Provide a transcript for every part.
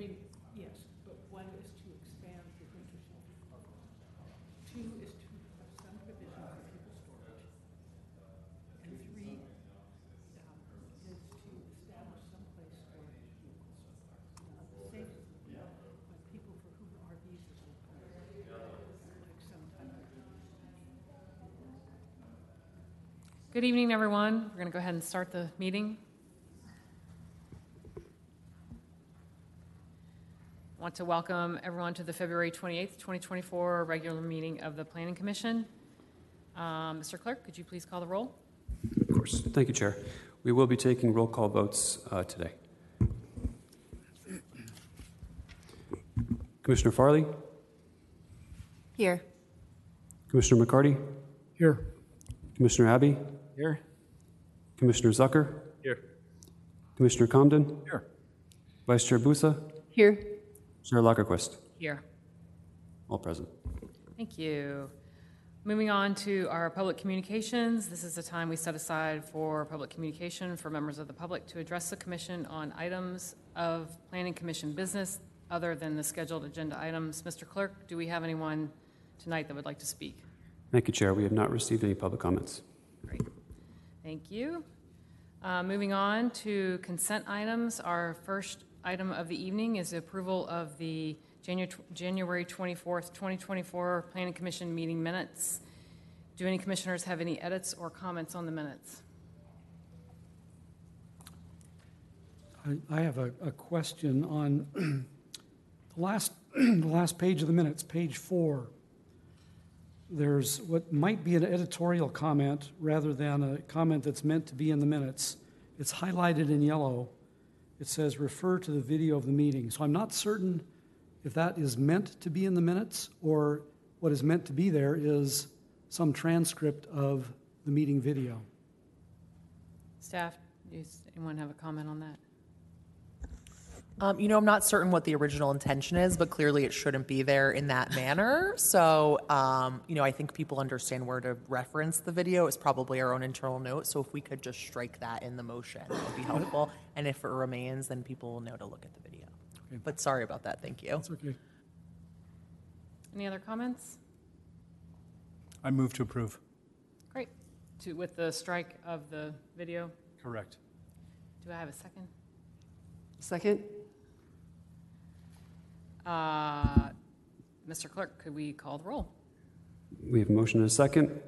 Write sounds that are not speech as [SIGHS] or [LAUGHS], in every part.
mean, yes, but one is to expand the nutritional program. Two is to have some provision for people storage. And three um, is to establish some place for vehicles. Uh, safe, but people for whom RVs are like some type. Good evening, everyone. We're going to go ahead and start the meeting. Want to welcome everyone to the February 28th, 2024 regular meeting of the Planning Commission. Um, Mr. Clerk, could you please call the roll? Of course. Thank you, Chair. We will be taking roll call votes uh, today. Commissioner Farley, Here. Commissioner McCarty, Here. Commissioner Abbey, Here. Commissioner Zucker, Here. Commissioner Comden, Here. Vice Chair Busa, Here. Chair Lockerquist, Here. all present. Thank you. Moving on to our public communications. This is the time we set aside for public communication for members of the public to address the commission on items of planning commission business other than the scheduled agenda items. Mr. Clerk, do we have anyone tonight that would like to speak? Thank you, Chair. We have not received any public comments. Great. Thank you. Uh, Moving on to consent items. Our first item of the evening is the approval of the Janu- January 24th, 2024 Planning Commission meeting minutes. Do any commissioners have any edits or comments on the minutes? I- I have a, a question on the last, [CLEARS THROAT] the last page of the minutes, page four. There's what might be an editorial comment rather than a comment that's meant to be in the minutes. It's highlighted in yellow. It says, refer to the video of the meeting. So I'm not certain if that is meant to be in the minutes or what is meant to be there is some transcript of the meeting video. Staff, does anyone have a comment on that? Um, you know, I'm not certain what the original intention is, but clearly it shouldn't be there in that [LAUGHS] manner. So, um, you know, I think people understand where to reference the video. It's probably our own internal note. So if we could just strike that in the motion, it would be helpful. And if it remains, then people will know to look at the video. Okay. But sorry about that. Thank you. It's okay. Any other comments? I move to approve. Great. To, with the strike of the video, Correct. do I have a second? Second? Uh, Mr. Clerk, could we call the roll? We have a motion and a second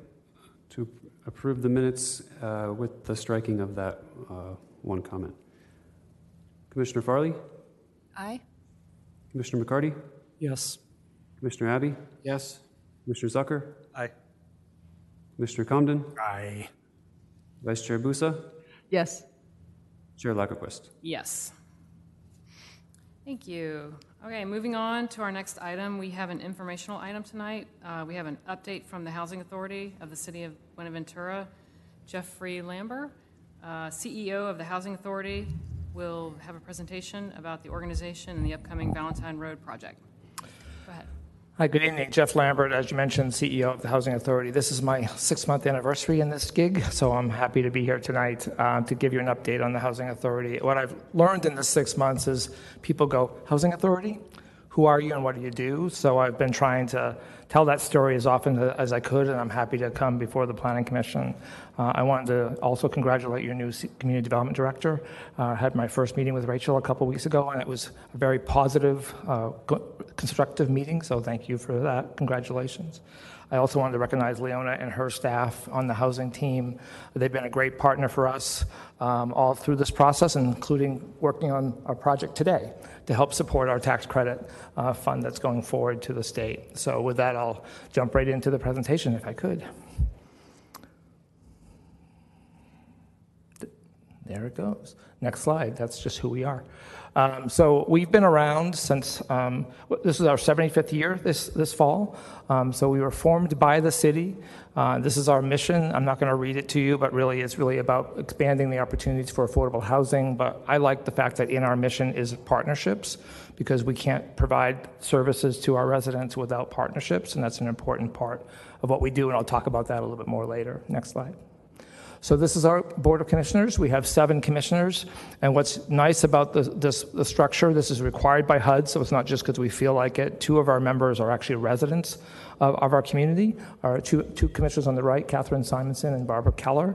to approve the minutes uh, with the striking of that uh, one comment. Commissioner Farley, Aye. Commissioner McCarty, Yes. Commissioner Abbey, Yes. Commissioner Zucker, Aye. Commissioner Comden, Aye. Vice Chair Busa, Yes. Chair Lockerquist. Yes. Thank you. Okay, moving on to our next item, we have an informational item tonight. Uh, We have an update from the Housing Authority of the City of Buenaventura. Jeffrey Lambert, uh, CEO of the Housing Authority, will have a presentation about the organization and the upcoming Valentine Road project. Go ahead. Hi, good evening. Jeff Lambert, as you mentioned, CEO of the Housing Authority. This is my six-month anniversary in this gig, so I'm happy to be here tonight uh, to give you an update on the Housing Authority. What I've learned in the six months is people go, Housing Authority? Who are you and what do you do? So I've been trying to tell that story as often as I could, and I'm happy to come before the Planning Commission. Uh, I wanted to also congratulate your new Community Development Director. Uh, I had my first meeting with Rachel a couple weeks ago, and it was a very positive, uh, constructive meeting, so thank you for that. Congratulations. I also wanted to recognize Leona and her staff on the housing team. They've been a great partner for us um, all through this process, including working on our project today to help support our tax credit uh, fund that's going forward to the state. So, with that, I'll jump right into the presentation if I could. There it goes. Next slide. That's just who we are. Um, so we've been around since um, this is our 75th year this this fall. Um, so we were formed by the city. Uh, this is our mission. I'm not going to read it to you, but really it's really about expanding the opportunities for affordable housing. But I like the fact that in our mission is partnerships because we can't provide services to our residents without partnerships, and that's an important part of what we do. And I'll talk about that a little bit more later. Next slide. So this is our Board of Commissioners. We have seven commissioners. And what's nice about the, this, the structure, this is required by HUD, so it's not just because we feel like it. Two of our members are actually residents of, of our community. Our two, two commissioners on the right, Catherine Simonson and Barbara Keller.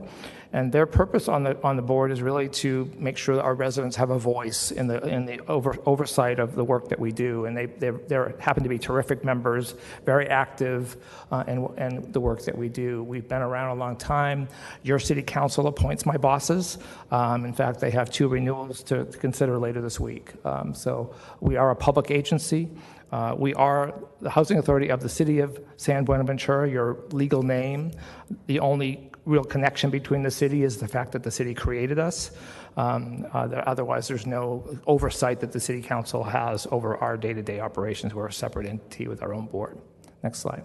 And their purpose on the, on the board is really to make sure that our residents have a voice in the, in the over, oversight of the work that we do. And they they happen to be terrific members, very active uh, in, in the work that we do. We've been around a long time. Your city council appoints my bosses. Um, in fact, they have two renewals to, to consider later this week. Um, so we are a public agency. Uh, we are the housing authority of the city of San Buenaventura, your legal name. The only real connection between the city is the fact that the city created us. Um, uh, otherwise, there's no oversight that the city council has over our day to day operations. We're a separate entity with our own board. Next slide.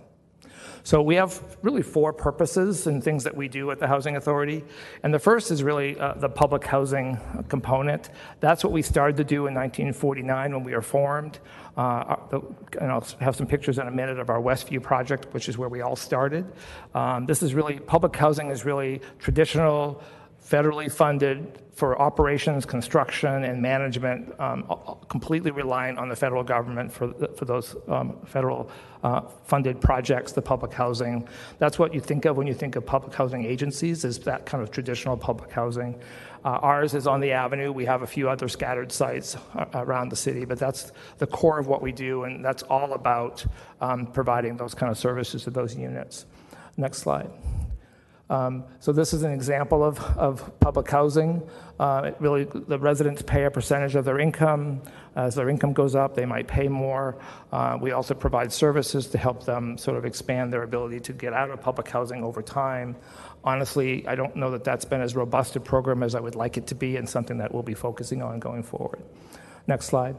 So we have really four purposes and things that we do at the Housing Authority. And the first is really uh, the public housing component. That's what we started to do in 1949 when we were formed. Uh, the- and I'll have some pictures in a minute of our Westview project, which is where we all started. Um, this is really, public housing is really traditional federally funded for operations, construction, and management, um, completely reliant on the federal government for, for those um, federal uh, funded projects, the public housing. That's what you think of when you think of public housing agencies, is that kind of traditional public housing. Uh, ours is on the avenue. We have a few other scattered sites uh, around the city, but that's the core of what we do, and that's all about um, providing those kind of services to those units. Next slide. Um, so this is an example of, of public housing. Uh, really, the residents pay a percentage of their income. As their income goes up, they might pay more. Uh, we also provide services to help them sort of expand their ability to get out of public housing over time. Honestly, I don't know that that's been as robust a program as I would like it to be, and something that we'll be focusing on going forward. Next slide.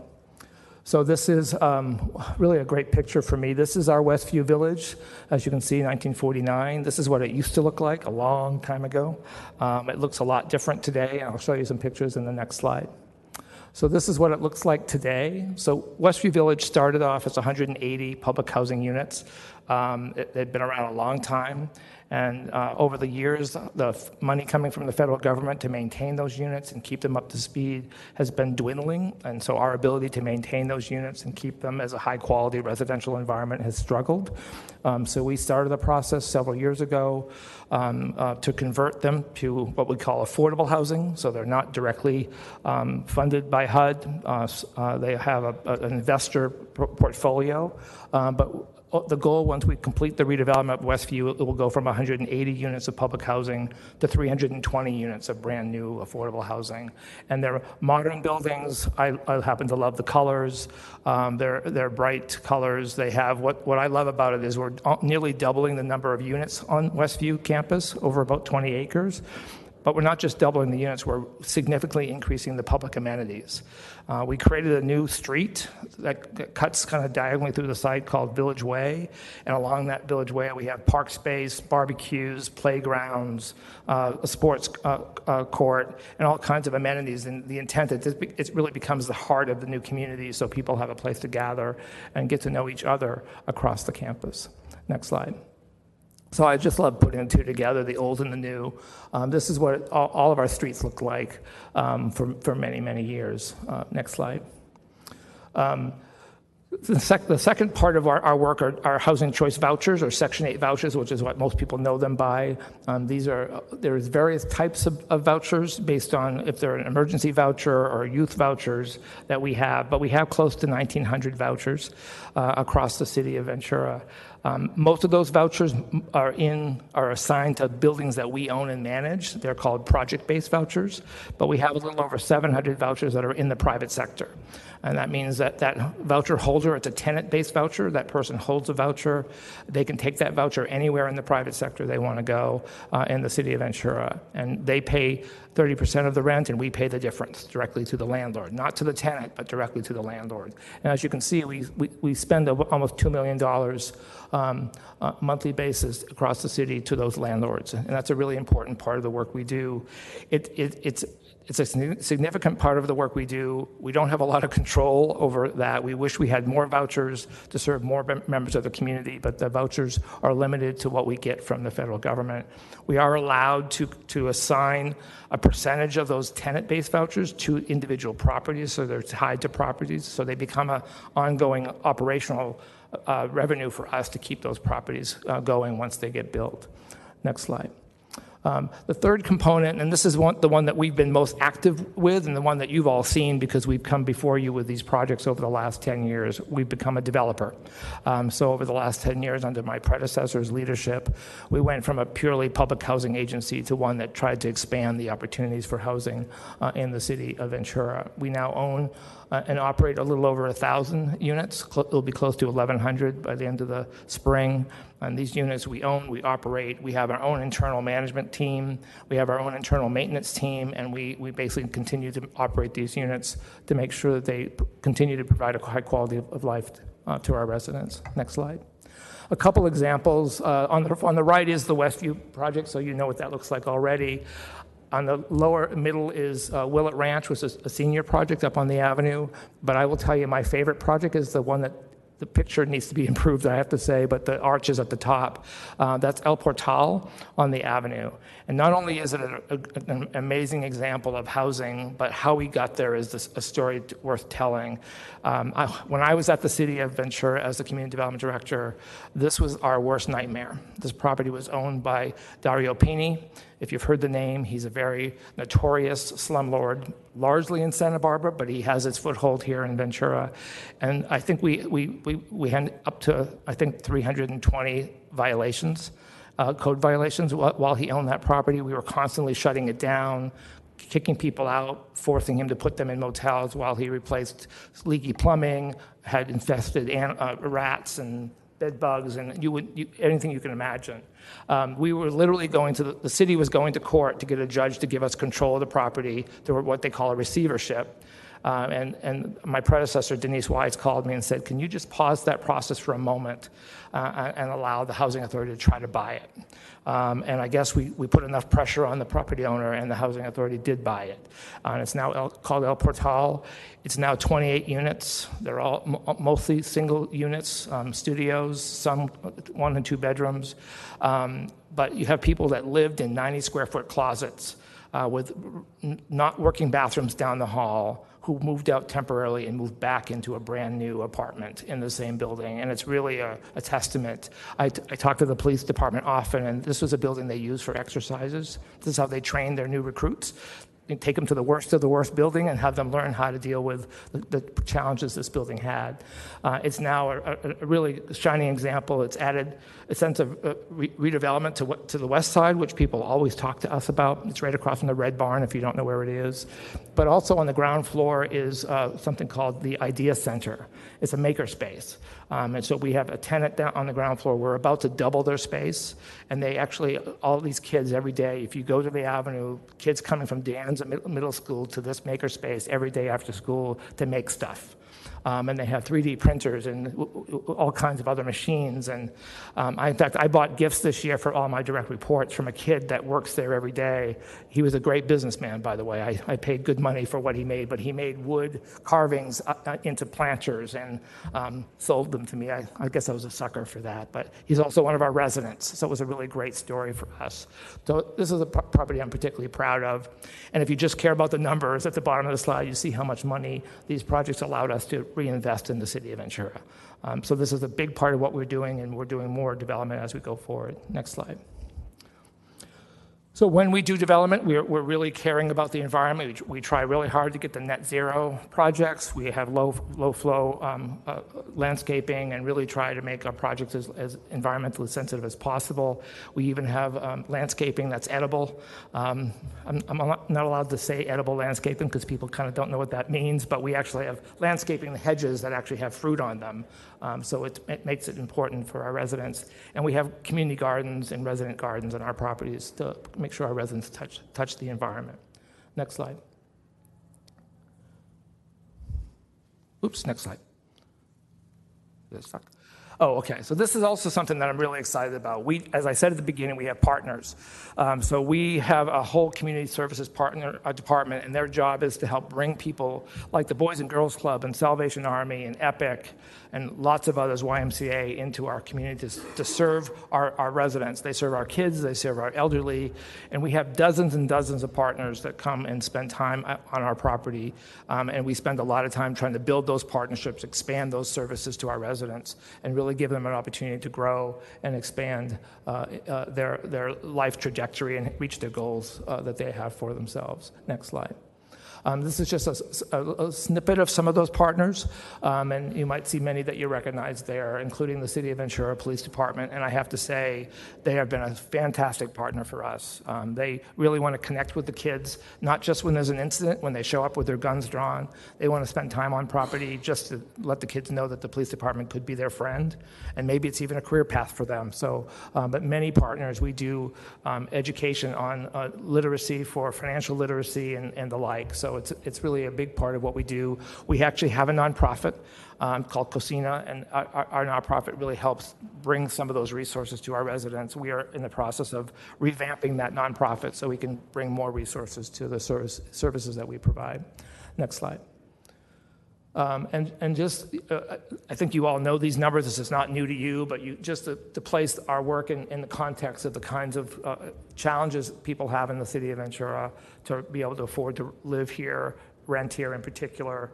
So this is um, really a great picture for me. This is our Westview Village, as you can see, 1949. This is what it used to look like a long time ago. Um, it looks a lot different today. I'll show you some pictures in the next slide. So this is what it looks like today. So Westview Village started off as 180 public housing units. Um, it had been around a long time. And uh, over the years, the f- money coming from the federal government to maintain those units and keep them up to speed has been dwindling. And so our ability to maintain those units and keep them as a high quality residential environment has struggled. Um, so we started the process several years ago um, uh, to convert them to what we call affordable housing. So they're not directly um, funded by HUD, uh, uh, they have a, a- an investor por- portfolio. Uh, but the goal, once we complete the redevelopment of Westview, it will go from 180 units of public housing to 320 units of brand-new affordable housing. And they're modern buildings. I, I happen to love the colors. Um, they're, they're bright colors. They have, what, what I love about it is we're nearly doubling the number of units on Westview campus, over about 20 acres. But we're not just doubling the units, we're significantly increasing the public amenities. Uh, we created a new street that, cuts kind of diagonally through the site called Village Way. And along that Village Way, we have park space, barbecues, playgrounds, uh, a sports uh, uh, court, and all kinds of amenities. And the intent this it really becomes the heart of the new community so people have a place to gather and get to know each other across the campus. Next slide. So I just love putting the two together, the old and the new. Um, this is what all, all of our streets look like um, for, for many, many years. Uh, next slide. Um, the, sec- the second part of our, our work are, are housing choice vouchers or Section 8 vouchers, which is what most people know them by. Um, these are there's various types of, of vouchers based on if they're an emergency voucher or youth vouchers that we have, but we have close to 1,900 vouchers uh, across the city of Ventura. Um, most of those vouchers are in are assigned to buildings that we own and manage. They're called project-based vouchers, but we have a little over 700 vouchers that are in the private sector. And that means that that voucher holder, it's a tenant-based voucher. That person holds a voucher. They can take that voucher anywhere in the private sector they want to go uh, in the city of Ventura. And they pay 30% of the rent, and we pay the difference directly to the landlord, not to the tenant, but directly to the landlord. And as you can see, we, we, we spend almost $2 million um, uh, monthly basis across the city to those landlords. And that's a really important part of the work we do. It, it, it's, it's a significant part of the work we do. We don't have a lot of control over that. We wish we had more vouchers to serve more members of the community, but the vouchers are limited to what we get from the federal government. We are allowed to, to assign a percentage of those tenant-based vouchers to individual properties, so they're tied to properties, so they become an ongoing operational revenue for us to keep those properties uh, going once they get built. Next slide. Um, the third component, and this is one, the one that we've been most active with, and the one that you've all seen because we've come before you with these projects over the last 10 years, we've become a developer. Um, so, over the last 10 years, under my predecessor's leadership, we went from a purely public housing agency to one that tried to expand the opportunities for housing uh, in the city of Ventura. We now own uh, and operate a little over 1,000 units. It'll be close to 1,100 by the end of the spring. And these units we own, we operate. We have our own internal management team. We have our own internal maintenance team, and we, we basically continue to operate these units to make sure that they continue to provide a high quality of, of life uh, to our residents. Next slide. A couple examples. Uh, on, the, on the right is the Westview project, so you know what that looks like already. On the lower middle is uh, Willett Ranch, which is a senior project up on the avenue. But I will tell you, my favorite project is the one that the picture needs to be [LAUGHS] improved, I have to say, but the arch is at the top. Uh, that's El Portal on the avenue. And not only is it a, a, an amazing example of housing, but how we got there is this, a story worth telling. Um, I, when I was at the city of Ventura as the community development director, this was our worst nightmare. This property was owned by Dario Pini. If you've heard the name, he's a very notorious slumlord, largely in Santa Barbara, but he has his foothold here in Ventura. And I think we, we, we, we had up to, I think, 320 violations, uh, code violations while he owned that property. We were constantly shutting it down, kicking people out, forcing him to put them in motels while he replaced leaky plumbing, had infested an, uh, rats and bed bugs, and you would you, anything you can imagine. Um, we were literally going to the, the city was going to court to get a judge to give us control of the property through what they call a receivership. Um, and, and my predecessor, Denise Wise, called me and said, Can you just pause that process for a moment uh, and allow the housing authority to try to buy it? Um, and I guess we, we put enough pressure on the property owner, and the housing authority did buy it. Uh, and it's now El, called El Portal. It's now 28 units. They're all m- mostly single units, um, studios, some one and two bedrooms. Um, but you have people that lived in 90 square foot closets uh, with not working bathrooms down the hall who moved out temporarily and moved back into a brand new apartment in the same building. And it's really a, a testament. I, t- I talk to the police department often, and this was a building they use for exercises. This is how they train their new recruits. Take them to the worst of the worst building and have them learn how to deal with the, the challenges this building had. Uh, it's now a, a, really shining example. It's added a sense of uh, re- redevelopment to, to the west side, which people always talk to us about. It's right across from the Red Barn, if you don't know where it is. But also on the ground floor is uh, something called the Idea Center. It's a makerspace. Um, and so we have a tenant down on the ground floor. We're about to double their space. And they actually, all these kids every day, if you go to the avenue, kids coming from De Anza middle school to this makerspace every day after school to make stuff. Um, and they have 3D printers and w- w- all kinds of other machines. And um, I, in fact, I bought gifts this year for all my direct reports from a kid that works there every day. He was a great businessman, by the way. I, I paid good money for what he made, but he made wood carvings uh, uh, into planters and um, sold them to me. I, I guess I was a sucker for that. But he's also one of our residents, so it was a really great story for us. So this is a pro- property I'm particularly proud of. And if you just care about the numbers at the bottom of the slide, you see how much money these projects allowed us to reinvest in the city of Ventura. Um, so this is a big part of what we're doing, and we're doing more development as we go forward. Next slide. So when we do development, we're, we're really caring about the environment. We, we try really hard to get the net zero projects. We have low, low flow um, uh, landscaping and really try to make our projects as, as environmentally sensitive as possible. We even have um, landscaping that's edible. Um, I'm, I'm not allowed to say edible landscaping because people kind of don't know what that means, but we actually have landscaping the hedges that actually have fruit on them. Um, so it, it makes it important for our residents. And we have community gardens and resident gardens on our properties to make sure our residents touch, touch the environment. Next slide. Oops, next slide. Oh, okay. So this is also something that I'm really excited about. We, as I said at the beginning, we have partners. Um, so we have a whole community services partner uh, department, and their job is to help bring people like the Boys and Girls Club and Salvation Army and Epic and lots of others, YMCA, into our community to, serve our, our residents. They serve our kids, they serve our elderly, and we have dozens and dozens of partners that come and spend time on our property. Um, and we spend a lot of time trying to build those partnerships, expand those services to our residents, and really give them an opportunity to grow and expand uh, uh, their, their life trajectory and reach their goals uh, that they have for themselves. Next slide. Um, this is just a, a- a snippet of some of those partners, um, and you might see many that you recognize there, including the City of Ventura Police Department. And I have to say, they have been a fantastic partner for us. Um, they really want to connect with the kids, not just when there's an incident, when they show up with their guns drawn. They want to spend time on property just to let the kids know that the police department could be their friend, and maybe it's even a career path for them. So, um, but many partners, we do um, education on uh, literacy for financial literacy and, and the like. So it's, it's really a big part of what we do. We actually have a nonprofit um, called Cosina, and our, our- our nonprofit really helps bring some of those resources to our residents. We are in the process of revamping that nonprofit so we can bring more resources to the service, services that we provide. Next slide. Um, and, just, uh, I think you all know these numbers. This is not new to you, but you, just to, place our work in, the context of the kinds of uh, challenges people have in the city of Ventura to be able to afford to live here, rent here in particular.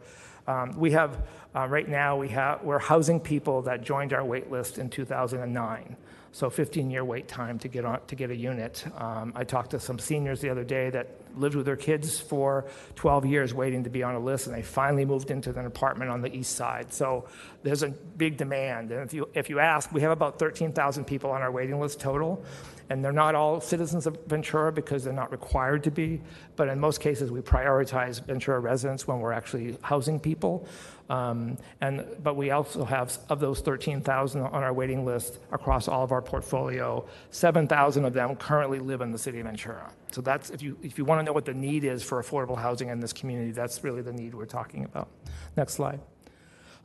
Um, we have, uh, right now, we have, we're housing people that joined our wait list in 2009. So 15-year wait time to get on to get a unit. Um, I talked to some seniors the other day that lived with their kids for 12 years waiting to be on a list, and they finally moved into an apartment on the east side. So there's a big demand. And if you if you ask, we have about 13,000 people on our waiting list total, and they're not all citizens of Ventura because they're not required to be. But in most cases, we prioritize Ventura residents when we're actually housing people. Um, and, but we also have, of those 13,000 on our waiting list across all of our portfolio, 7,000 of them currently live in the city of Ventura. So that's, if you, if you want to know what the need is for affordable housing in this community, that's really the need we're talking about. Next slide.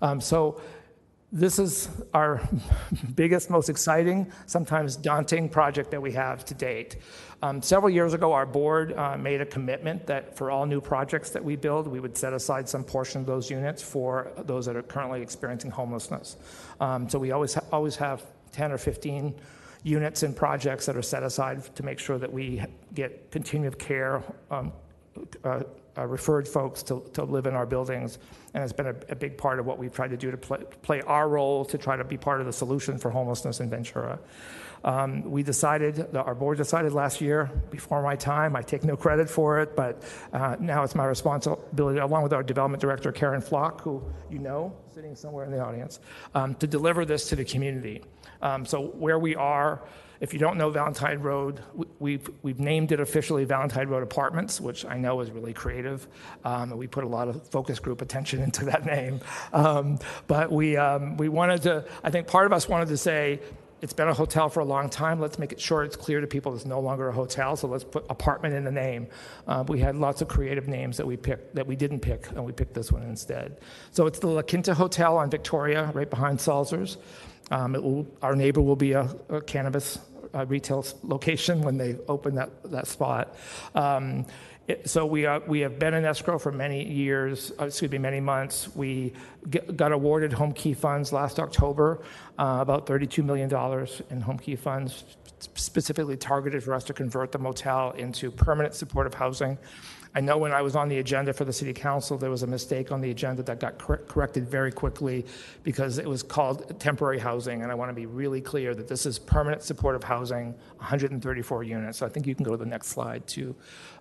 Um, so this is our [LAUGHS] biggest, most exciting, sometimes daunting project that we have to date. Um, several years ago, our board uh, made a commitment that for all new projects that we build, we would set aside some portion of those units for those that are currently experiencing homelessness. Um, so we always ha- always have 10 or 15 units in projects that are set aside to make sure that we get continued care um, uh, uh, referred folks to, to live in our buildings, and it's been a, a big part of what we've tried to do to play, play our role to try to be part of the solution for homelessness in Ventura. Um, we decided, our board decided last year, before my time, I take no credit for it, but uh, now it's my responsibility, along with our development director, Karen Flock, who you know, sitting somewhere in the audience, um, to deliver this to the community. Um, so where we are, if you don't know Valentine Road, we- we've, we've named it officially Valentine Road Apartments, which I know is really creative. Um, and we put a lot of focus group attention [LAUGHS] into that name. Um, but we, um, we wanted to, I think part of us wanted to say, it's been a hotel for a long time. Let's make it sure it's clear to people it's no longer a hotel. So let's put apartment in the name. Uh, we had lots of creative names that we picked that we didn't pick, and we picked this one instead. So it's the La Quinta Hotel on Victoria, right behind Salzer's. Um, will, our neighbor will be a, a cannabis uh, retail location when they open that, that spot. Um, it- so we, are, we have been in escrow for many years, uh, excuse me, many months. We get, got awarded Homekey funds last October, uh, about $32 million in Homekey funds, specifically targeted for us to convert the motel into permanent supportive housing. I know when I was on the agenda for the city council, there was a mistake on the agenda that got cor- corrected very quickly because it was called temporary housing. And I want to be really clear that this is permanent supportive housing, 134 units. So I think you can go to the next slide too.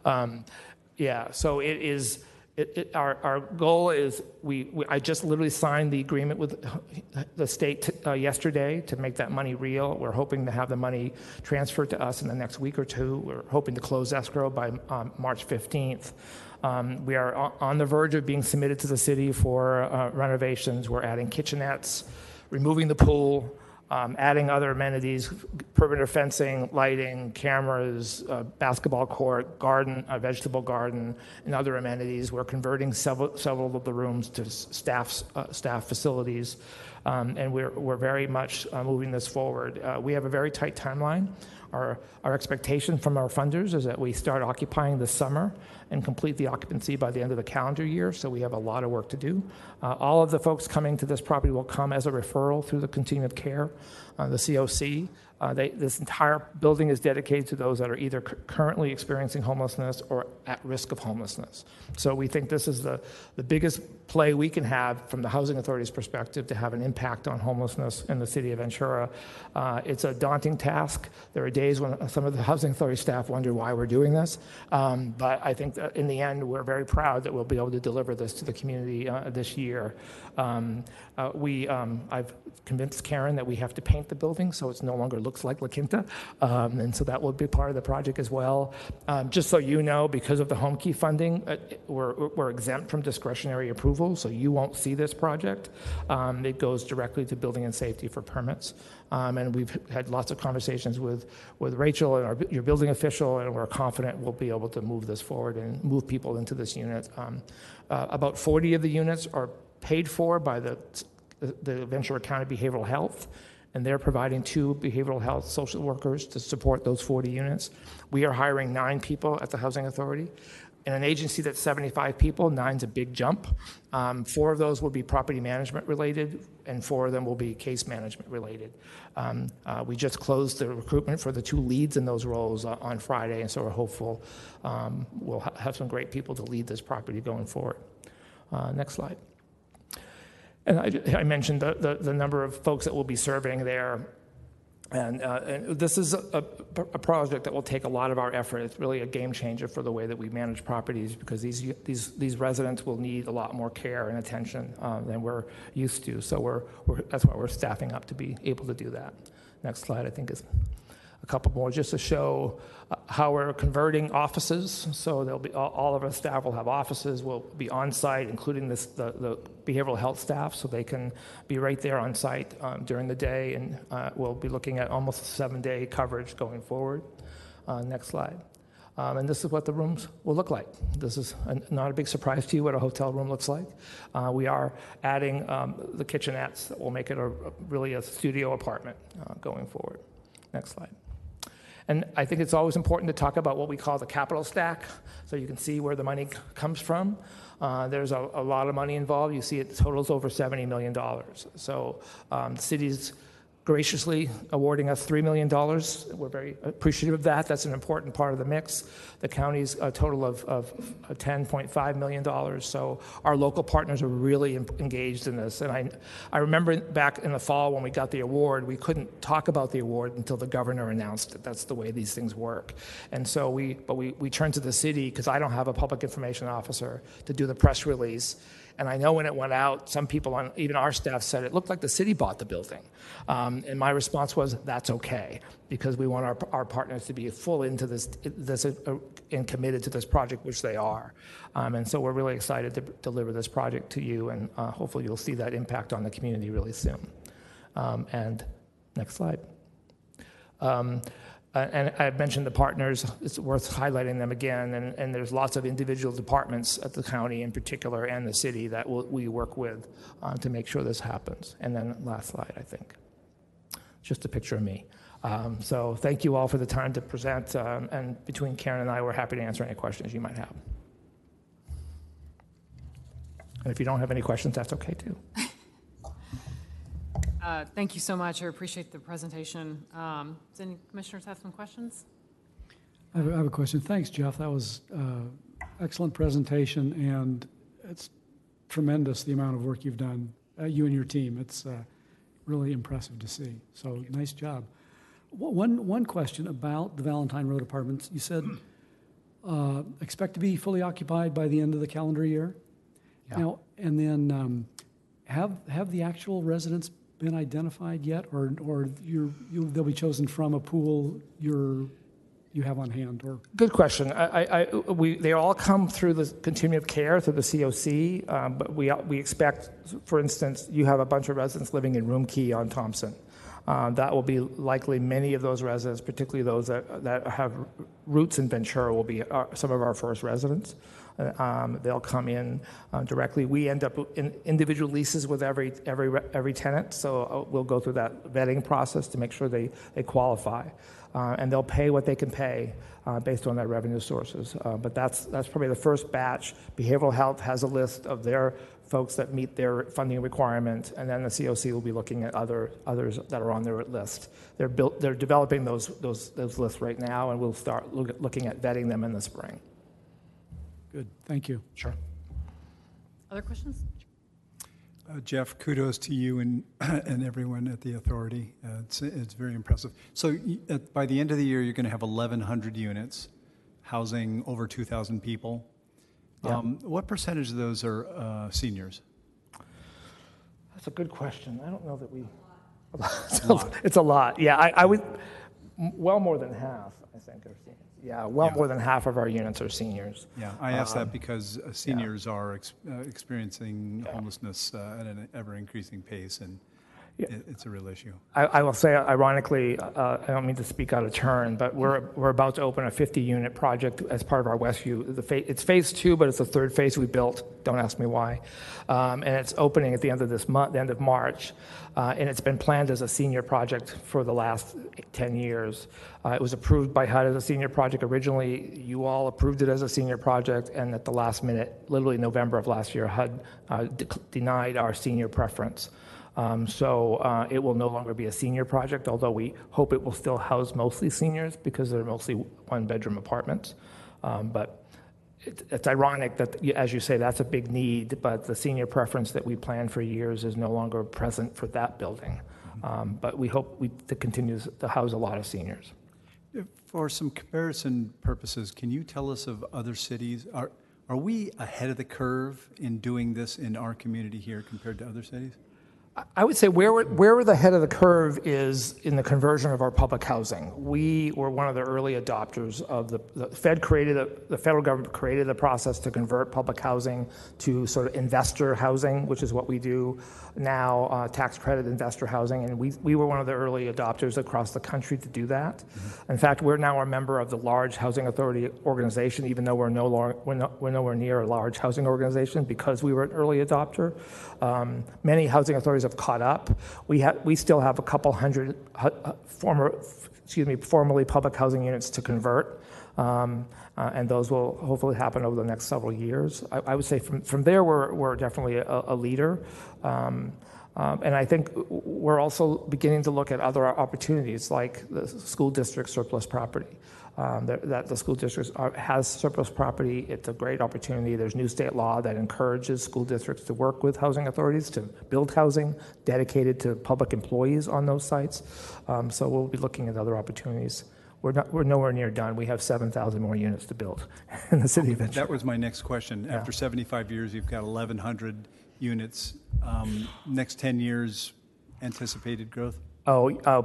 Um, yeah, so it is. It, it, our, our goal is we, we I just literally signed the agreement with the state uh, yesterday to make that money real. We're hoping to have the money transferred to us in the next week or two. We're hoping to close escrow by um, March 15th. Um, we are on the verge of being submitted to the city for uh, renovations. We're adding kitchenettes, removing the pool, adding other amenities, perimeter fencing, lighting, cameras, uh, basketball court, garden, a vegetable garden, and other amenities. We're converting several, of the rooms to staff, uh, staff facilities, um, and we're, we're very much uh, moving this forward. We have a very tight timeline. our, our expectation from our funders is that we start occupying this summer and complete the occupancy by the end of the calendar year, so we have a lot of work to do. Uh, all of the folks coming to this property will come as a referral through the continuum of care, uh, the COC. Uh, they, this entire building is dedicated to those that are either cu- currently experiencing homelessness or at risk of homelessness. So we think this is the, the biggest play we can have from the Housing Authority's perspective to have an impact on homelessness in the city of Ventura. Uh, it's a daunting task. There are days when some of the Housing Authority staff wonder why we're doing this. Um, but I think that in the end, we're very proud that we'll be able to deliver this to the community uh, this year. Um, uh, we, um, I've convinced Karen that we have to paint the building so it no longer looks like La Quinta. Um, and so that will be part of the project as well. Um, just so you know, because of the Homekey funding, uh, we're, we're exempt from discretionary approval, so you won't see this project. Um, it goes directly to building and safety for permits. Um, and we've had lots of conversations with, with Rachel and our, your building official, and we're confident we'll be able to move this forward and move people into this unit. Um, uh, about 40 of the units are paid for by the, the Ventura County Behavioral Health, and they're providing two behavioral health social workers to support those 40 units. We are hiring nine people at the Housing Authority. In an agency that's 75 people, nine's a big jump. Um, four of those will be property management related, and four of them will be case management related. Um, uh, we just closed the recruitment for the two leads in those roles uh, on Friday, and so we're hopeful um, we'll ha- have some great people to lead this property going forward. Uh, next slide. And I, I mentioned the, the, the number of folks that will be serving there. And, uh, and this is a, a project that will take a lot of our effort. It's really a game changer for the way that we manage properties because these, these, these residents will need a lot more care and attention uh, than we're used to. So we're, we're, that's why we're staffing up to be able to do that. Next slide, I think, is a couple more just to show uh, how we're converting offices. So there'll be all, of our staff will have offices. We'll be on site, including this, the, the behavioral health staff, so they can be right there on site um, during the day. And uh, we'll be looking at almost a seven-day coverage going forward. Uh, next slide. Um, and this is what the rooms will look like. This is a, not a big surprise to you what a hotel room looks like. Uh, we are adding um, the kitchenettes that will make it a, really a studio apartment uh, going forward. Next slide. And I think it's always important to talk about what we call the capital stack, so you can see where the money comes from. Uh, there's a, a, lot of money involved. You see it totals over $70 million. So um, city's graciously awarding us $3 million. We're very appreciative of that. That's an important part of the mix. The county's a total of, of $10.5 million. So our local partners are really engaged in this. And I, I remember back in the fall when we got the award, we couldn't talk about the award until the governor announced it. That's the way these things work. And so we, but we, we turned to the city because I don't have a public information officer to do the press release. And I know when it went out, some people on even our staff said it looked like the city bought the building. Um, and my response was, that's okay, because we want our, our partners to be full into this, this uh, and committed to this project, which they are. Um, and so we're really excited to deliver this project to you, and uh, hopefully you'll see that impact on the community really soon. Um, and next slide. Uh, and I mentioned the partners, it's worth highlighting them again. And, and, there's lots of individual departments at the county in particular and the city that we'll, we work with uh, to make sure this happens. And then last slide, I think. Just a picture of me. Um, so thank you all for the time to present. Um, and between Karen and I, we're happy to answer any questions you might have. And if you don't have any questions, that's okay too. [LAUGHS] Uh, Thank you so much. I appreciate the presentation. Um, Does any commissioners have some questions? I have, I have a question. Thanks, Jeff. That was uh, excellent presentation, and it's tremendous the amount of work you've done, uh, you and your team. It's uh, really impressive to see. So nice job. One one question about the Valentine Road Apartments. You said uh, expect to be fully occupied by the end of the calendar year. Yeah. Now, and then um, have have the actual residents been identified yet, or or you're, you they'll be chosen from a pool you're you have on hand, or good question. I, I, we they all come through the continuum of care through the COC, um, but we we expect, for instance, you have a bunch of residents living in Roomkey on Thompson. Uh, That will be likely many of those residents, particularly those that, that have roots in Ventura, will be our- some of our first residents. Uh, um, They'll come in uh, directly. We end up in individual leases with every, every, every tenant, so uh, we'll go through that vetting process to make sure they, they qualify. Uh, And they'll pay what they can pay uh, based on their revenue sources. Uh, But that's, that's probably the first batch. Behavioral health has a list of their folks that meet their funding requirement, and then the COC will be looking at other, others that are on their list. They're built, they're developing those, those, those lists right now, and we'll start look looking at vetting them in the spring. Good, thank you. Sure. Other questions? Uh, Jeff, kudos to you and, [CLEARS THROAT] and everyone at the authority. Uh, It's, it's very impressive. So y- at- by the end of the year, you're going to have 1,100 units housing over 2,000 people. Yeah. Um, What percentage of those are uh, seniors? That's a good question. I don't know that we. [LAUGHS] [LAUGHS] It's a lot. Yeah, I, I would, well more than half, I think, are seniors. Yeah, well Yeah. more than half of our units are seniors. Yeah, I ask that because uh, seniors are ex- uh, experiencing homelessness uh, at an ever-increasing pace, and Yeah. It's a real issue. I, I will say, ironically, uh, I don't mean to speak out of turn, but we're, we're about to open a 50-unit project as part of our Westview. The fa- it's phase two, but it's the third phase we built. Don't ask me why. Um, and it's opening at the end of this month, the end of March. Uh, and it's been planned as a senior project for the last 10 years. Uh, it was approved by HUD as a senior project originally. You all approved it as a senior project, and at the last minute, literally November of last year, HUD uh, de- denied our senior preference. Um, So uh, it will no longer be a senior project, although we hope it will still house mostly seniors because they're mostly one-bedroom apartments. Um, But it- it's ironic that, as you say, that's a big need, but the senior preference that we planned for years is no longer present for that building. Um, But we hope we- to continue to house a lot of seniors. For some comparison purposes, can you tell us of other cities? Are, are we ahead of the curve in doing this in our community here compared to other cities? I would say where we're, where we're the head of the curve is in the conversion of our public housing. We were one of the early adopters of the, the Fed created, a, the federal government created the process to convert public housing to sort of investor housing, which is what we do now, uh, tax credit investor housing. And we, we were one of the early adopters across the country to do that. In fact, we're now a member of the large housing authority organization, even though we're, no long, we're, not, we're nowhere near a large housing organization because we were an early adopter. Um, many housing authorities have caught up. We, ha- we still have a couple hundred hu- uh, former, excuse me, formerly public housing units to convert. Um, uh, and those will hopefully happen over the next several years. I, I would say from, from there, we're, we're definitely a, a leader. Um, um, and I think we're also beginning to look at other opportunities like the school district surplus property. Um, that, that the school district has surplus property. It's a great opportunity. There's new state law that encourages school districts to work with housing authorities to build housing dedicated to public employees on those sites. Um, so we'll be looking at other opportunities. We're, not, we're nowhere near done. We have 7,000 more units to build [LAUGHS] in the city of Ventura. That was my next question. After 75 years, you've got 1,100 units. Um, Next 10 years, anticipated growth? Oh, uh,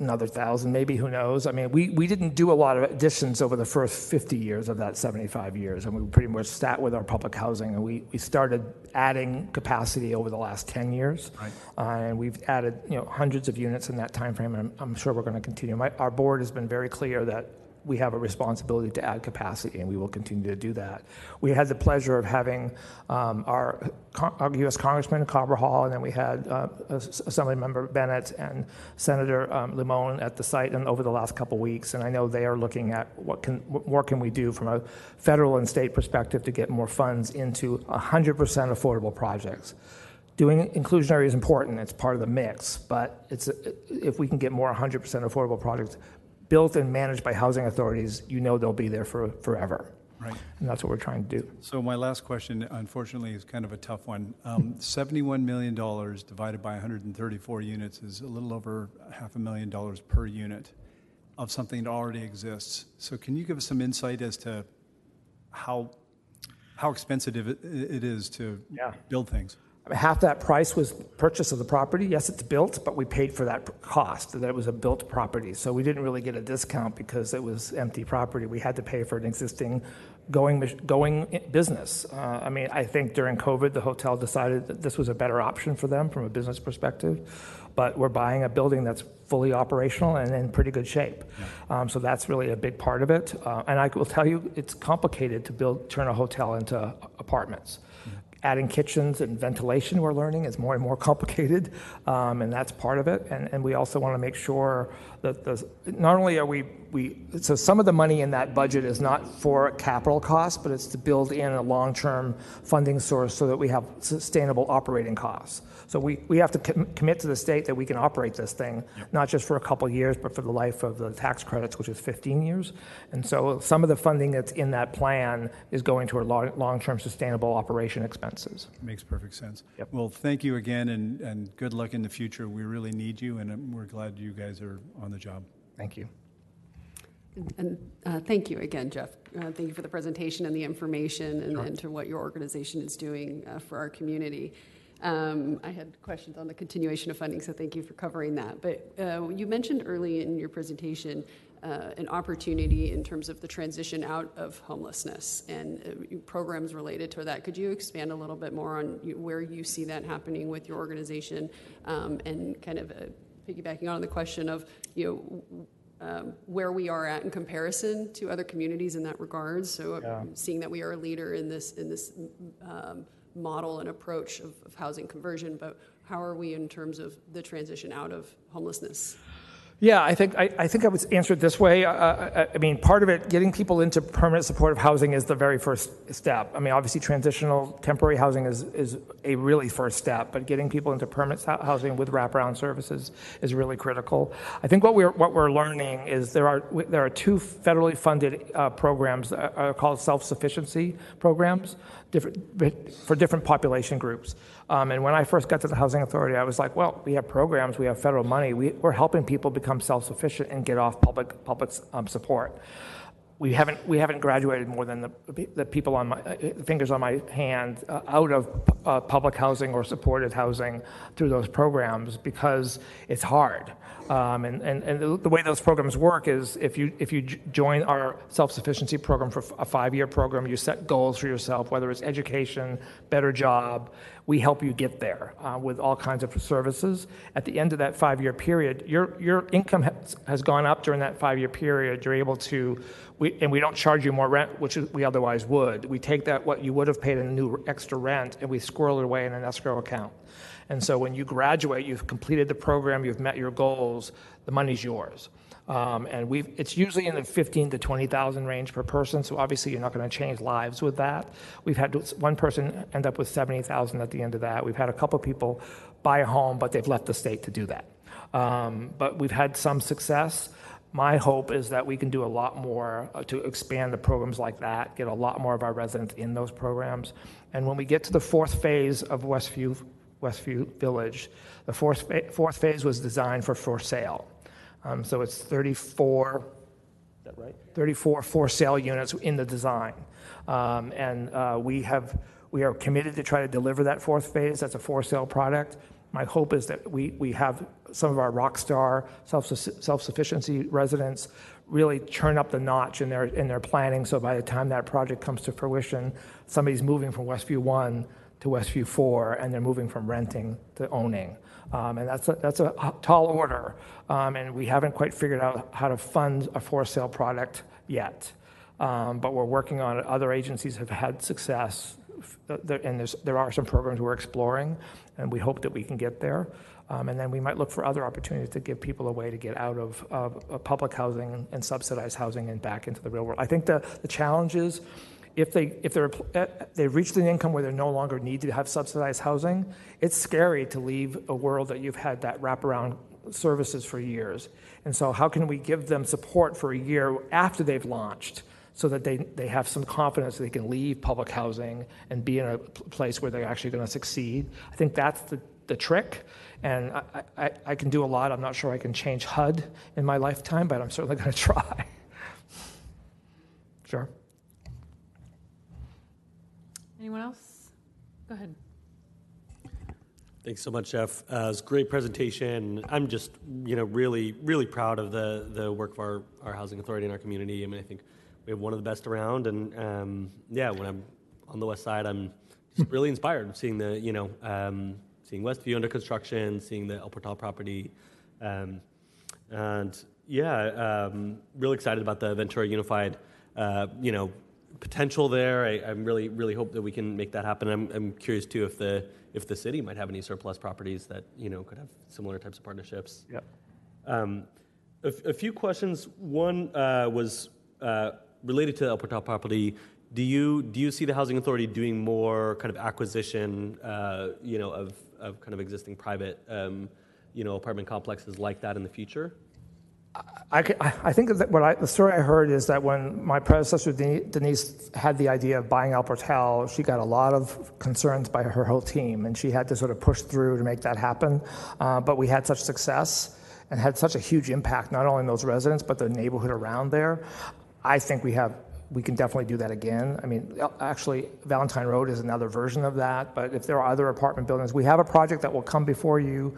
another thousand, maybe, who knows? I mean, we, we didn't do a lot of additions over the first 50 years of that 75 years, and we pretty much sat with our public housing, and we, we started adding capacity over the last 10 years. Right. Uh, and we've added, you know, hundreds of units in that time frame, and I'm, I'm sure we're going to continue. My, our board has been very clear that we have a responsibility to add capacity, and we will continue to do that. We had the pleasure of having um, our, our U.S. Congressman Carbajal, and then we had uh, As- Assemblymember Bennett and Senator um, Limon at the site and over the last couple weeks. And I know they are looking at what can what more can we do from a federal and state perspective to get more funds into 100% affordable projects. Doing inclusionary is important, it's part of the mix, but it's, if we can get more 100% affordable projects built and managed by housing authorities, you know they'll be there for forever. Right. And that's what we're trying to do. So my last question, unfortunately, is kind of a tough one. Um, [LAUGHS] $71 million divided by 134 units is a little over half a million dollars per unit of something that already exists. So can you give us some insight as to how, how expensive it is to Yeah. build things? Half that price was purchase of the property. Yes, it's built, but we paid for that cost, that it was a built property. So we didn't really get a discount because it was empty property. We had to pay for an existing going, going business. Uh, I mean, I think during COVID, the hotel decided that this was a better option for them from a business perspective. but we're buying a building that's fully operational and in pretty good shape. Um, so that's really a big part of it. Uh, and I will tell you, it's complicated to build turn a hotel into apartments. Adding kitchens and ventilation, we're learning, is more and more [LAUGHS] complicated, um, and that's part of it. And, and we also want to make sure that the, not only are we, we, so some of the money in that budget is not for capital costs, but it's to build in a long-term funding source so that we have sustainable operating costs. So we, we have to com- commit to the state that we can operate this thing, not just for a couple of years, but for the life of the tax credits, which is 15 years. And so some of the funding that's in that plan is going toward long, long-term sustainable operation expenses. Makes perfect sense. Well, thank you again, and, and good luck in the future. We really need you, and um, we're glad you guys are on the job. Thank you. And uh, thank you again, Jeff. Uh, Thank you for the presentation and the information and and to what your organization is doing uh, for our community. Um, I had questions on the continuation of funding, so thank you for covering that. But uh, you mentioned early in your presentation uh, an opportunity in terms of the transition out of homelessness and uh, programs related to that. Could you expand a little bit more on where you see that happening with your organization um, and kind of uh, piggybacking on the question of, you know, where we are at in comparison to other communities in that regard. So uh, Yeah. seeing that we are a leader in this in this um, model and approach of, of housing conversion, but how are we in terms of the transition out of homelessness? Yeah, I think I, I think I would answer it this way. Uh, I, I mean, part of it, getting people into permanent supportive housing is the very first step. I mean, obviously, transitional temporary housing is is a really first step, but getting people into permanent housing with wraparound services is really critical. I think what we're what we're learning is there are there are two federally funded uh, programs are called self sufficiency programs, different for different population groups. Um, and when I first got to the Housing Authority, I was like, well, we have programs, we have federal money, we, we're helping people become self-sufficient and get off public public um, support. We haven't we haven't graduated more than the, the people on my uh, fingers on my hand uh, out of uh, public housing or supported housing through those programs because it's hard. Um, and, and, and the, way those programs work is if you, if you join our self-sufficiency program for a five-year program, you set goals for yourself, whether it's education, better job, we help you get there uh, with all kinds of services. At the end of that five-year period, your, your income has, has gone up during that five-year period. You're able to, we, and we don't charge you more rent, which we otherwise would. We take that, what you would have paid in new extra rent, and we squirrel it away in an escrow account. And so when you graduate, you've completed the program, you've met your goals, the money's yours. Um, and it's usually in the 15 to 20,000 range per person, so obviously you're not going to change lives with that. We've had one person end up with 70,000 at the end of that. We've had a couple people buy a home, but they've left the state to do that. Um, but we've had some success. My hope is that we can do a lot more uh, to expand the programs like that, get a lot more of our residents in those programs. And when we get to the fourth phase of Westview, Westview Village, the fourth phase was designed for for sale. Um, so it's 34, is that right? 34 for sale units in the design. Um, and uh, we have we are committed to try to deliver that fourth phase. That's a for sale product. My hope is that we, we have some of our rock star self self-sufficiency residents really turn up the notch in their in their planning. So by the time that project comes to fruition, somebody's moving from Westview One to Westview Four, and they're moving from renting to owning. Um, and that's a, that's a tall order, um, and we haven't quite figured out how to fund a for sale product yet. Um, but we're working on it. Other agencies have had success, and there are some programs we're exploring, and we hope that we can get there. And then we might look for other opportunities to give people a way to get out of, public housing and subsidized housing and back into the real world. I think the, the challenge is if they if they're uh, they've reached an income where they no longer need to have subsidized housing, it's scary to leave a world that you've had that wraparound services for years. And so, how can we give them support for a year after they've launched? So that they, they have some confidence that they can leave public housing and be in a place where they're actually going to succeed. I think that's the, the trick. And I, I, I can do a lot. I'm not sure I can change HUD in my lifetime, but I'm certainly going [LAUGHS] to try. sure. Anyone else? Go ahead. Thanks so much, Jeff. Uh, it was a great presentation. I'm just, you know, really, really proud of the the work of our, our housing authority in our community. I mean, I think we have one of the best around, and um, yeah, when I'm on the west side, I'm just really inspired seeing the, you know, um, seeing Westview under construction, seeing the El Portal property, um, and yeah, um, really excited about the Ventura Unified, uh, you know, potential there. I, I'm really, really hope that we can make that happen. I'm, I'm curious too if the if the city might have any surplus properties that you know could have similar types of partnerships. Yep. Um, a, a few questions. One uh, was uh, related to the El Portal property. Do you do you see the housing authority doing more kind of acquisition, uh, you know, of, of kind of existing private, um, you know, apartment complexes like that in the future? I, I think that what I, the story I heard is that when my predecessor Denise had the idea of buying El Portal, she got a lot of concerns by her whole team, and she had to sort of push through to make that happen. Uh, but we had such success and had such a huge impact, not only on those residents but the neighborhood around there. I think we have we can definitely do that again. I mean, actually, Valentine Road is another version of that. But if there are other apartment buildings, we have a project that will come before you.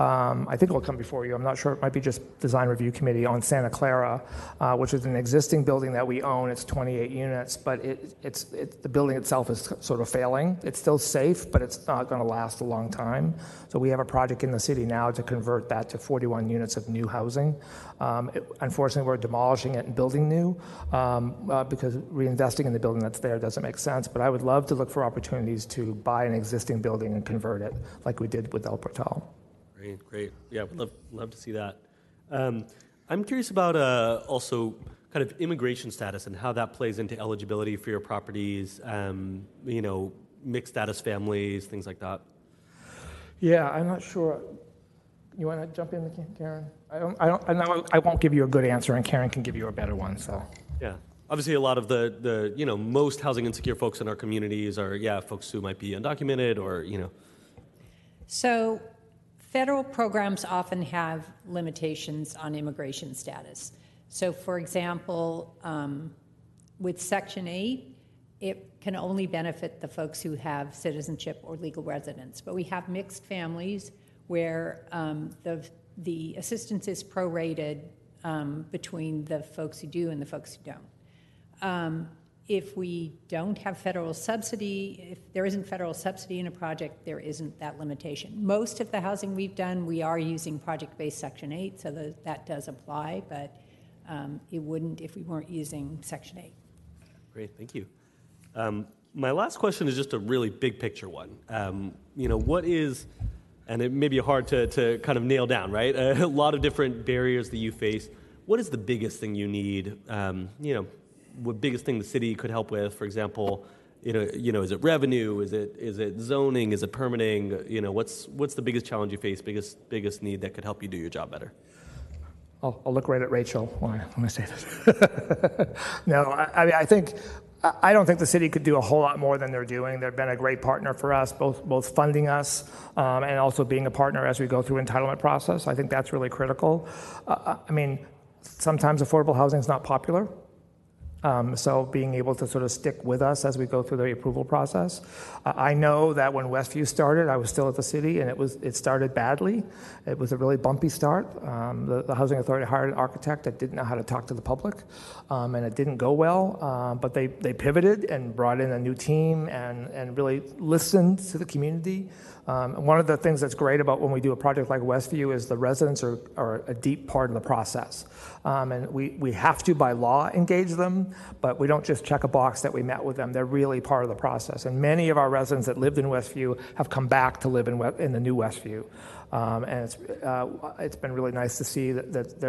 Um, I think it will come before you. I'm not sure. It might be just design review committee on Santa Clara, uh, which is an existing building that we own. It's 28 units, but the building itself is sort of failing. It's still safe, but it's not going to last a long time. So we have a project in the city now to convert that to 41 units of new housing. Um, unfortunately, we're demolishing it and building new um, uh, because reinvesting in the building that's there doesn't make sense. But I would love to look for opportunities to buy an existing building and convert it, like we did with El Portal. Great, great. Yeah, would love, love to see that. Um, I'm curious about uh, also kind of immigration status and how that plays into eligibility for your properties, um, you know, mixed status families, things like that. Yeah, I'm not sure. You want to jump in, Karen? I don't. I don't. I, know I won't give you a good answer, and Karen can give you a better one. So. Yeah. Obviously, a lot of the, the, you know, most housing insecure folks in our communities are, yeah, folks who might be undocumented or, you know, So, federal programs often have limitations on immigration status. So, for example, um, with Section 8, it can only benefit the folks who have citizenship or legal residence. But we have mixed families where um, the, the assistance is prorated um, between the folks who do and the folks who don't. If we don't have federal subsidy, if there isn't federal subsidy in a project, there isn't that limitation. Most of the housing we've done, we are using project-based Section 8, so that, that does apply, but um, it wouldn't if we weren't using Section 8. Great, thank you. Um, my last question is just a really big picture one. Um, you know, what is, and it may be hard to, to kind of nail down, right? [LAUGHS] A lot of different barriers that you face. What is the biggest thing you need? Um, you know, what biggest thing the city could help with? For example, you know, you know, is it revenue? Is it is it zoning? Is it permitting? You know, what's what's the biggest challenge you face? Biggest biggest need that could help you do your job better? I'll, I'll look right at Rachel when I, say this. [LAUGHS] no, I, I mean, I think, I I don't think the city could do a whole lot more than they're doing. They've been a great partner for us, both, both funding us um, and also being a partner as we go through entitlement process. I think that's really critical. Uh, I mean, sometimes affordable housing is not popular. Um, so being able to sort of stick with us as we go through the approval process. I know that when Westview started, I was still at the city, and it was it started badly. It was a really bumpy start. Um, the, housing authority hired an architect that didn't know how to talk to the public, um, and it didn't go well. But they they pivoted and brought in a new team and really listened to the community. Um, one of the things that's great about when we do a project like Westview is the residents are, are a deep part of the process. Um, and we, we have to, by law, engage them, but we don't just check a box that we met with them. They're really part of the process. And many of our residents that lived in Westview have come back to live in, in the new Westview. Um, and it's, uh, it's been really nice to see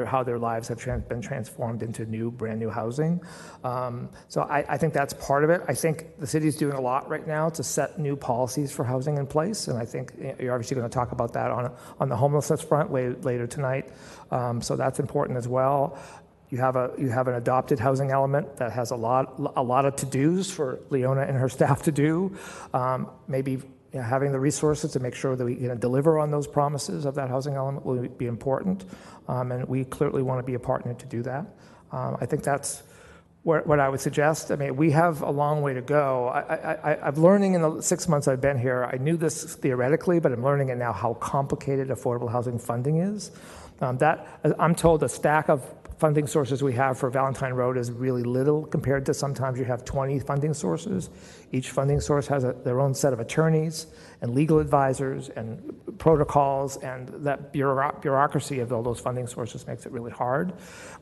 how their lives have been transformed into new, brand new housing. Um, so I, think that's part of it. I think the city's doing a lot right now to set new policies for housing in place, and I think you're obviously going to talk about that on, on the homelessness front later tonight. Um, so that's important as well. You have a you have an adopted housing element that has a lot a lot of to dos for Leona and her [LAUGHS] staff to do. Maybe having the resources to make sure that we you know, deliver on those promises of that housing element will be important, um, and we clearly want to be a partner to do that. Um, I think that's what, what I would suggest. I mean, we have a long way to go. I, I'm learning in the six months I've been here. I knew this theoretically, but I'm learning it now how complicated affordable housing funding is. Um, that I'm told a stack of funding sources we have for Valentine Road is really little compared to sometimes you have 20 funding sources. Each funding source has a, their own set of attorneys and legal advisors and protocols, and that bureau- bureaucracy of all those funding sources makes it really hard.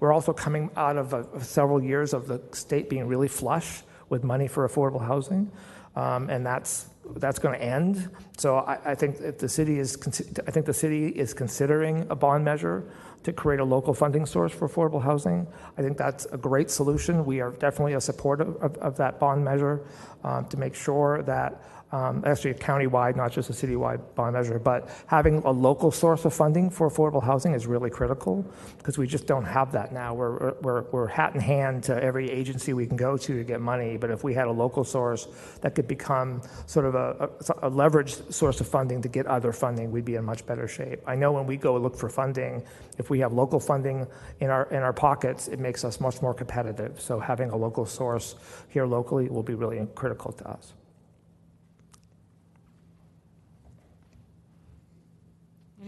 We're also coming out of, a, several years of the state being really flush with money for affordable housing, um, and that's that's going to end. So I, I think the city is, I think the city is considering a bond measure to create a local funding source for affordable housing. I think that's a great solution. We are definitely a supporter of, of that bond measure um, to make sure that um, actually a countywide, not just a citywide bond measure, but having a local source of funding for affordable housing is really critical because we just don't have that now. We're, we're, we're hat in hand to every agency we can go to to get money, but if we had a local source that could become sort of a, a, a leveraged source of funding to get other funding, we'd be in much better shape. I know when we go look for funding, if we have local funding in our, in our pockets, it makes us much more competitive. So having a local source here locally will be really critical to us.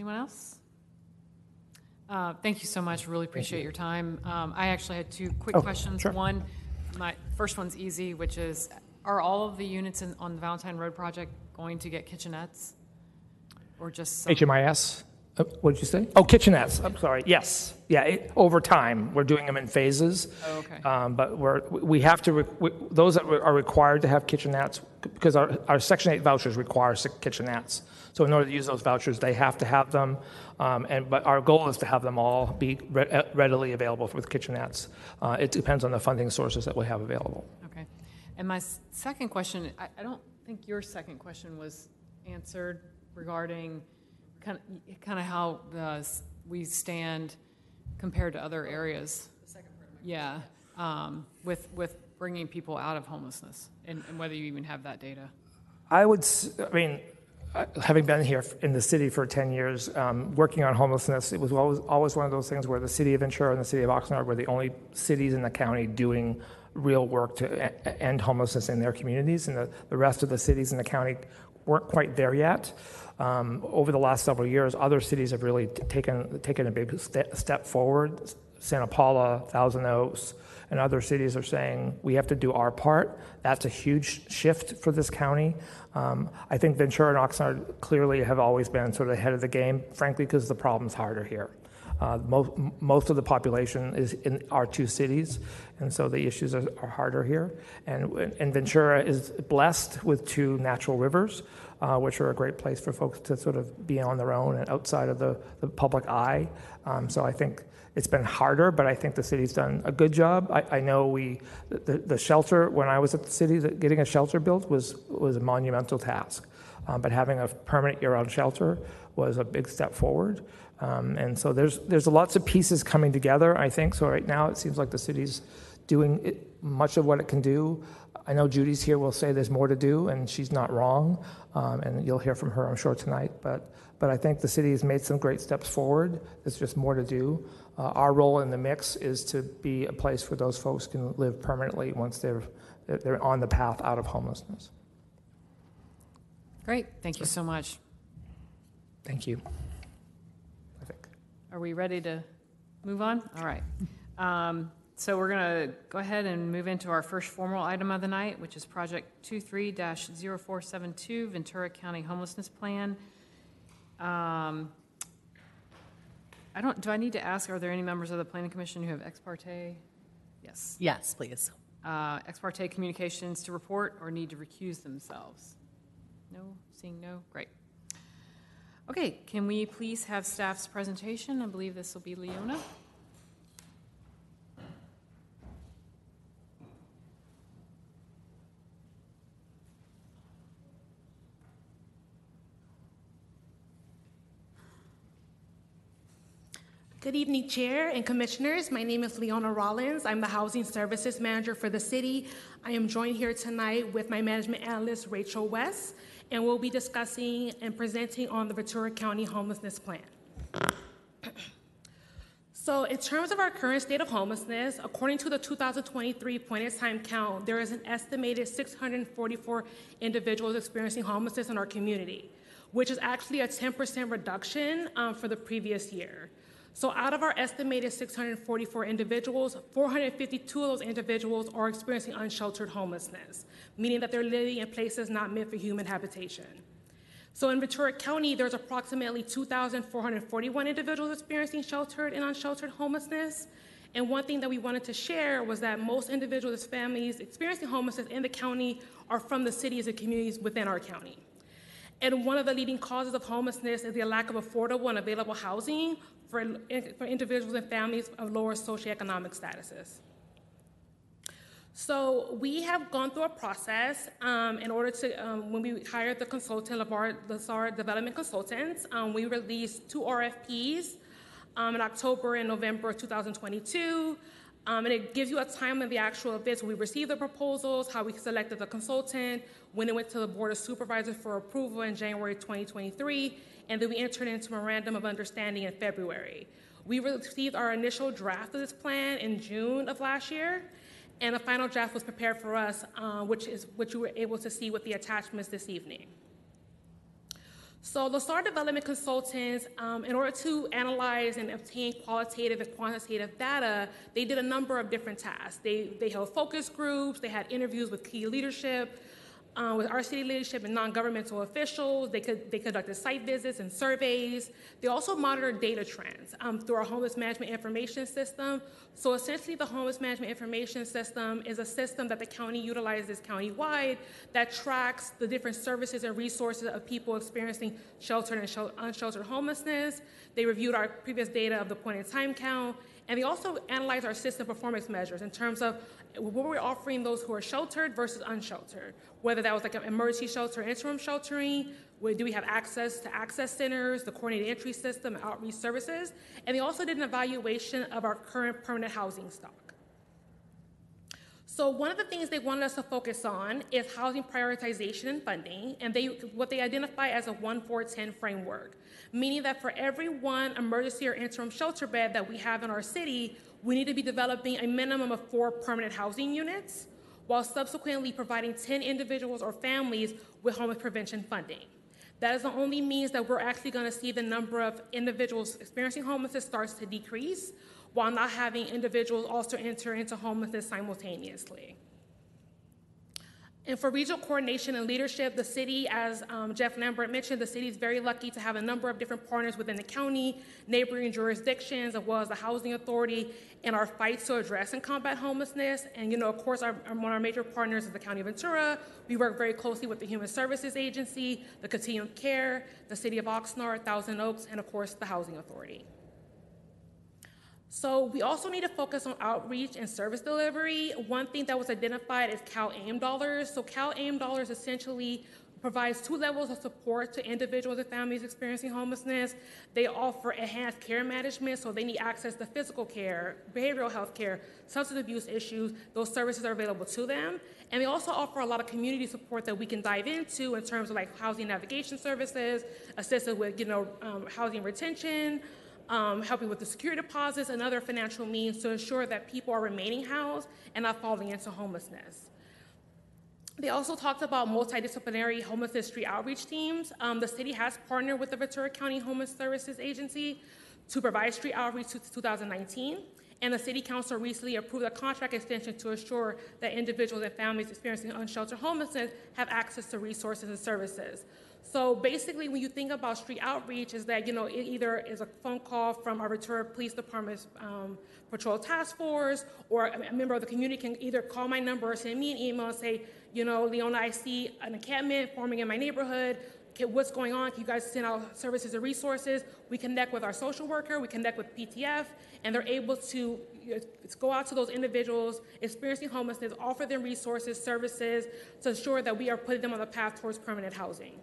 Anyone else? Uh, Thank you so much, really appreciate your time. Um, I actually had two quick Oh, questions. sure. One, my first one's easy, which is, are all of the units in- on the Valentine Road project going to get kitchenettes? Or just some? HMIS? Uh, What did you say? Oh, kitchenettes, I'm sorry, yes. Yeah, it- over time, we're doing them in phases. Oh, okay. Um, But we're, we have to, re- we- those that are required to have kitchenettes, because our, our Section 8 vouchers require si- kitchenettes. So in order to use those vouchers, they have to have them. Um, And, but our goal is to have them all be re- uh, readily available with kitchenettes. Uh, It depends on the funding sources that we have available. Okay. And my second question, I, I don't think your second question was answered regarding kind of, kind of how the, we stand compared to other areas. The second part of my Yeah, um, with, with bringing people out of homelessness, and, and whether you even have that data. I would, I mean, having been here in the city for 10 years, um, working on homelessness, it was always, always one of those things where the city of Ventura and the city of Oxnard were the only cities in the county doing real work to end homelessness in their communities, and the, the rest of the cities in the county weren't quite there yet. Um, over the last several years, other cities have really taken, taken a big ste- step forward. Santa Paula, Thousand Oaks, and other cities are saying we have to do our part. That's a huge shift for this county. Um, I think Ventura and Oxnard clearly have always been sort of ahead of the game, frankly, because the problem's harder here. Uh, most, most of the population is in our two cities, and so the issues are, are harder here. And, and Ventura is blessed with two natural rivers, uh, which are a great place for folks to sort of be on their own and outside of the, the public eye. Um, so I think it's been harder, but I think the city's done a good job. I, I know we, the, the shelter, when I was at the city, getting a shelter built was, was a monumental task. Um, but having a permanent year-round shelter was a big step forward. Um, and so there's, there's lots of pieces coming together, I think. So right now it seems like the city's doing it, much of what it can do. I know Judy's here will say there's more to do, and she's not wrong. Um, and you'll hear from her, I'm sure, tonight. But, but I think the city has made some great steps forward. There's just more to do. Uh, our role in the mix is to be a place where those folks can live permanently once they're, they're on the path out of homelessness. Great, thank you so much. Thank you. I think. Are we ready to move on? All right. Um, So we're going to go ahead and move into our first formal item of the night, which is Project 23-0472, Ventura County Homelessness Plan. Um, I don't, do I need to ask, are there any members of the Planning Commission who have ex parte? Yes. Yes, please. Uh, Ex parte communications to report or need to recuse themselves? No? Seeing no? Great. Okay, can we please have staff's presentation? I believe this will be Leona. Good evening, Chair and Commissioners. My name is Leona Rollins. I'm the Housing Services Manager for the city. I am joined here tonight with my Management Analyst, Rachel West, and we'll be discussing and presenting on the Ventura County Homelessness Plan. [CLEARS THROAT] So, in terms of our current state of homelessness, according to the 2023 point in time count, there is an estimated 644 individuals experiencing homelessness in our community, which is actually a 10% reduction um, for the previous year. So out of our estimated 644 individuals, 452 of those individuals are experiencing unsheltered homelessness, meaning that they're living in places not meant for human habitation. So in Ventura County, there's approximately 2,441 individuals experiencing sheltered and unsheltered homelessness. And one thing that we wanted to share was that most individuals, families experiencing homelessness in the county are from the cities and communities within our county. And one of the leading causes of homelessness is the lack of affordable and available housing for, for individuals and families of lower socioeconomic statuses. So we have gone through a process um, in order to, um, when we hired the consultant, LeSar Development Consultants, um, we released two RFPs um, in October and November of 2022. Um, and it gives you a time of the actual events. We received the proposals, how we selected the consultant, when it went to the Board of Supervisors for approval in January 2023, and then we entered into a memorandum of understanding in February. We received our initial draft of this plan in June of last year, and a final draft was prepared for us, uh, which is which you were able to see with the attachments this evening. So the LeSar Development Consultants, um, in order to analyze and obtain qualitative and quantitative data, they did a number of different tasks. They, they held focus groups, they had interviews with key leadership, uh, with our city leadership and non-governmental officials. They, could, they conducted site visits and surveys. They also monitored data trends um, through our homeless management information system. So essentially, the homeless management information system is a system that the county utilizes countywide that tracks the different services and resources of people experiencing sheltered and unsheltered homelessness. They reviewed our previous data of the point in time count, and they also analyzed our system performance measures in terms of what we're offering those who are sheltered versus unsheltered, whether that was like an emergency shelter, interim sheltering, where do we have access to access centers, the coordinated entry system, outreach services, and they also did an evaluation of our current permanent housing stock. So one of the things they wanted us to focus on is housing prioritization and funding, and they what they identify as a 1-4-10 framework, meaning that for every one emergency or interim shelter bed that we have in our city, we need to be developing a minimum of four permanent housing units while subsequently providing 10 individuals or families with homeless prevention funding. That is the only means that we're actually going to see the number of individuals experiencing homelessness starts to decrease while not having individuals also enter into homelessness simultaneously. And for regional coordination and leadership, the city, as um, Jeff Lambert mentioned, the city is very lucky to have a number of different partners within the county, neighboring jurisdictions, as well as the housing authority, in our fights to address and combat homelessness. And you know, of course, our, one of our major partners is the County of Ventura. We work very closely with the Human Services Agency, the Continuum Care, the City of Oxnard, Thousand Oaks, and of course, the Housing Authority. So we also need to focus on outreach and service delivery. One thing that was identified is CalAIM dollars. So CalAIM dollars essentially provides two levels of support to individuals and families experiencing homelessness. They offer enhanced care management, so they need access to physical care, behavioral health care, substance abuse issues. Those services are available to them. And they also offer a lot of community support that we can dive into in terms of like housing navigation services, assisted with you know um, housing retention, um, helping with the security deposits and other financial means to ensure that people are remaining housed and not falling into homelessness. They also talked about multidisciplinary homeless street outreach teams. Um, the city has partnered with the Ventura County Homeless Services Agency to provide street outreach to 2019. And the City Council recently approved a contract extension to ensure that individuals and families experiencing unsheltered homelessness have access to resources and services. So basically, when you think about street outreach, is that you know it either is a phone call from our Ventura Police Department's um, patrol task force, or a member of the community can either call my number or send me an email and say, you know, Leona, I see an encampment forming in my neighborhood. What's going on? Can you guys send out services and resources? We connect with our social worker, we connect with PTF, and they're able to you know, go out to those individuals experiencing homelessness, offer them resources, services to ensure that we are putting them on the path towards permanent housing.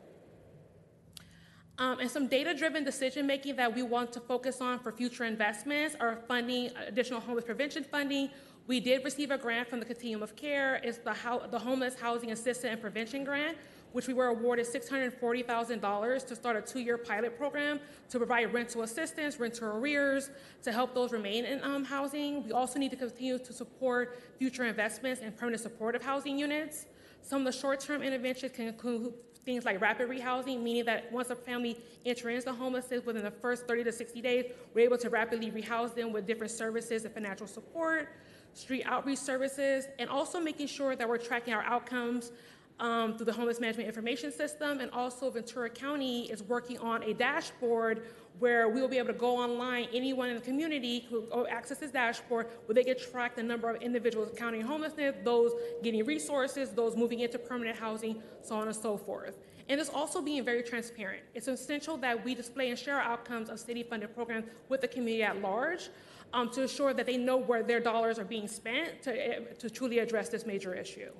Um, and some data-driven decision-making that we want to focus on for future investments are funding, additional homeless prevention funding. We did receive a grant from the Continuum of Care. It's the, ho- the Homeless Housing Assistance and Prevention Grant, which we were awarded $640,000 to start a two-year pilot program to provide rental assistance, rental arrears, to help those remain in um, housing. We also need to continue to support future investments in permanent supportive housing units. Some of the short-term interventions can include things like rapid rehousing, meaning that once a family enters into homelessness within the first 30 to 60 days, we're able to rapidly rehouse them with different services and financial support, street outreach services, and also making sure that we're tracking our outcomes um, through the Homeless Management Information System. And also, Ventura County is working on a dashboard where we will be able to go online, anyone in the community who access this dashboard, where they can track the number of individuals encountering homelessness, those getting resources, those moving into permanent housing, so on and so forth. And it's also being very transparent. It's essential that we display and share our outcomes of city-funded programs with the community at large um, to ensure that they know where their dollars are being spent to, eh, to truly address this major issue.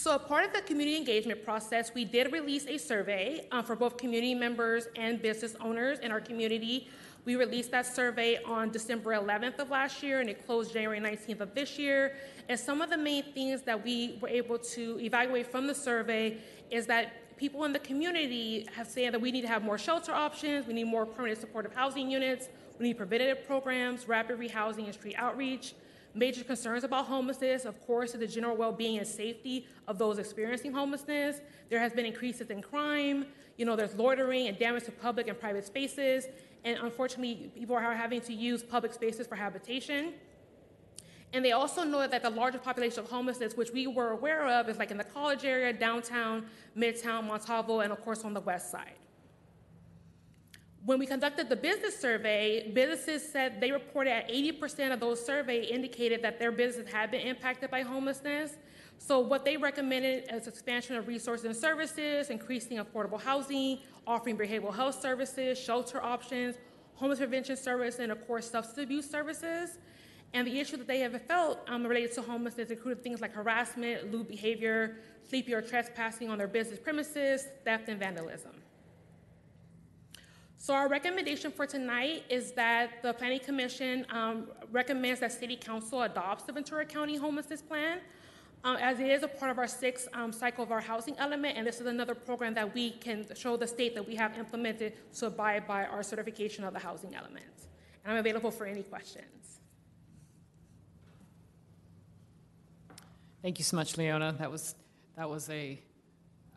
So, a part of the community engagement process, we did release a survey uh, for both community members and business owners in our community. We released that survey on December 11th of last year, and it closed January 19th of this year. And some of the main things that we were able to evaluate from the survey is that people in the community have said that we need to have more shelter options, we need more permanent supportive housing units, we need preventative programs, rapid rehousing, and street outreach. Major concerns about homelessness, of course, is the general well being and safety of those experiencing homelessness. There has been increases in crime. You know, there's loitering and damage to public and private spaces. And unfortunately, people are having to use public spaces for habitation. And they also know that the largest population of homelessness, which we were aware of, is like in the college area, downtown, midtown, Montalvo, and of course on the west side. When we conducted the business survey, businesses said they reported at 80% of those surveyed indicated that their business had been impacted by homelessness. So, what they recommended is expansion of resources and services, increasing affordable housing, offering behavioral health services, shelter options, homeless prevention service, and of course, substance abuse services. And the issue that they have felt um, related to homelessness included things like harassment, lewd behavior, sleeping or trespassing on their business premises, theft, and vandalism. So our recommendation for tonight is that the Planning Commission um, recommends that City Council adopts the Ventura County Homelessness Plan, um, as it is a part of our sixth um, cycle of our housing element, and this is another program that we can show the state that we have implemented to abide by our certification of the housing element. And I'm available for any questions. Thank you so much, Leona. That was, that was a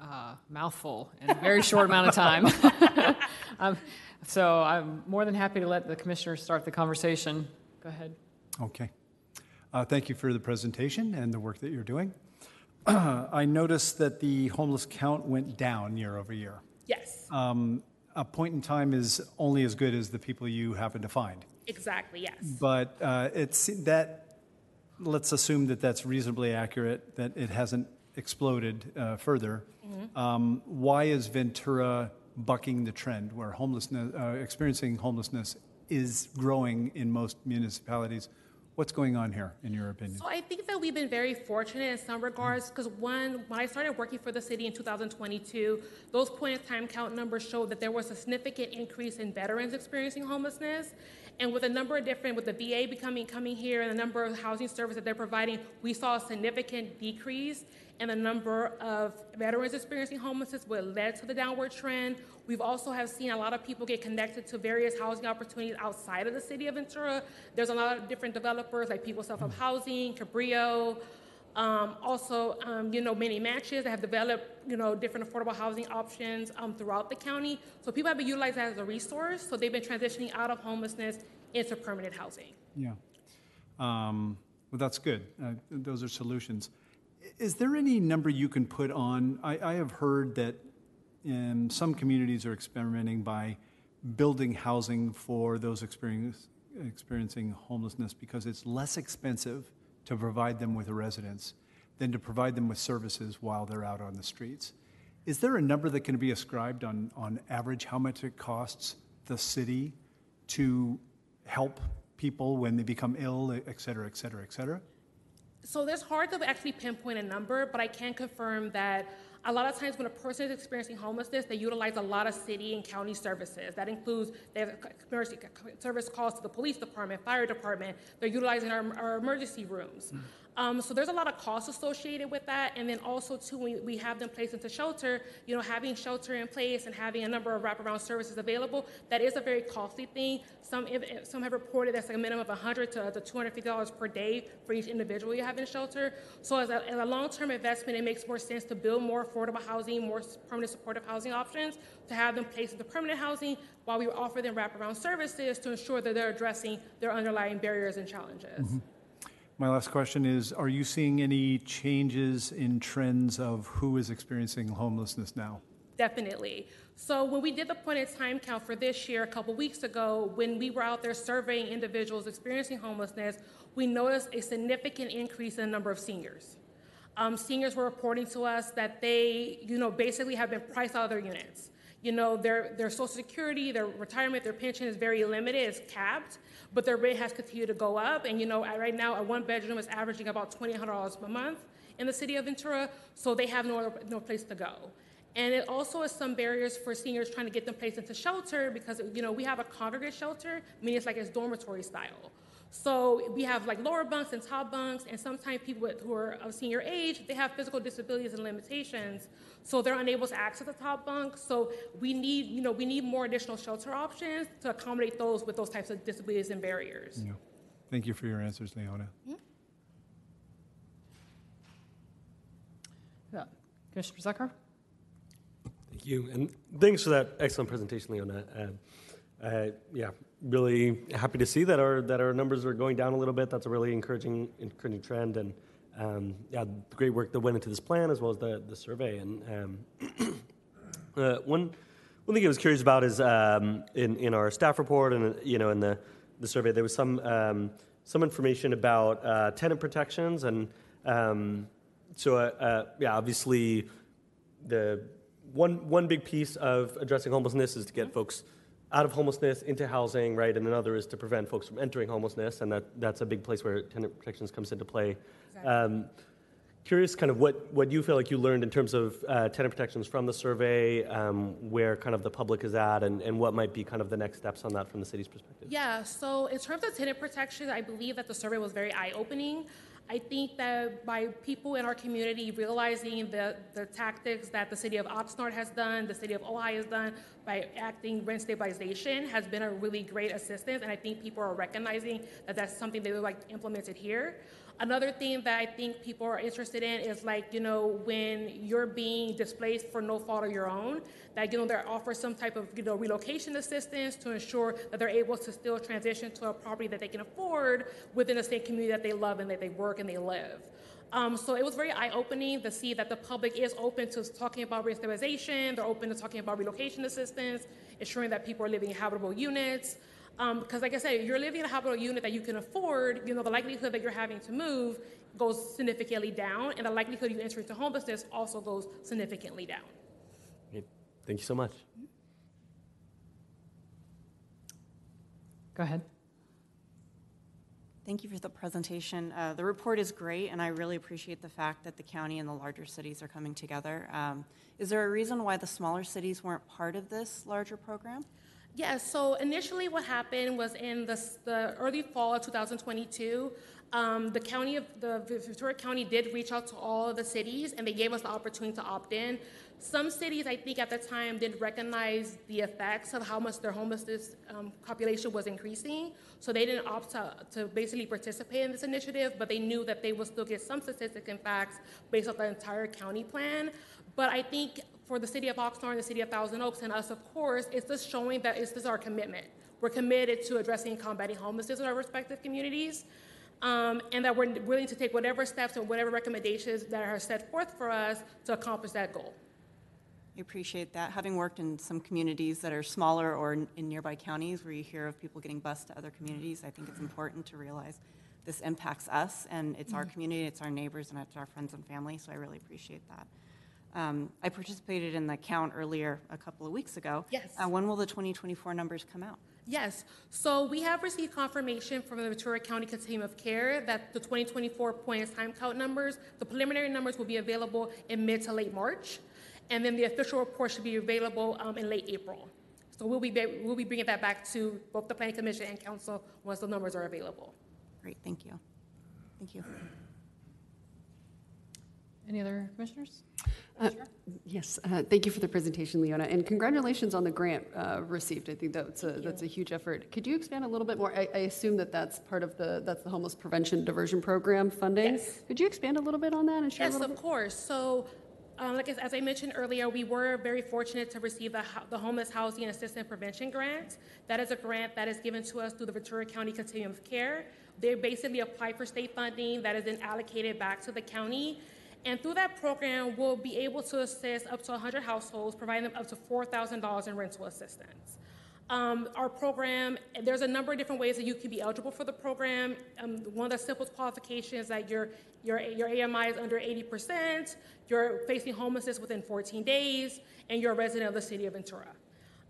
uh, mouthful in a very short amount of time. [LAUGHS] um, so I'm more than happy to let the commissioner start the conversation. Go ahead. Okay. Uh, thank you for the presentation and the work that you're doing. Uh, [CLEARS THROAT] I noticed that the homeless count went down year over year. Yes, Um, a point in time is only as good as the people you happen to find. exactly, yes. But uh, it's that, let's assume that that's reasonably accurate, that it hasn't exploded uh, further. Um, why is Ventura bucking the trend where homelessness, uh, experiencing homelessness is growing in most municipalities? What's going on here, in your opinion? So I think that we've been very fortunate in some regards because one, when I started working for the city in 2022, those point in time count numbers showed that there was a significant increase in veterans experiencing homelessness. And with a number of different, with the VA becoming coming here and the number of housing services that they're providing, we saw a significant decrease in the number of veterans experiencing homelessness, what led to the downward trend. We've also have seen a lot of people get connected to various housing opportunities outside of the city of Ventura. There's a lot of different developers like People Self Help Housing, Cabrillo, um, also, um, you know, Many Mansions that have developed, you know, different affordable housing options um, throughout the county. So people have been utilized that as a resource. So they've been transitioning out of homelessness into permanent housing. Yeah. Um, well, that's good. Uh, those are solutions. Is there any number you can put on? I, I have heard that um, some communities are experimenting by building housing for those experience, experiencing homelessness because it's less expensive to provide them with a residence than to provide them with services while they're out on the streets. Is there a number that can be ascribed on, on average how much it costs the city to help people when they become ill, et cetera, et cetera, et cetera? So it's hard to actually pinpoint a number, but I can confirm that a lot of times when a person is experiencing homelessness, they utilize a lot of city and county services. That includes they have emergency service calls to the police department, fire department. They're utilizing our, our emergency rooms. Um, so there's a lot of costs associated with that. And then also too, when we have them placed into shelter, you know, having shelter in place and having a number of wraparound services available, that is a very costly thing. Some, some have reported that's like a minimum of 100 to, to $250 per day for each individual you have in shelter. So as a, as a long-term investment, it makes more sense to build more affordable housing, more permanent supportive housing options, to have them placed into permanent housing while we offer them wraparound services to ensure that they're addressing their underlying barriers and challenges. My last question is, are you seeing any changes in trends of who is experiencing homelessness now? Definitely. So when we did the point in time count for this year a couple weeks ago, when we were out there surveying individuals experiencing homelessness, we noticed a significant increase in the number of seniors. Um, seniors were reporting to us that they, you know, basically have been priced out of their units. You know, their, their social security, their retirement, their pension is very limited, it's capped, but their rent has continued to go up. And, you know, right now, a one bedroom is averaging about $2,800 per month in the city of Ventura, so they have no, no place to go. And it also is some barriers for seniors trying to get them placed into shelter because, you know, we have a congregate shelter, meaning it's like it's dormitory style. So we have like lower bunks and top bunks, and sometimes people with- who are of senior age, they have physical disabilities and limitations, so they're unable to access the top bunk. So we need, you know, we need more additional shelter options to accommodate those with those types of disabilities and barriers. Yeah. Thank you for your answers, Leona. Yeah. Commissioner Zucker? Thank you, and thanks for that excellent presentation, Leona. Um, uh, yeah, really happy to see that our that our numbers are going down a little bit. That's a really encouraging encouraging trend, and um, yeah, the great work that went into this plan as well as the the survey. And um, [CLEARS THROAT] uh, one one thing I was curious about is um, in in our staff report and you know in the the survey there was some some information about uh, tenant protections and so uh, yeah obviously the one one big piece of addressing homelessness is to get folks out of homelessness into housing, right? And another is to prevent folks from entering homelessness, and that, that's a big place where tenant protections comes into play. Um, curious, kind of what, what you feel like you learned in terms of uh, tenant protections from the survey, um, where kind of the public is at, and, and what might be kind of the next steps on that from the city's perspective. Yeah, so in terms of tenant protection, I believe that the survey was very eye-opening. I think that by people in our community realizing the, the tactics that the city of Oxnard has done, the city of Ojai has done by acting rent stabilization has been a really great assistance, and I think people are recognizing that that's something they would like implemented here. Another thing that I think people are interested in is like, you know, when you're being displaced for no fault of your own, that, you know, they're offer some type of, you know, relocation assistance to ensure that they're able to still transition to a property that they can afford within the same community that they love and that they work and they live. Um, so it was very eye-opening to see that the public is open to talking about restabilization, they're open to talking about relocation assistance, ensuring that people are living in habitable units. Um, because like I said, you're living in a habitable unit that you can afford, you know, the likelihood that you're having to move goes significantly down, and the likelihood you enter into homelessness also goes significantly down. Great. Thank you so much. Go ahead. Thank you for the presentation. Uh, the report is great, and I really appreciate the fact that the county and the larger cities are coming together. Um, is there a reason why the smaller cities weren't part of this larger program? Yeah, so initially what happened was in the, the early fall of 2022, um, the county of the Ventura County did reach out to all of the cities and they gave us the opportunity to opt in. Some cities, I think at the time, didn't recognize the effects of how much their homelessness um, population was increasing. So they didn't opt to, to basically participate in this initiative, but they knew that they would still get some statistics and facts based off the entire county plan. But I think for the city of Oxnard and the city of Thousand Oaks and us, of course, it's just showing that it's just our commitment. We're committed to addressing and combating homelessness in our respective communities. Um, and that we're willing to take whatever steps and whatever recommendations that are set forth for us to accomplish that goal. I appreciate that. Having worked in some communities that are smaller or in, in nearby counties where you hear of people getting bused to other communities, I think it's important to realize this impacts us and it's our community, it's our neighbors, and it's our friends and family. So I really appreciate that. Um, I participated in the count earlier a couple of weeks ago. Yes. Uh, when will the 2024 numbers come out? Yes, so we have received confirmation from the Ventura County Continuum of Care that the 2024 point in time count numbers, the preliminary numbers will be available in mid to late March, and then the official report should be available um, in late April. So we'll be, we'll be bringing that back to both the Planning Commission and Council once the numbers are available. Great, thank you. Thank you. Any other commissioners? Uh, Yes, uh, thank you for the presentation, Leona, and congratulations on the grant uh, received. I think that's a, that's a huge effort. Could you expand a little bit more? I, I assume that that's part of the, that's the homeless prevention diversion program funding? Yes. Could you expand a little bit on that and share a Yes, little of bit? course. So, um, like, as- as I mentioned earlier, we were very fortunate to receive the, the Homeless Housing Assistance Prevention Grant. That is a grant that is given to us through the Ventura County Continuum of Care. They basically apply for state funding that is then allocated back to the county. And through that program, we'll be able to assist up to 100 households, providing them up to $4,000 in rental assistance. Um, our program, there's a number of different ways that you can be eligible for the program. Um, one of the simplest qualifications is that your, your, your AMI is under 80%, you're facing homelessness within 14 days, and you're a resident of the city of Ventura.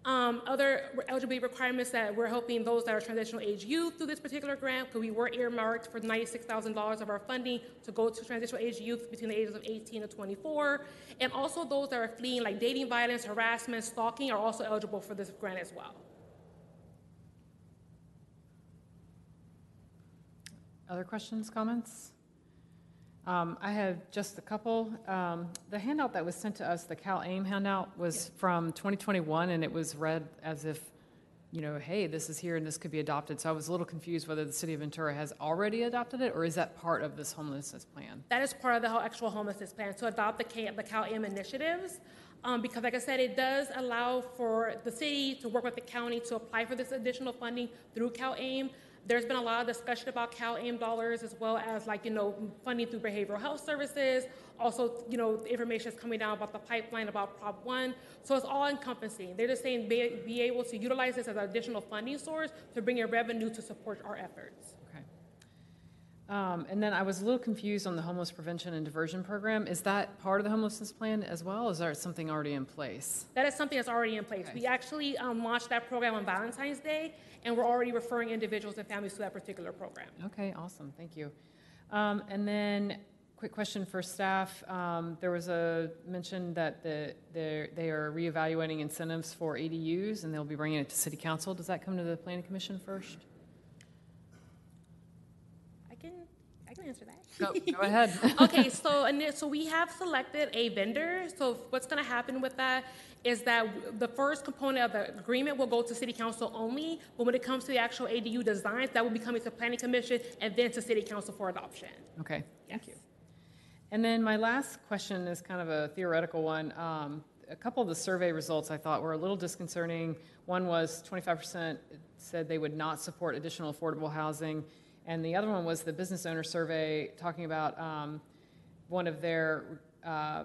Um, other eligibility requirements that we're helping those that are transitional age youth through this particular grant, because we were earmarked for $96,000 of our funding to go to transitional age youth between the ages of 18 to 24. And also those that are fleeing like dating violence, harassment, stalking are also eligible for this grant as well. Other questions, comments? Um, I have just a couple. Um, The handout that was sent to us, the CalAIM handout, was from 2021, and it was read as if, you know, hey, this is here and this could be adopted. So I was a little confused whether the city of Ventura has already adopted it, or is that part of this homelessness plan? That is part of the whole actual homelessness plan, to adopt the K, the CalAIM initiatives. Um, because like I said, it does allow for the city to work with the county to apply for this additional funding through CalAIM. There's been a lot of discussion about CalAIM dollars as well as like, you know, funding through behavioral health services. Also, you know, information is coming down about the pipeline about Prop One. So it's all encompassing. They're just saying be, be able to utilize this as an additional funding source to bring in revenue to support our efforts. Um, And then I was a little confused on the homeless prevention and diversion program. Is that part of the homelessness plan as well, or is there something already in place? That is something that's already in place. Okay. We actually um, launched that program on Valentine's Day, and we're already referring individuals and families to that particular program. Okay, awesome, thank you. Um, And then, quick question for staff. Um, There was a mention that the, they're- they are reevaluating incentives for ADUs, and they'll be bringing it to city council. Does that come to the planning commission first? I can, I can answer that. Go [LAUGHS] go ahead. okay, so and so we have selected a vendor. So what's going to happen with that is that the first component of the agreement will go to City Council only, but when it comes to the actual ADU designs, that will be coming to Planning Commission and then to City Council for adoption. Okay, thank you. And then my last question is kind of a theoretical one. Um, A couple of the survey results I thought were a little disconcerting. One was 25% said they would not support additional affordable housing, and the other one was the business owner survey talking about um, one of their uh,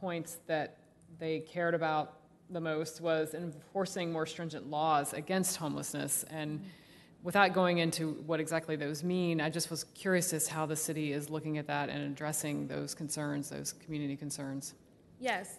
points that they cared about the most was enforcing more stringent laws against homelessness. And without going into what exactly those mean, I just was curious as how the city is looking at that and addressing those concerns, those community concerns. Yes.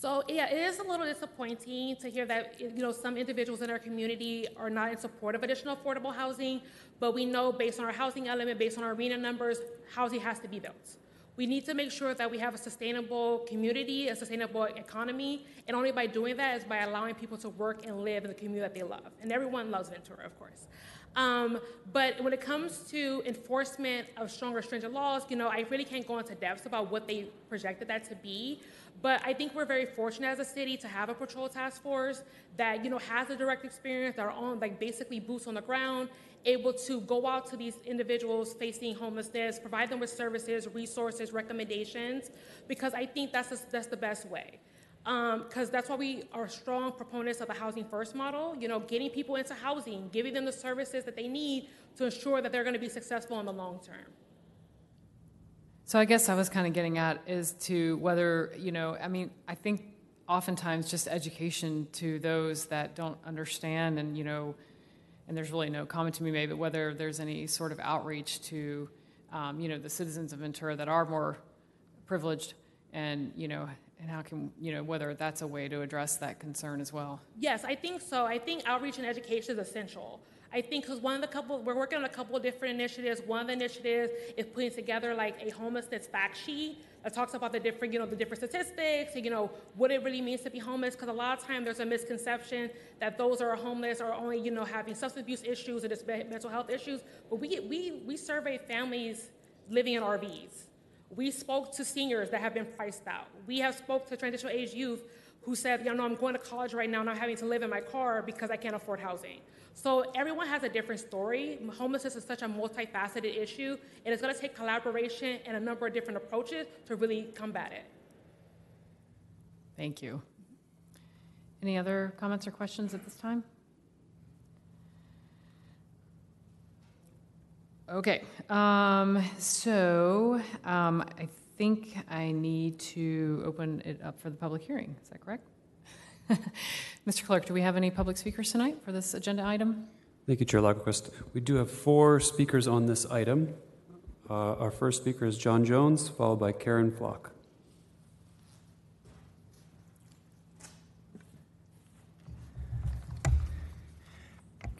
So yeah, it is a little disappointing to hear that you know some individuals in our community are not in support of additional affordable housing, but we know based on our housing element, based on our RHNA numbers, housing has to be built. We need to make sure that we have a sustainable community, a sustainable economy, and only by doing that is by allowing people to work and live in the community that they love. And everyone loves Ventura, of course. Um, but when it comes to enforcement of stronger, stringent laws, you know, I really can't go into depths about what they projected that to be. But I think we're very fortunate as a city to have a patrol task force that, you know, has a direct experience, that are on, like, basically boots on the ground, able to go out to these individuals facing homelessness, provide them with services, resources, recommendations, because I think that's the, that's the best way um, because that's why we are strong proponents of the housing first model. You know, getting people into housing, giving them the services that they need to ensure that they're going to be successful in the long term. So I guess I was kind of getting at is to whether, you know, I mean, I think oftentimes just education to those that don't understand and, you know, and there's really no comment to be made, but whether there's any sort of outreach to, um, you know, the citizens of Ventura that are more privileged and, you know, and how can, you know, whether that's a way to address that concern as well. Yes, I think so. I think outreach and education is essential. I think because one of the couple, we're working on a couple of different initiatives. One of the initiatives is putting together like a homelessness fact sheet that talks about the different, you know, the different statistics, you know, what it really means to be homeless. Because a lot of times there's a misconception that those are homeless are only, you know, having substance abuse issues or just mental health issues. But we we we survey families living in RVs We spoke to seniors that have been priced out. We have spoke to transitional age youth who said, you know, I'm going to college right now and I'm having to live in my car because I can't afford housing. So everyone has a different story. Homelessness is such a multifaceted issue, and it's going to take collaboration and a number of different approaches to really combat it. Thank you. Any other comments or questions at this time? Okay, um, so um, I think I need to open it up for the public hearing. Is that correct? [LAUGHS] Mr. Clerk, do we have any public speakers tonight for this agenda item? Thank you, Chair Lagerquist. We do have four speakers on this item. Uh, our first speaker is John Jones, followed by Karen Flock.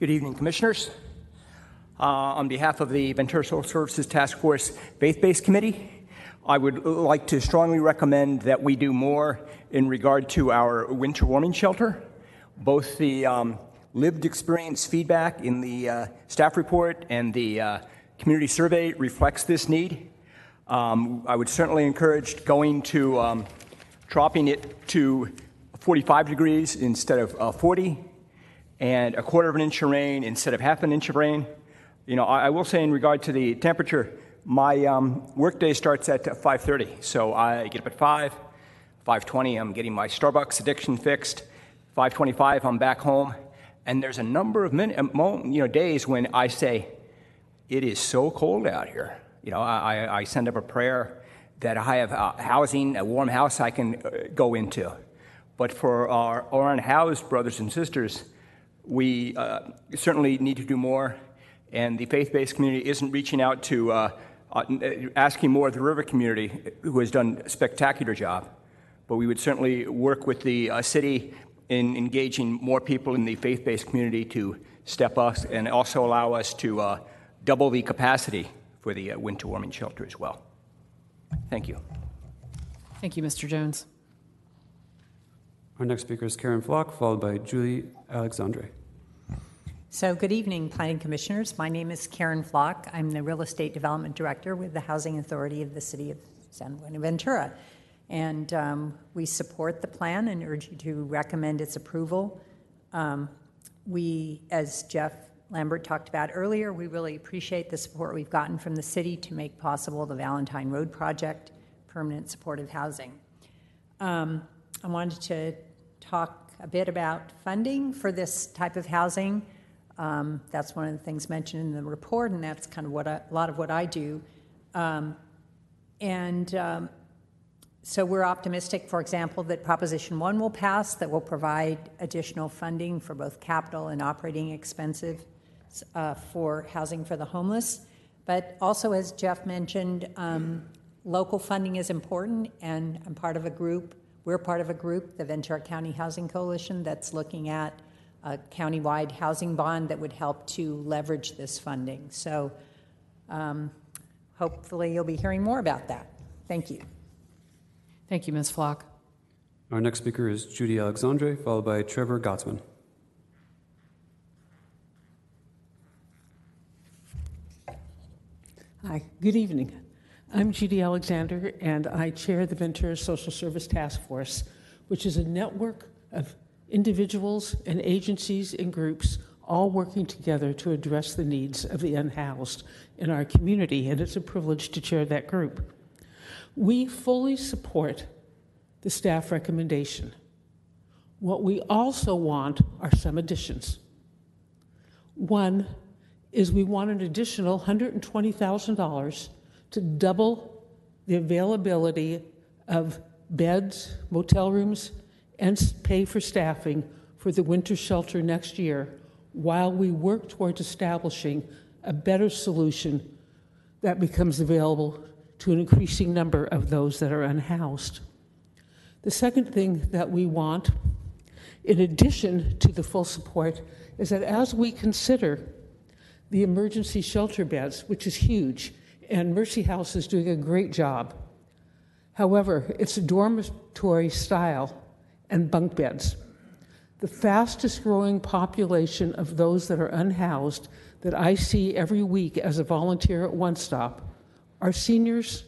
Good evening, Commissioners. Uh, on behalf of the Ventura Social Services Task Force Faith Based Committee, I would like to strongly recommend that we do more in regard to our winter warming shelter. Both the um, lived experience feedback in the uh, staff report and the uh, community survey reflects this need. Um, I would certainly encourage going to um, dropping it to 45 degrees instead of uh, 40 and a quarter of an inch of rain instead of half an inch of rain. You know, I, I will say in regard to the temperature, my um, workday starts at 5:30, so I get up at 5. 5:20, I'm getting my Starbucks addiction fixed. 5:25, I'm back home, and there's a number of min- you know days when I say, "It is so cold out here." You know, I, I send up a prayer that I have uh, housing, a warm house I can uh, go into. But for our, unhoused brothers and sisters, we uh, certainly need to do more, and the faith based community isn't reaching out to uh, uh, asking more of the river community, who has done a spectacular job. But we would certainly work with the uh, city in engaging more people in the faith based community to step up and also allow us to uh, double the capacity for the uh, winter warming shelter as well. Thank you. Thank you, Mr. Jones. Our next speaker is Karen Flock, followed by Julie Alexander. So, good evening, Planning Commissioners. My name is Karen Flock. I'm the Real Estate Development Director with the Housing Authority of the City of San Buenaventura. And um, we support the plan and urge you to recommend its approval. Um, we, as Jeff Lambert talked about earlier, we really appreciate the support we've gotten from the city to make possible the Valentine Road project, permanent supportive housing. Um, I wanted to talk a bit about funding for this type of housing. Um, that's one of the things mentioned in the report, and that's kind of what I, a lot of what I do. Um, and um, so we're optimistic, for example, that Proposition 1 will pass, that will provide additional funding for both capital and operating expenses uh, for housing for the homeless. But also, as Jeff mentioned, um, local funding is important, and I'm part of a group we're part of a group, the Ventura County Housing Coalition, that's looking at a countywide housing bond that would help to leverage this funding. So um, hopefully you'll be hearing more about that. Thank you. Thank you, Ms. Flock. Our next speaker is Judy Alexander, followed by Trevor Gottsman. Hi, good evening. I'm Judy Alexander, and I chair the Ventura Social Service Task Force, which is a network of individuals and agencies and groups all working together to address the needs of the unhoused in our community, and it's a privilege to chair that group. We fully support the staff recommendation. What we also want are some additions. One is we want an additional $120,000 to double the availability of beds, motel rooms, and pay for staffing for the winter shelter next year while we work towards establishing a better solution that becomes available to an increasing number of those that are unhoused. The second thing that we want, in addition to the full support, is that as we consider the emergency shelter beds, which is huge, and Mercy House is doing a great job. However, it's a dormitory style and bunk beds. The fastest growing population of those that are unhoused that I see every week as a volunteer at One Stop are seniors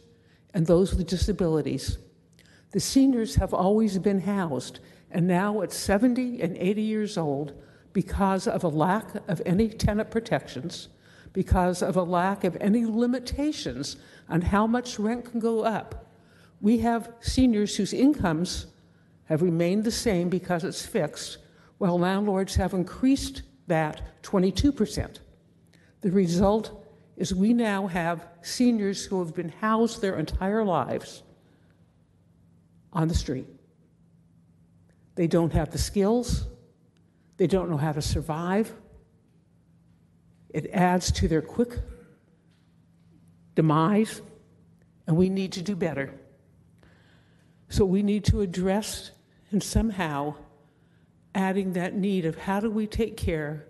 and those with disabilities. The seniors have always been housed, and now at 70 and 80 years old, because of a lack of any tenant protections, because of a lack of any limitations on how much rent can go up, we have seniors whose incomes have remained the same because it's fixed, while landlords have increased that 22%. The result is we now have seniors who have been housed their entire lives on the street. They don't have the skills, they don't know how to survive. It adds to their quick demise, and we need to do better. So we need to address and somehow adding that need of how do we take care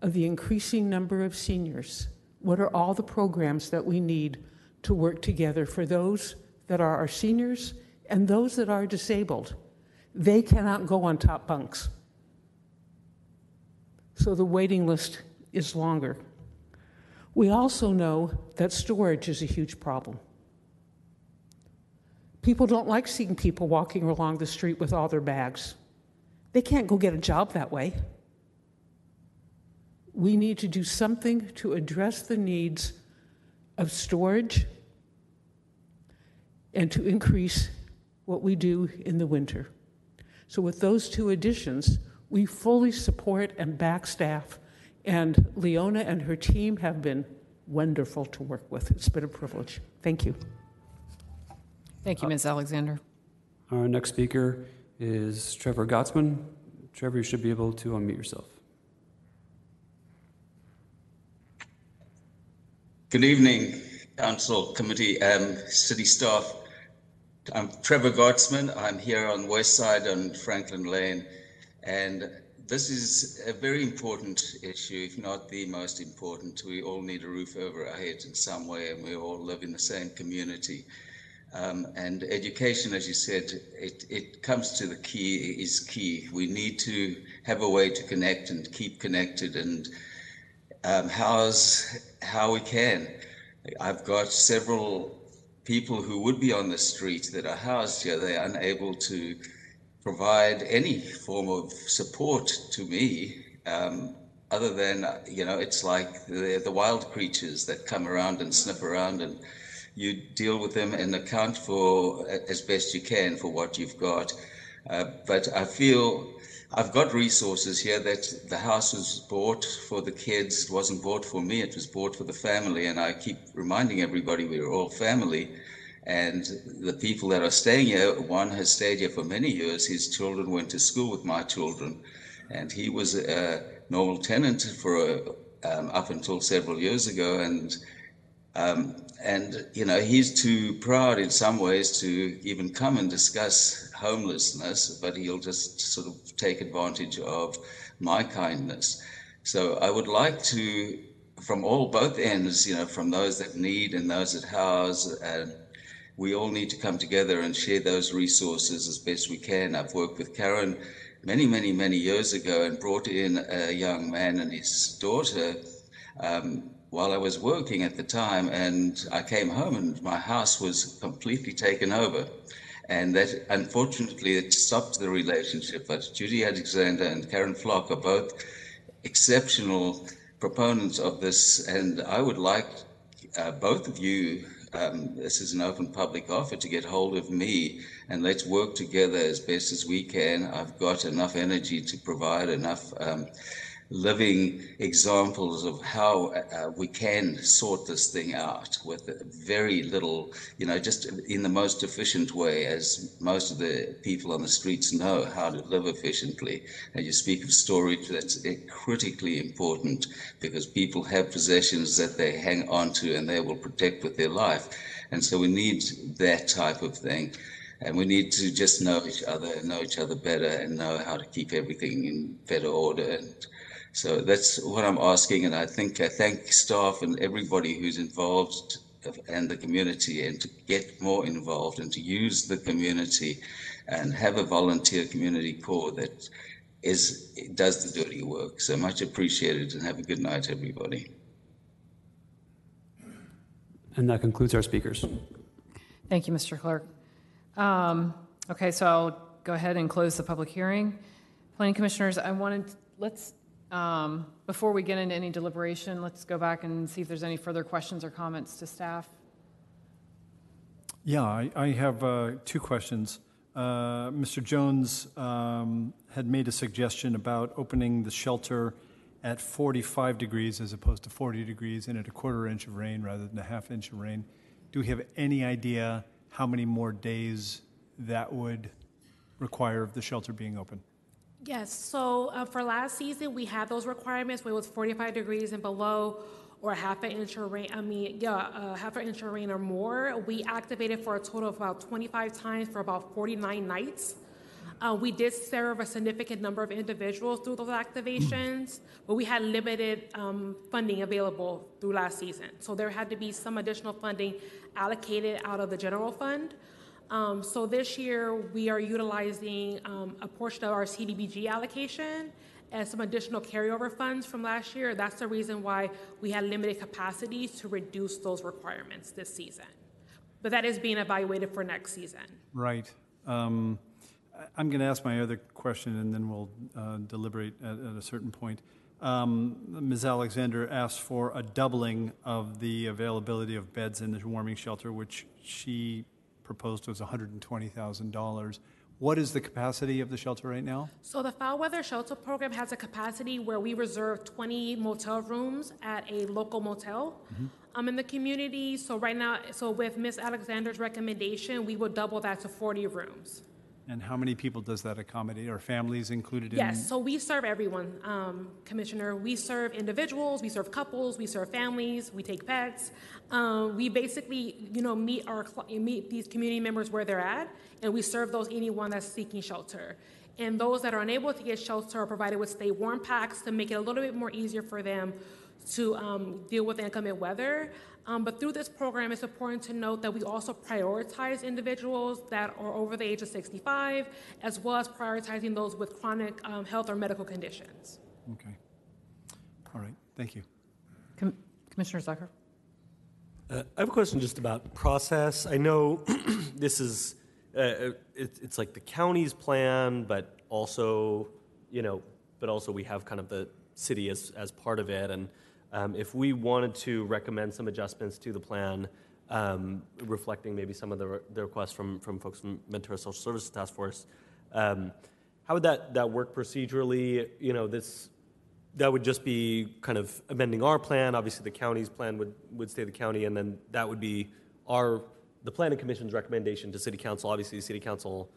of the increasing number of seniors? What are all the programs that we need to work together for those that are our seniors and those that are disabled? They cannot go on top bunks. So the waiting list is longer. We also know that storage is a huge problem. People don't like seeing people walking along the street with all their bags. They can't go get a job that way. We need to do something to address the needs of storage and to increase what we do in the winter. So, with those two additions, we fully support and back staff, and Leona and her team have been wonderful to work with. It's been a privilege. Thank you. Thank you, Ms. Alexander. Our next speaker is Trevor Gottsman. Trevor, you should be able to unmute yourself. Good evening, Council, Committee, um, City staff. I'm Trevor Gottsman. I'm here on West Side on Franklin Lane, and this is a very important issue, if not the most important. We all need a roof over our heads in some way, and we all live in the same community. Um, and education, as you said, it, it comes to the key is key. We need to have a way to connect and keep connected and um, house how we can. I've got several people who would be on the street that are housed here. They're unable to provide any form of support to me. Um, other than, you know, it's like the, the wild creatures that come around and sniff around and you deal with them and account for as best you can for what you've got. Uh, but I feel I've got resources here that the house was bought for the kids. It wasn't bought for me, it was bought for the family. And I keep reminding everybody we're all family. And the people that are staying here, one has stayed here for many years. His children went to school with my children. And he was a normal tenant for a, um, up until several years ago. And um, and, you know, he's too proud in some ways to even come and discuss homelessness, but he'll just sort of take advantage of my kindness. So I would like to, from all both ends, you know, from those that need and those that house, uh, we all need to come together and share those resources as best we can. I've worked with Karen many, many, many years ago and brought in a young man and his daughter. Um, while I was working at the time, and I came home and my house was completely taken over. And that, unfortunately, it stopped the relationship. But Judy Alexander and Karen Flock are both exceptional proponents of this, and I would like uh, both of you. Um, this is an open public offer to get hold of me and let's work together as best as we can. I've got enough energy to provide enough um, living examples of how uh, we can sort this thing out with very little, you know, just in the most efficient way, as most of the people on the streets know how to live efficiently. And you speak of storage, that's critically important because people have possessions that they hang on to and they will protect with their life. And so we need that type of thing. And we need to just know each other and know each other better and know how to keep everything in better order. And so that's what I'm asking, and I think I thank staff and everybody who's involved and the community, and to get more involved and to use the community and have a volunteer community corps that is does the dirty work. So much appreciated, and have a good night, everybody. And that concludes our speakers. Thank you, Mr. Clerk. Um, Okay, so I'll go ahead and close the public hearing. Planning Commissioners, I wanted, let's, um, before we get into any deliberation, let's go back and see if there's any further questions or comments to staff. Yeah, I, I have uh, two questions. Uh, Mr. Jones um, had made a suggestion about opening the shelter at 45 degrees as opposed to 40 degrees and at a quarter inch of rain rather than a half inch of rain. Do we have any idea how many more days that would require of the shelter being open? Yes, so uh, for last season, we had those requirements where it was 45 degrees and below or half an inch of rain, I mean, yeah, a half an inch of rain or more. We activated for a total of about 25 times for about 49 nights. Uh, we did serve a significant number of individuals through those activations, but we had limited um, funding available through last season. So there had to be some additional funding allocated out of the general fund. Um, so this year, we are utilizing um, a portion of our CDBG allocation and some additional carryover funds from last year. That's the reason why we had limited capacity to reduce those requirements this season. But that is being evaluated for next season. Right. Um, I'm going to ask my other question, and then we'll uh, deliberate at, at a certain point. Um, Ms. Alexander asked for a doubling of the availability of beds in the warming shelter, which she proposed was $120,000. What is the capacity of the shelter right now? So the foul weather shelter program has a capacity where we reserve 20 motel rooms at a local motel um, in the community. So right now, so with Ms. Alexander's recommendation, we will double that to 40 rooms. And how many people does that accommodate? Are families included in? Yes, so we serve everyone, um, Commissioner. We serve individuals, we serve couples, we serve families, we take pets. Um, we basically, you know, meet our meet these community members where they're at, and we serve those anyone that's seeking shelter. And those that are unable to get shelter are provided with stay warm packs to make it a little bit more easier for them to um, deal with inclement weather. Um, but through this program, it's important to note that we also prioritize individuals that are over the age of 65, as well as prioritizing those with chronic um, health or medical conditions. Okay. All right, thank you. Com- Commissioner Zucker? Uh, I have a question just about process. I know [CLEARS THROAT] this is, uh, uh, it, it's like the county's plan, but also, you know, but also we have kind of the city as, as part of it. And um, if we wanted to recommend some adjustments to the plan, um, reflecting maybe some of the, re- the requests from, from folks from Ventura Social Services Task Force, um, how would that, that work procedurally? You know, this, that would just be kind of amending our plan. Obviously, the county's plan would, would stay the county, and then that would be our, the planning commission's recommendation to city council. Obviously, city council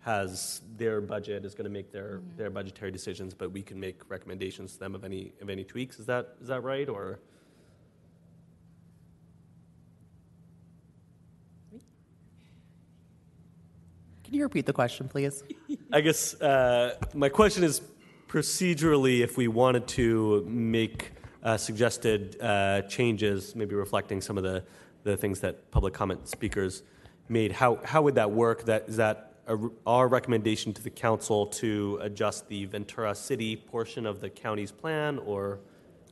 has their budget, is going to make their, their budgetary decisions, but we can make recommendations to them of any, of any tweaks. Is that, is that right, or? Can you repeat the question, please? [LAUGHS] I guess uh, my question is procedurally, if we wanted to make uh, suggested uh, changes, maybe reflecting some of the, the things that public comment speakers made, how, how would that work? That, is that a, our recommendation to the council to adjust the Ventura City portion of the county's plan, or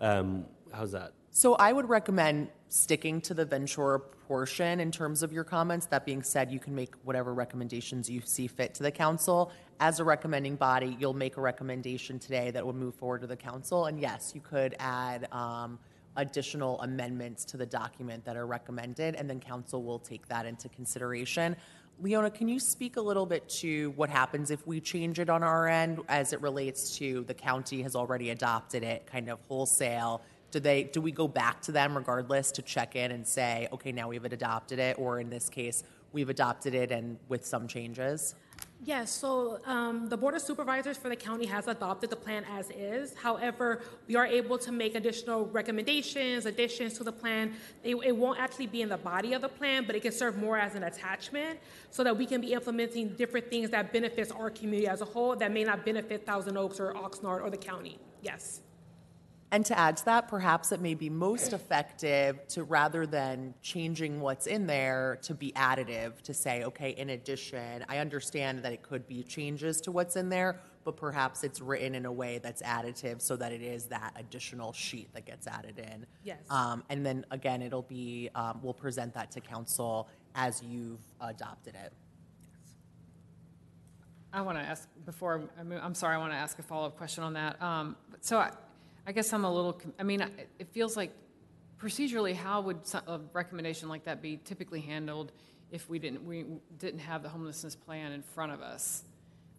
um, how's that? So I would recommend sticking to the Ventura portion in terms of your comments. That being said, you can make whatever recommendations you see fit to the council. As a recommending body, you'll make a recommendation today that would move forward to the council. And yes, you could add um, additional amendments to the document that are recommended, and then council will take that into consideration. Leona, can you speak a little bit to what happens if we change it on our end as it relates to the county has already adopted it kind of wholesale? Do they do we go back to them regardless to check in and say, okay, now we've adopted it, or in this case, we've adopted it and with some changes? Yes, so um, the Board of Supervisors for the county has adopted the plan as is. However, we are able to make additional recommendations, additions to the plan. It, it won't actually be in the body of the plan, but it can serve more as an attachment so that we can be implementing different things that benefits our community as a whole that may not benefit Thousand Oaks or Oxnard or the county. Yes. And to add to that, perhaps it may be most effective to rather than changing what's in there to be additive to say, okay, in addition, I understand that it could be changes to what's in there, but perhaps it's written in a way that's additive so that it is that additional sheet that gets added in. Yes. Um, and then again, it'll be, um, we'll present that to council as you've adopted it. I want to ask, before, I move- I'm sorry, I want to ask a follow-up question on that. Um, So I I guess I'm a little, I mean, it feels like procedurally, how would a recommendation like that be typically handled if we didn't, we didn't have the homelessness plan in front of us?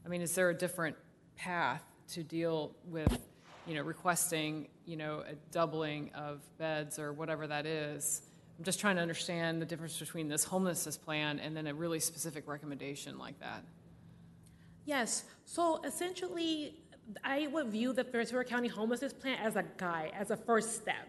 I mean, is there a different path to deal with, you know, requesting, you know, a doubling of beds or whatever that is? I'm just trying to understand the difference between this homelessness plan and then a really specific recommendation like that. Yes. So essentially, I would view the Ventura County Homelessness Plan as a guide, as a first step.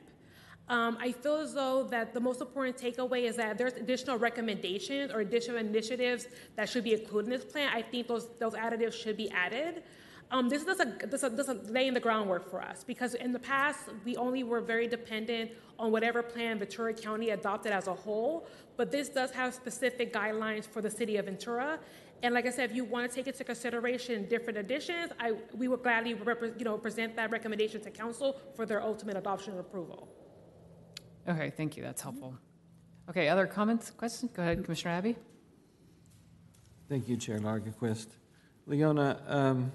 Um, I feel as though that the most important takeaway is that there's additional recommendations or additional initiatives that should be included in this plan. I think those those additives should be added. Um, this is just laying the groundwork for us because in the past we only were very dependent on whatever plan Ventura County adopted as a whole. But this does have specific guidelines for the city of Ventura. And like I said, if you want to take into consideration different additions, I, we would gladly repre- you know, present that recommendation to council for their ultimate adoption and approval. Okay, thank you, that's helpful. Okay, other comments, questions? Go ahead, Commissioner Abbey. Thank you, Chair Lagerquist. Leona, um,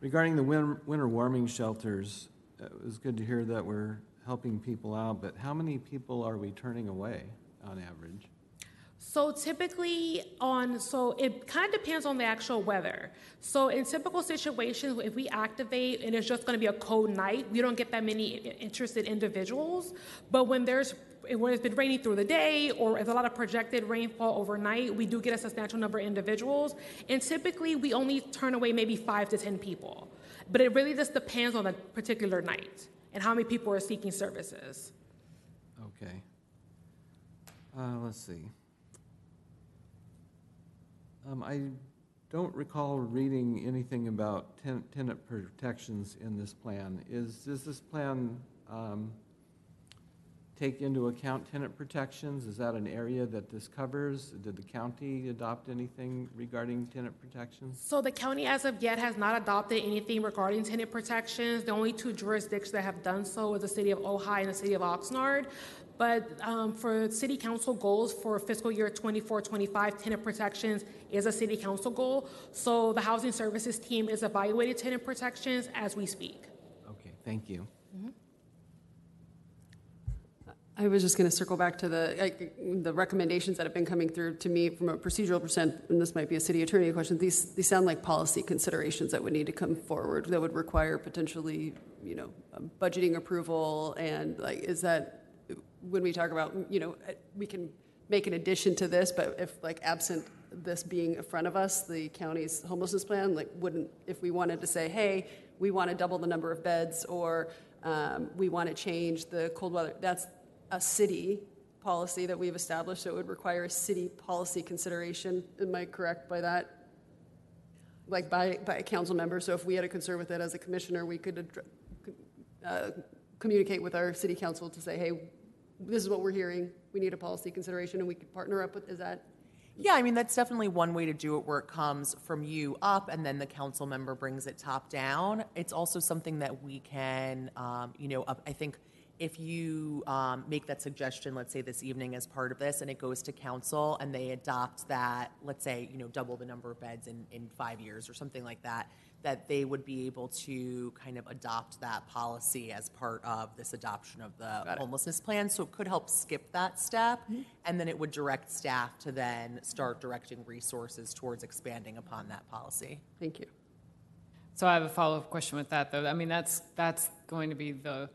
regarding the win- winter warming shelters, uh, it was good to hear that we're helping people out, but how many people are we turning away on average? So typically on, so it kind of depends on the actual weather. So in typical situations, if we activate and it's just going to be a cold night, we don't get that many interested individuals. But when there's when it's been raining through the day or if a lot of projected rainfall overnight, we do get a substantial number of individuals. And typically we only turn away maybe five to 10 people. But it really just depends on the particular night and how many people are seeking services. Okay. Uh, let's see. Um, I don't recall reading anything about ten- tenant protections in this plan. Is, does this plan, um, take into account tenant protections? Is that an area that this covers? Did the county adopt anything regarding tenant protections? So the county as of yet has not adopted anything regarding tenant protections. The only two jurisdictions that have done so is the city of Ojai and the city of Oxnard. But um, for city council goals for fiscal year 24-25, tenant protections is a city council goal. So the housing services team is evaluating tenant protections as we speak. Okay, thank you. I was just going to circle back to the, like, the recommendations that have been coming through to me from a procedural percent, and this might be a city attorney question. These, these sound like policy considerations that would need to come forward that would require potentially, you know, um, budgeting approval and like, is that, when we talk about, you know, uh, we can make an addition to this, but if like absent this being in front of us, the county's homelessness plan, like wouldn't, if we wanted to say, hey, we want to double the number of beds or um, we want to change the cold weather, that's a city policy that we've established, so it would require a city policy consideration. Am I correct by that? Like by, by a council member, so if we had a concern with it as a commissioner, we could uh, communicate with our city council to say, hey, this is what we're hearing, we need a policy consideration, and we could partner up with, is that? Yeah, I mean, that's definitely one way to do it where it comes from you up and then the council member brings it top down. It's also something that we can, um, you know, I think if you um, make that suggestion, let's say this evening as part of this, and it goes to council and they adopt that, let's say, you know, double the number of beds in, in five years or something like that, that they would be able to kind of adopt that policy as part of this adoption of the homelessness plan. So it could help skip that step, and then it would direct staff to then start directing resources towards expanding upon that policy. Thank you. So I have a follow-up question with that, though. I mean, that's, that's going to be the,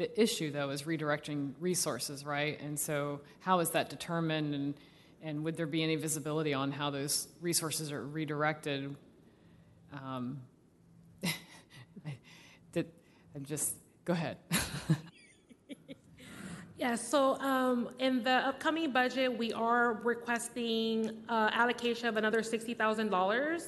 the issue, though, is redirecting resources, right? And so how is that determined, and, and would there be any visibility on how those resources are redirected? Um, [LAUGHS] Did, I'm just, go ahead. [LAUGHS] Yeah, so um, in the upcoming budget, we are requesting uh, allocation of another $60,000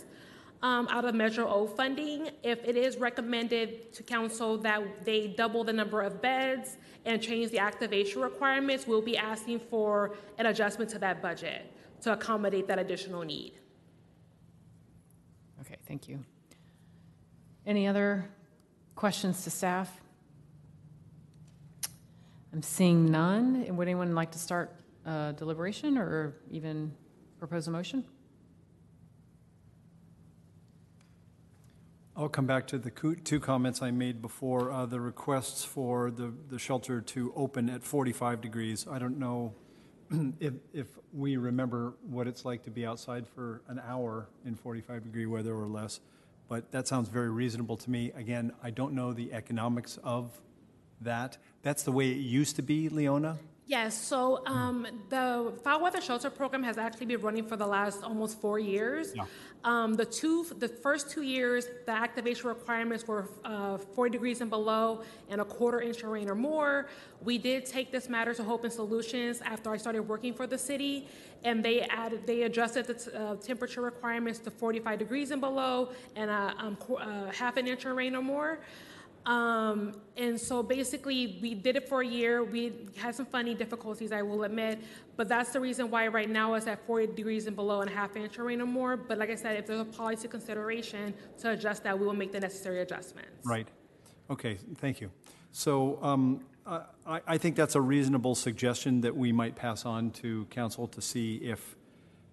um, out of Measure O funding. If it is recommended to council that they double the number of beds and change the activation requirements, we'll be asking for an adjustment to that budget to accommodate that additional need. Okay, thank you. Any other questions to staff? I'm seeing none. Would anyone like to start uh, deliberation or even propose a motion? I'll come back to the coo- two comments I made before, uh, the requests for the, the shelter to open at 45 degrees. I don't know [CLEARS THROAT] if, if we remember what it's like to be outside for an hour in 45 degree weather or less, but that sounds very reasonable to me. Again, I don't know the economics of that. That's the way it used to be, Leona? Yes, so um, the foul weather shelter program has actually been running for the last almost four years. Yeah. Um, the two, the first two years, the activation requirements were uh, 40 degrees and below and a quarter inch of rain or more. We did take this matter to Hope and Solutions after I started working for the city, and they added, they adjusted the t- uh, temperature requirements to 45 degrees and below and a um, qu- uh, half an inch of rain or more. Um, and so basically, we did it for a year. We had some funny difficulties, I will admit, but that's the reason why right now it's at 40 degrees and below and a half inch of rain or more. But like I said, if there's a policy consideration to adjust that, we will make the necessary adjustments. Right. Okay, thank you. So um, I, I think that's a reasonable suggestion that we might pass on to council to see if,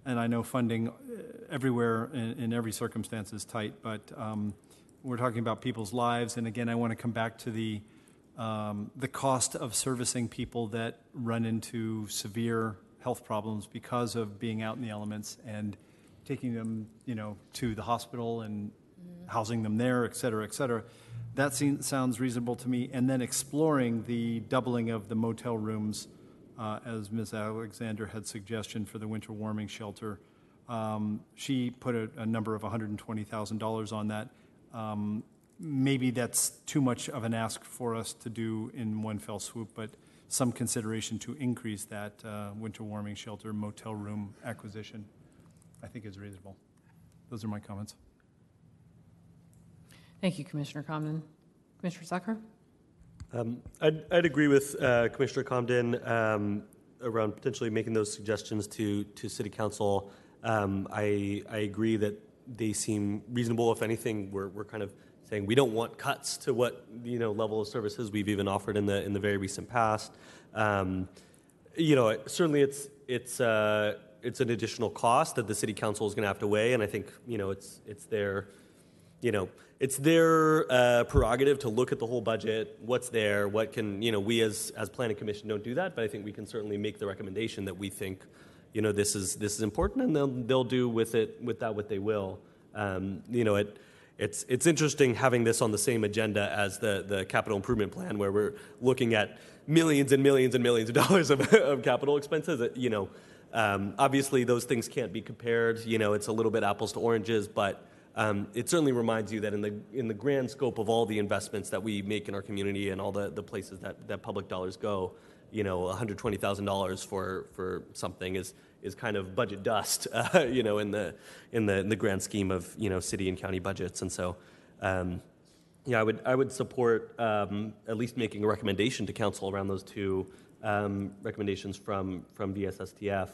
and I know funding uh, everywhere in, in every circumstance is tight, but um, we're talking about people's lives, and again, I want to come back to the um, the cost of servicing people that run into severe health problems because of being out in the elements and taking them, you know, to the hospital and housing them there, et cetera, et cetera. That seems, sounds reasonable to me. And then exploring the doubling of the motel rooms, uh, as Ms. Alexander had suggestion for the winter warming shelter. Um, she put a, a number of $120,000 on that. Um, maybe that's too much of an ask for us to do in one fell swoop, but some consideration to increase that uh, winter warming shelter motel room acquisition, I think is reasonable. Those are my comments. Thank you, Commissioner Comden. Commissioner Zucker? Um, I'd, I'd agree with uh, Commissioner Comden um, around potentially making those suggestions to, to City Council. Um, I, I agree that they seem reasonable. If anything, we're, we're kind of saying we don't want cuts to what you know level of services we've even offered in the in the very recent past. Um, you know, certainly it's it's uh, it's an additional cost that the City Council is going to have to weigh, and I think you know it's it's their you know it's their uh, prerogative to look at the whole budget, what's there, what can you know we as as planning commission don't do that, but I think we can certainly make the recommendation that we think you know this is this is important, and they'll they'll do with it with that what they will. Um, you know it. It's, it's interesting having this on the same agenda as the, the capital improvement plan, where we're looking at millions and millions and millions of [LAUGHS] dollars of, of capital expenses. You know, um, obviously those things can't be compared. You know, it's a little bit apples to oranges, but um, it certainly reminds you that in the in the grand scope of all the investments that we make in our community and all the, the places that, that public dollars go, you know, $120,000 for for something is is kind of budget dust, [LAUGHS] uh, you know, in the in the in the grand scheme of you know city and county budgets, and so. Um, yeah, I would I would support um, at least making a recommendation to council around those two um, recommendations from from VSSTF.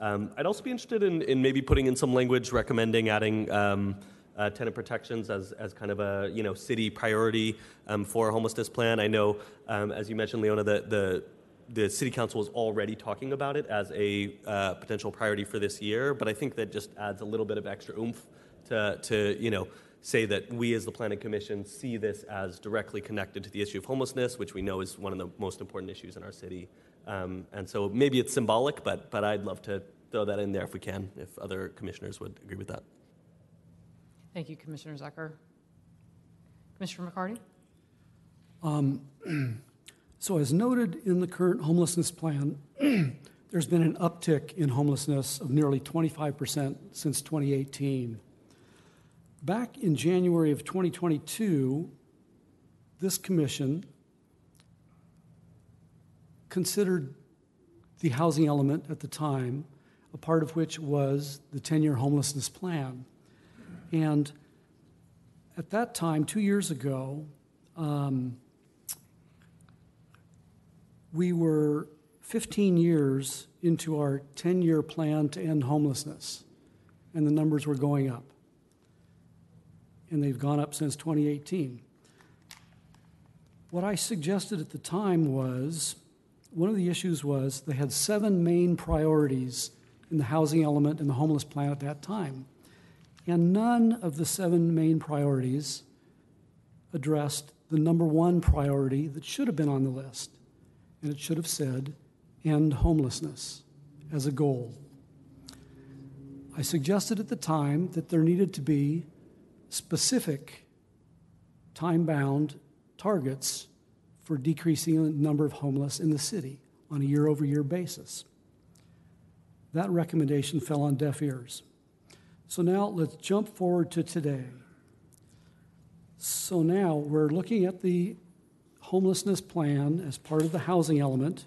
Um, I'd also be interested in, in maybe putting in some language recommending adding um, uh, tenant protections as, as kind of a you know city priority um, for a homelessness plan. I know, um, as you mentioned, Leona, the, the the city council is already talking about it as a uh, potential priority for this year, but I think that just adds a little bit of extra oomph to, to you know say that we as the planning commission see this as directly connected to the issue of homelessness, which we know is one of the most important issues in our city. Um, and so maybe it's symbolic, but but I'd love to throw that in there if we can, if other commissioners would agree with that. Thank you, Commissioner Zucker. Commissioner McCarty? Um, [CLEARS THROAT] So as noted in the current homelessness plan, [CLEARS THROAT] there's been an uptick in homelessness of nearly 25% since 2018. Back in January of 2022, this commission considered the housing element at the time, a part of which was the 10 year homelessness plan. And at that time, two years ago, um, we were 15 years into our 10 year plan to end homelessness, and the numbers were going up. and they've gone up since 2018. What I suggested at the time was one of the issues was they had seven main priorities in the housing element and the homeless plan at that time. And none of the seven main priorities addressed the number one priority that should have been on the list. And it should have said, end homelessness as a goal. I suggested at the time that there needed to be specific, time bound targets for decreasing the number of homeless in the city on a year over year basis. That recommendation fell on deaf ears. So now let's jump forward to today. So now we're looking at the homelessness plan as part of the housing element,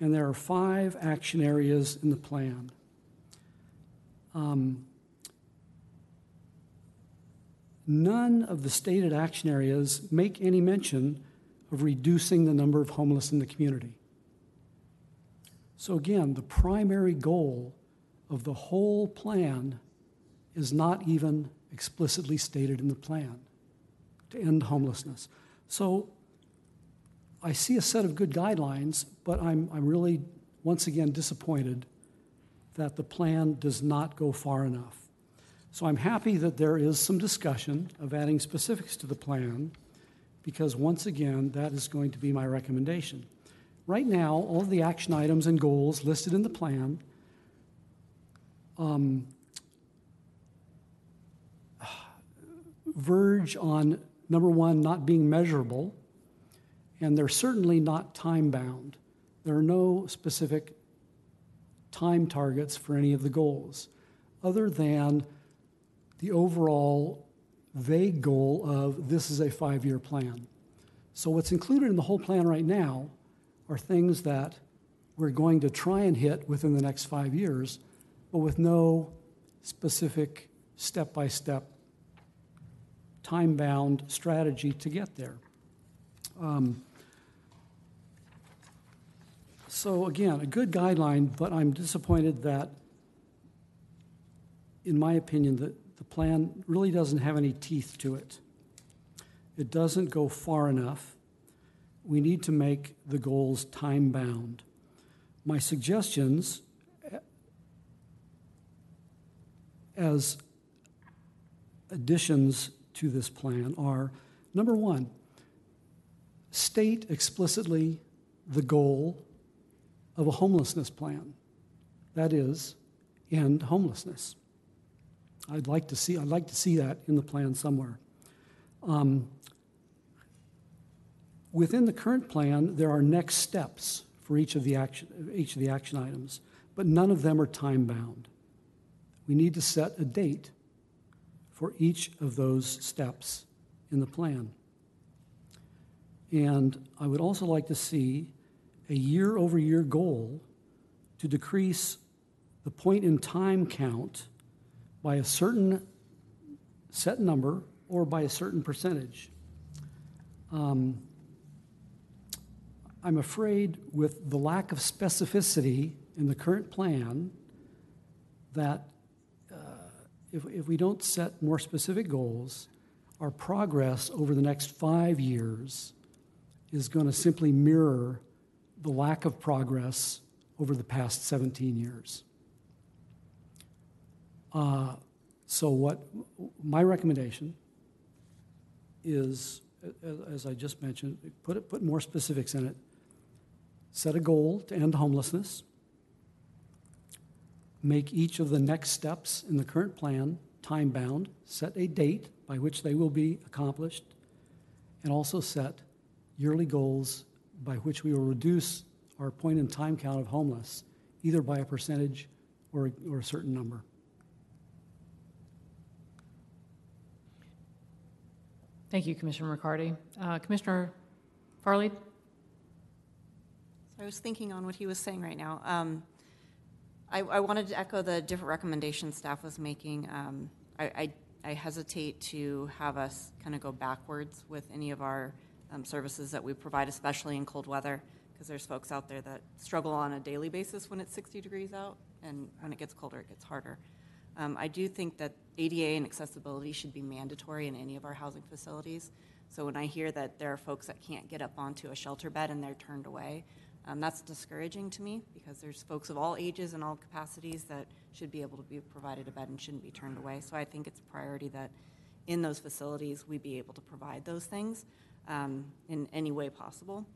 and there are five action areas in the plan. Um, none of the stated action areas make any mention of reducing the number of homeless in the community. So, again, the primary goal of the whole plan is not even explicitly stated in the plan to end homelessness. So, I see a set of good guidelines, but I'm, I'm really, once again, disappointed that the plan does not go far enough. So I'm happy that there is some discussion of adding specifics to the plan because, once again, that is going to be my recommendation. Right now, all the action items and goals listed in the plan um, [SIGHS] verge on number one, not being measurable, and they're certainly not time bound. There are no specific time targets for any of the goals, other than the overall vague goal of this is a five year plan. So, what's included in the whole plan right now are things that we're going to try and hit within the next five years, but with no specific step by step, time bound strategy to get there. Um, so, again, a good guideline, but I'm disappointed that, in my opinion, the, the plan really doesn't have any teeth to it. It doesn't go far enough. We need to make the goals time bound. My suggestions as additions to this plan are number one, state explicitly the goal of a homelessness plan. That is, end homelessness. I'd like to see, I'd like to see that in the plan somewhere. Um, within the current plan, there are next steps for each of the action, each of the action items, but none of them are time bound. We need to set a date for each of those steps in the plan. And I would also like to see a year over year goal to decrease the point in time count by a certain set number or by a certain percentage. Um, I'm afraid with the lack of specificity in the current plan that if, if we don't set more specific goals, our progress over the next five years is going to simply mirror the lack of progress over the past 17 years. Uh, so, what my recommendation is, as I just mentioned, put, it, put more specifics in it. Set a goal to end homelessness. Make each of the next steps in the current plan time bound. Set a date by which they will be accomplished. And also set yearly goals by which we will reduce our point in time count of homeless, either by a percentage or, or a certain number. Thank you, Commissioner McCarty. Uh, Commissioner Farley? So I was thinking on what he was saying right now. Um, I, I, wanted to echo the different recommendations staff was making. Um, I, I, I, hesitate to have us kind of go backwards with any of our um, services that we provide, especially in cold weather, because there's folks out there that struggle on a daily basis when it's 60 degrees out, and when it gets colder, it gets harder. Um, I do think that ADA and accessibility should be mandatory in any of our housing facilities. So when I hear that there are folks that can't get up onto a shelter bed and they're turned away, um, that's discouraging to me because there's folks of all ages and all capacities that should be able to be provided a bed and shouldn't be turned away. So I think it's a priority that in those facilities we be able to provide those things um, in any way possible.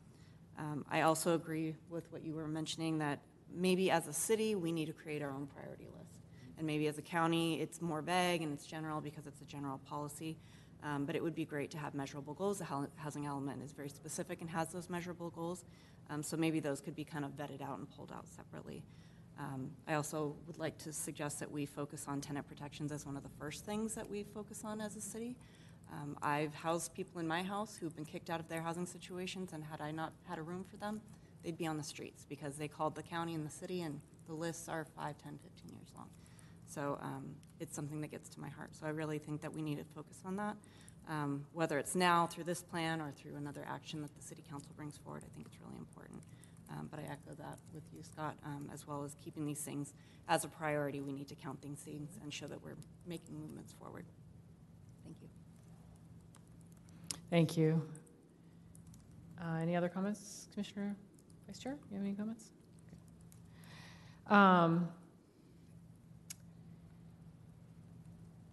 Um, I also agree with what you were mentioning that maybe as a city we need to create our own priority list. And maybe as a county it's more vague and it's general because it's a general policy. Um, but it would be great to have measurable goals. The housing element is very specific and has those measurable goals. Um, so maybe those could be kind of vetted out and pulled out separately. Um, I also would like to suggest that we focus on tenant protections as one of the first things that we focus on as a city. Um, I've housed people in my house who've been kicked out of their housing situations, and had I not had a room for them, they'd be on the streets because they called the county and the city, and the lists are 5, 10, 15 years long. So um, it's something that gets to my heart. So I really think that we need to focus on that. Um, whether it's now through this plan or through another action that the city council brings forward, I think it's really important. Um, but I echo that with you, Scott, um, as well as keeping these things as a priority. We need to count these things and show that we're making movements forward. Thank you. Thank you. Uh, Any other comments, Commissioner Vice Chair? You have any comments? Okay.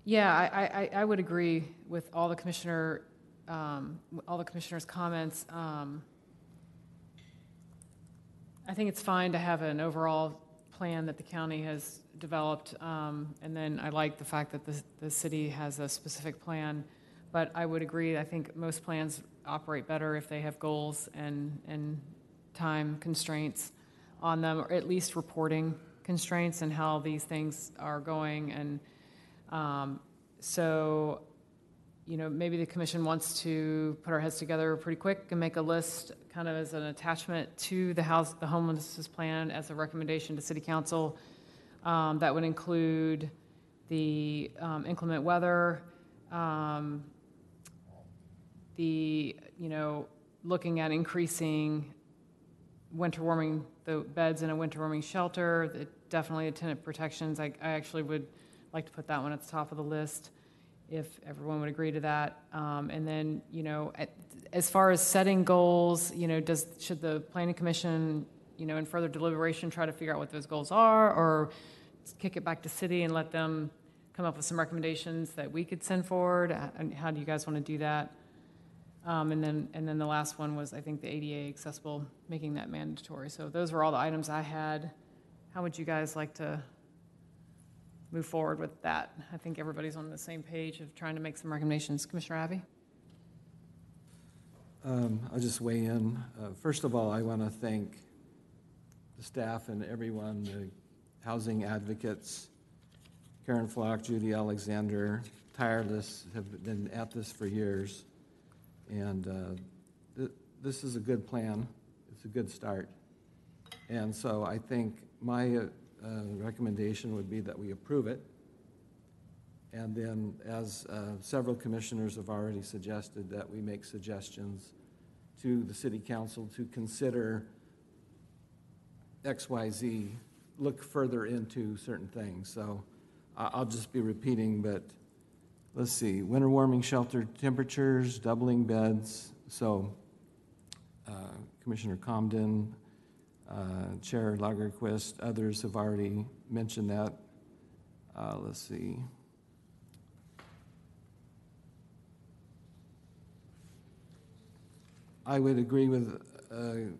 Yeah, I, I, I would agree with all the commissioner, um, all the commissioners' comments. Um, I think it's fine to have an overall plan that the county has developed, um, and then I like the fact that the, the city has a specific plan. But I would agree, I think most plans operate better if they have goals and, and time constraints on them, or at least reporting constraints and how these things are going. And um, so, you know, maybe the commission wants to put our heads together pretty quick and make a list kind of as an attachment to the house, the homelessness plan as a recommendation to city council. Um, that would include the um, inclement weather, um, the, you know, looking at increasing winter warming, the beds in a winter warming shelter, the, definitely the tenant protections. I, I actually would like to put that one at the top of the list, if everyone would agree to that. Um, and then, you know, at, as far as setting goals, you know, does, should the planning commission, you know, in further deliberation, try to figure out what those goals are, or kick it back to city and let them come up with some recommendations that we could send forward? Uh, And how do you guys want to do that? Um, and then, and then the last one was, I think, the ADA accessible, making that mandatory. So those were all the items I had. How would you guys like to move forward with that? I think everybody's on the same page of trying to make some recommendations. Commissioner Abbey? Um, I'll just weigh in. Uh, First of all, I want to thank the staff and everyone, the housing advocates, Karen Flock, Judy Alexander, tireless, have been at this for years. And uh, th- this is a good plan. It's a good start. And so I think my uh, recommendation would be that we approve it. And then, as uh, several commissioners have already suggested, that we make suggestions to the city council to consider X, Y, Z, look further into certain things. So I- I'll just be repeating, but let's see, winter warming shelter temperatures, doubling beds. So uh, Commissioner Comden, uh, Chair Lagerquist, others have already mentioned that. Uh, Let's see. I would agree with uh,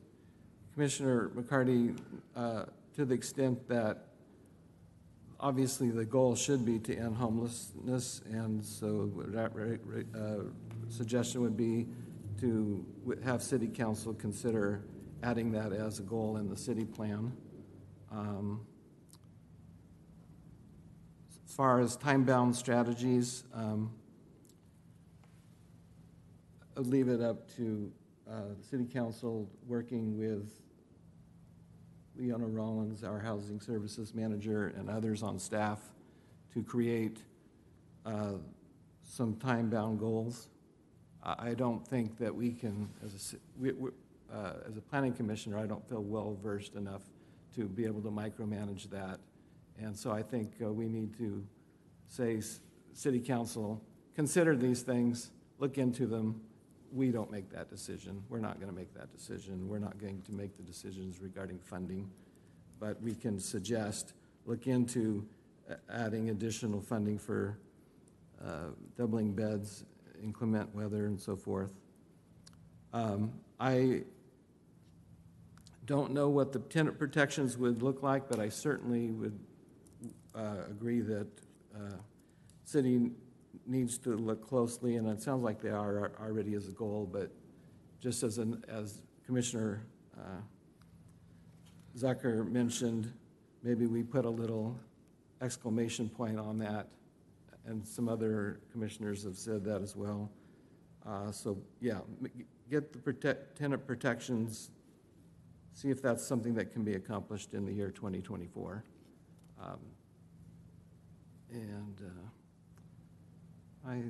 Commissioner McCarty uh, to the extent that obviously the goal should be to end homelessness, and so that uh, suggestion would be to have city council consider adding that as a goal in the city plan. Um, As far as time-bound strategies, um, I'd leave it up to uh, the city council working with Leona Rollins, our housing services manager, and others on staff to create uh, some time-bound goals. I don't think that we can, as a, we- uh, as a planning commissioner, I don't feel well-versed enough to be able to micromanage that. And so I think uh, we need to say, "S- city council, consider these things, look into them. We don't make that decision. We're not going to make that decision. We're not going to make the decisions regarding funding. But we can suggest, look into uh, adding additional funding for uh, doubling beds, inclement weather, and so forth. Um, I don't know what the tenant protections would look like, but I certainly would uh, agree that uh, city needs to look closely, and it sounds like they are already as a goal, but just as an, as Commissioner uh, Zucker mentioned, maybe we put a little exclamation point on that, and some other commissioners have said that as well. Uh, So, yeah, get the protect, tenant protections, see if that's something that can be accomplished in the year 2024. Um, And uh, I,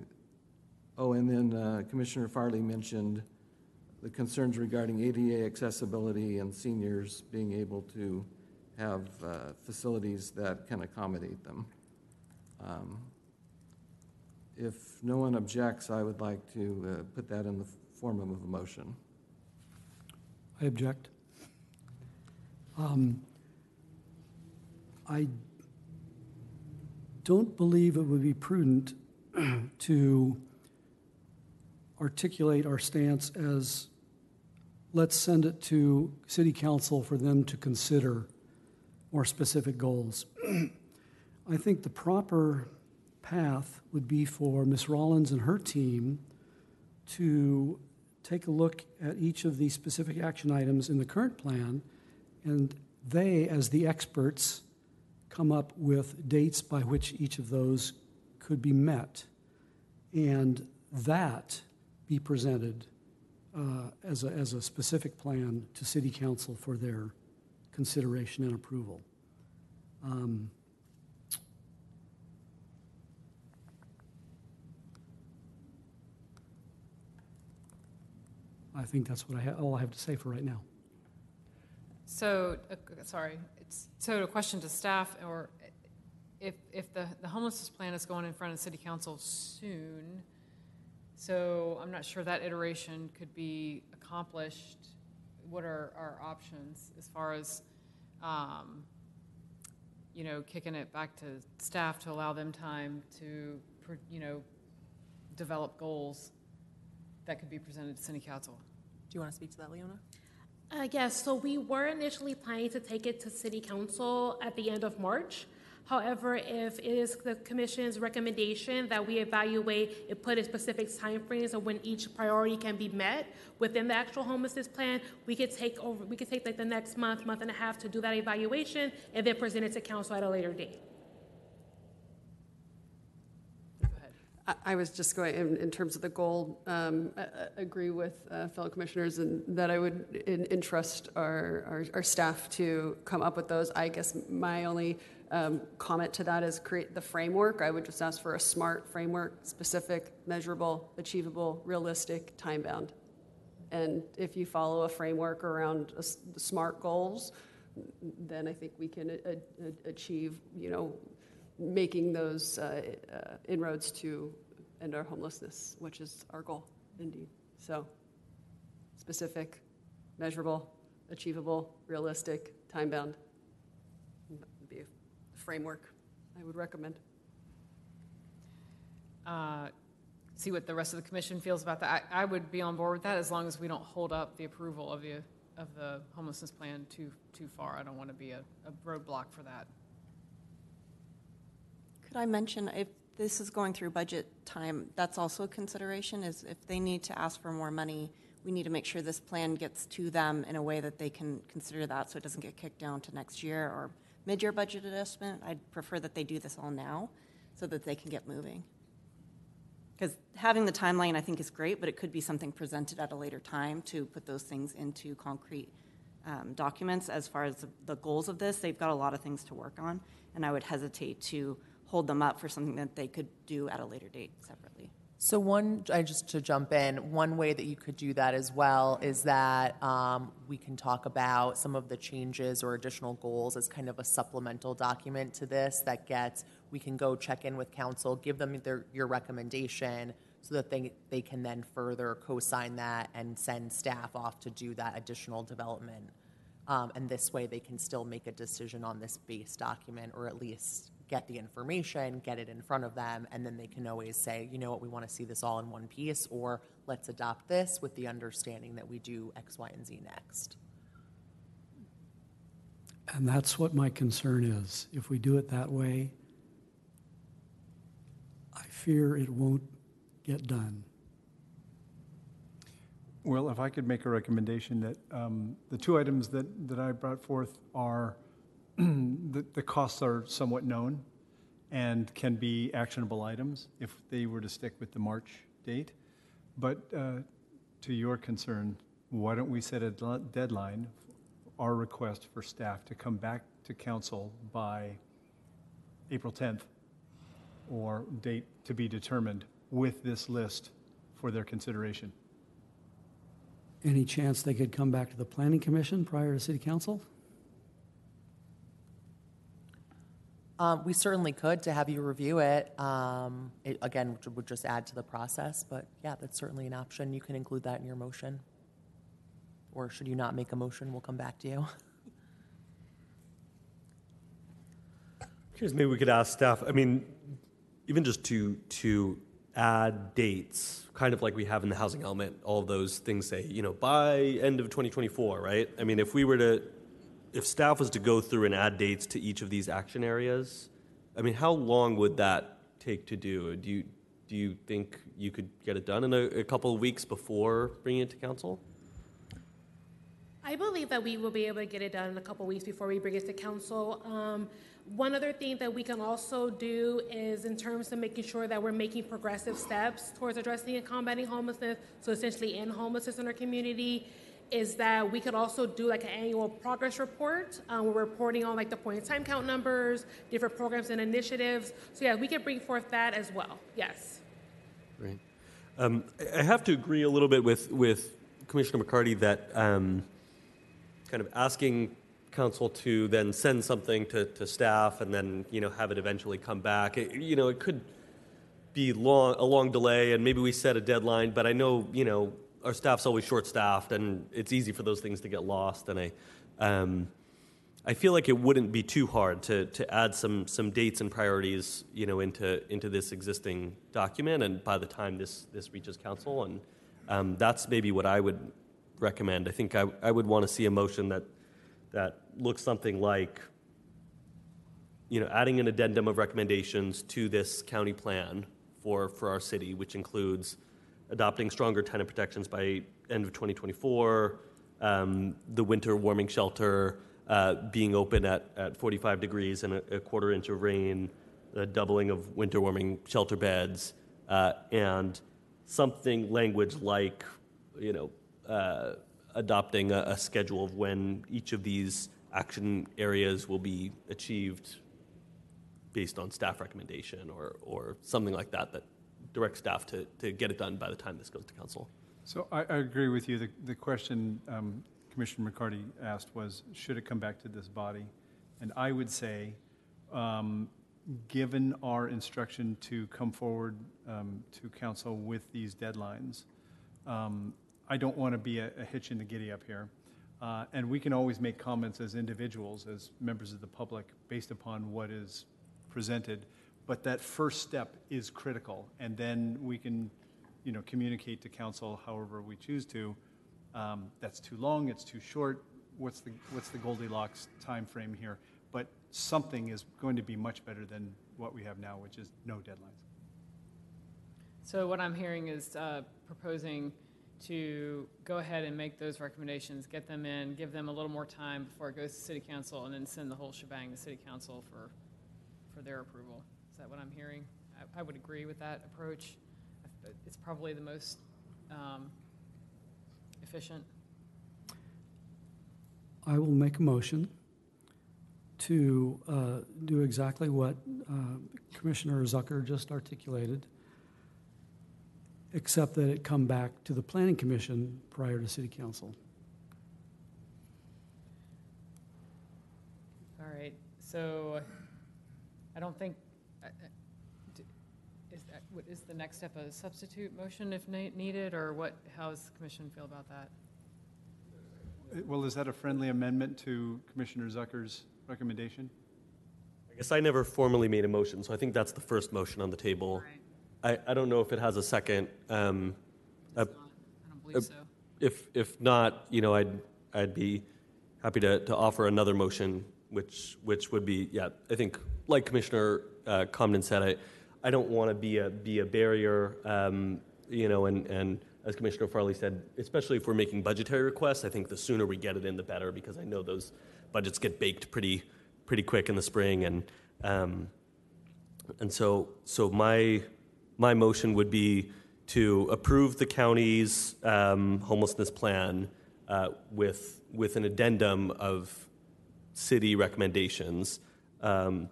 oh, and then uh, Commissioner Farley mentioned the concerns regarding ADA accessibility and seniors being able to have uh, facilities that can accommodate them. Um, If no one objects, I would like to uh, put that in the form of a motion. I object. Um, I don't believe it would be prudent [CLEARS THROAT] to articulate our stance as, let's send it to city council for them to consider more specific goals. [CLEARS THROAT] I think the proper path would be for Ms. Rollins and her team to take a look at each of these specific action items in the current plan, and they, as the experts, come up with dates by which each of those could be met, and that be presented uh, as, a, as a specific plan to City Council for their consideration and approval. Um, I think that's what I all I have to say for right now. So, uh, sorry, it's, so a question to staff, or if, if the, the homelessness plan is going in front of city council soon, so I'm not sure that iteration could be accomplished. What are our options as far as, um, you know, kicking it back to staff to allow them time to, you know, develop goals that could be presented to city council? Do you want to speak to that, Leona? Uh, yes, so we were initially planning to take it to city council at the end of March. However, if it is the commission's recommendation that we evaluate and put in specific time timeframes of when each priority can be met within the actual homelessness plan, we could take over, we could take like the next month, month and a half to do that evaluation and then present it to council at a later date. I- was just going, in, in terms of the goal, um, I, I agree with uh, fellow commissioners and that I would en- entrust our, our, our staff to come up with those. I guess my only um, comment to that is create the framework. I would just ask for a SMART framework, specific, measurable, achievable, realistic, time-bound. And if you follow a framework around a the SMART goals, then I think we can a- a- achieve, you know, making those uh, uh, inroads to end our homelessness, which is our goal, indeed. So, specific, measurable, achievable, realistic, time-bound would be a framework I would recommend. uh, see what the rest of the commission feels about that. I, I would be on board with that as long as we don't hold up the approval of the, of the homelessness plan too, too far. I don't want to be a, a roadblock for that. Could I mention, if this is going through budget time, that's also a consideration, is if they need to ask for more money, we need to make sure this plan gets to them in a way that they can consider that, so it doesn't get kicked down to next year or mid-year budget adjustment. I'd prefer that they do this all now, so that they can get moving. Because having the timeline, I think, is great, but it could be something presented at a later time to put those things into concrete um, documents. As far as the goals of this, they've got a lot of things to work on, and I would hesitate to hold them up for something that they could do at a later date separately. So one, I just to jump in, one way that you could do that as well is that um, we can talk about some of the changes or additional goals as kind of a supplemental document to this that gets, we can go check in with council, give them their, your recommendation so that they, they can then further co-sign that and send staff off to do that additional development. Um, and this way they can still make a decision on this base document or at least get the information, get it in front of them, and then they can always say, you know what, we want to see this all in one piece, or let's adopt this with the understanding that we do X, Y, and Z next. And that's what my concern is. If we do it that way, I fear it won't get done. Well, if I could make a recommendation that um, the two items that, that I brought forth are, [CLEARS THROAT] the, costs are somewhat known and can be actionable items if they were to stick with the March date. But uh, to your concern, why don't we set a deadline, our request for staff to come back to council by April 10th or date to be determined with this list for their consideration? Any chance they could come back to the planning commission prior to city council? Um, we certainly could to have you review it. Um, it again, would just add to the process, but yeah, that's certainly an option. You can include that in your motion. Or should you not make a motion, we'll come back to you. [LAUGHS] Curious, maybe we could ask staff, I mean, even just to, to add dates, kind of like we have in the housing element, all of those things say, you know, by end of 2024, right? I mean, if we were to, if staff was to go through and add dates to each of these action areas, I mean, how long would that take to do? Do you, do you think you could get it done in a, a couple of weeks before bringing it to council? I believe that we will be able to get it done in a couple of weeks before we bring it to council. Um, one other thing that we can also do is in terms of making sure that we're making progressive steps towards addressing and combating homelessness, so essentially end homelessness in our community, is that we could also do like an annual progress report. Um, we're reporting on like the point in time count numbers, different programs and initiatives. So yeah, we could bring forth that as well. Yes. Right. Um, I I have to agree a little bit with, with Commissioner McCarty that um, kind of asking council to then send something to, to staff and then, you know, have it eventually come back, it, you know, it could be long, a long delay and maybe we set a deadline, but I know, you know, our staff's always short-staffed and it's easy for those things to get lost and I, um, I feel like it wouldn't be too hard to, to add some, some dates and priorities, you know, into, into this existing document and by the time this, this reaches council and um, that's maybe what I would recommend. I think I, I would want to see a motion that, that looks something like, you know, adding an addendum of recommendations to this county plan for, for our city, which includes adopting stronger tenant protections by end of 2024, um, the winter warming shelter uh, being open at, at 45 degrees and a, a quarter inch of rain, the doubling of winter warming shelter beds, uh, and something language like, you know, uh, adopting a, a schedule of when each of these action areas will be achieved based on staff recommendation or, or something like that that directs staff to, to get it done by the time this goes to council. So I, I agree with you. The, the question um, Commissioner McCarty asked was, should it come back to this body? And I would say, um, given our instruction to come forward um, to council with these deadlines, um, I don't want to be a, a hitch in the giddy up here. Uh, and we can always make comments as individuals, as members of the public, based upon what is presented. But that first step is critical, and then we can, you know, communicate to council however we choose to. Um, that's too long. It's too short. What's the what's the Goldilocks time frame here? But something is going to be much better than what we have now, which is no deadlines. So what I'm hearing is uh, proposing to go ahead and make those recommendations, get them in, give them a little more time before it goes to city council, and then send the whole shebang to city council for, for their approval. That what I'm hearing? I, I would agree with that approach. It's probably the most um, efficient. I will make a motion to uh, do exactly what uh, Commissioner Zucker just articulated. except that it come back to the planning commission prior to city council. All right, so I don't think, I- I- d- is that, what is the next step, a substitute motion if na- needed, or what, how does the commission feel about that? Uh, Well, is that a friendly amendment to Commissioner Zucker's recommendation? I guess I never formally made a motion, so I think that's the first motion on the table. I, I don't know if it has a second. um, uh, I don't believe so. If, if not, you know, I'd, I'd be happy to, to offer another motion, which, which would be, yeah, I think, like Commissioner uh, Comden said, I, I don't want to be a, be a barrier, um, you know, and, and as Commissioner Farley said, especially if we're making budgetary requests, I think the sooner we get it in, the better, because I know those budgets get baked pretty, pretty quick in the spring, and, um, and so, so my, my motion would be to approve the county's um, homelessness plan uh, with, with an addendum of city recommendations, um,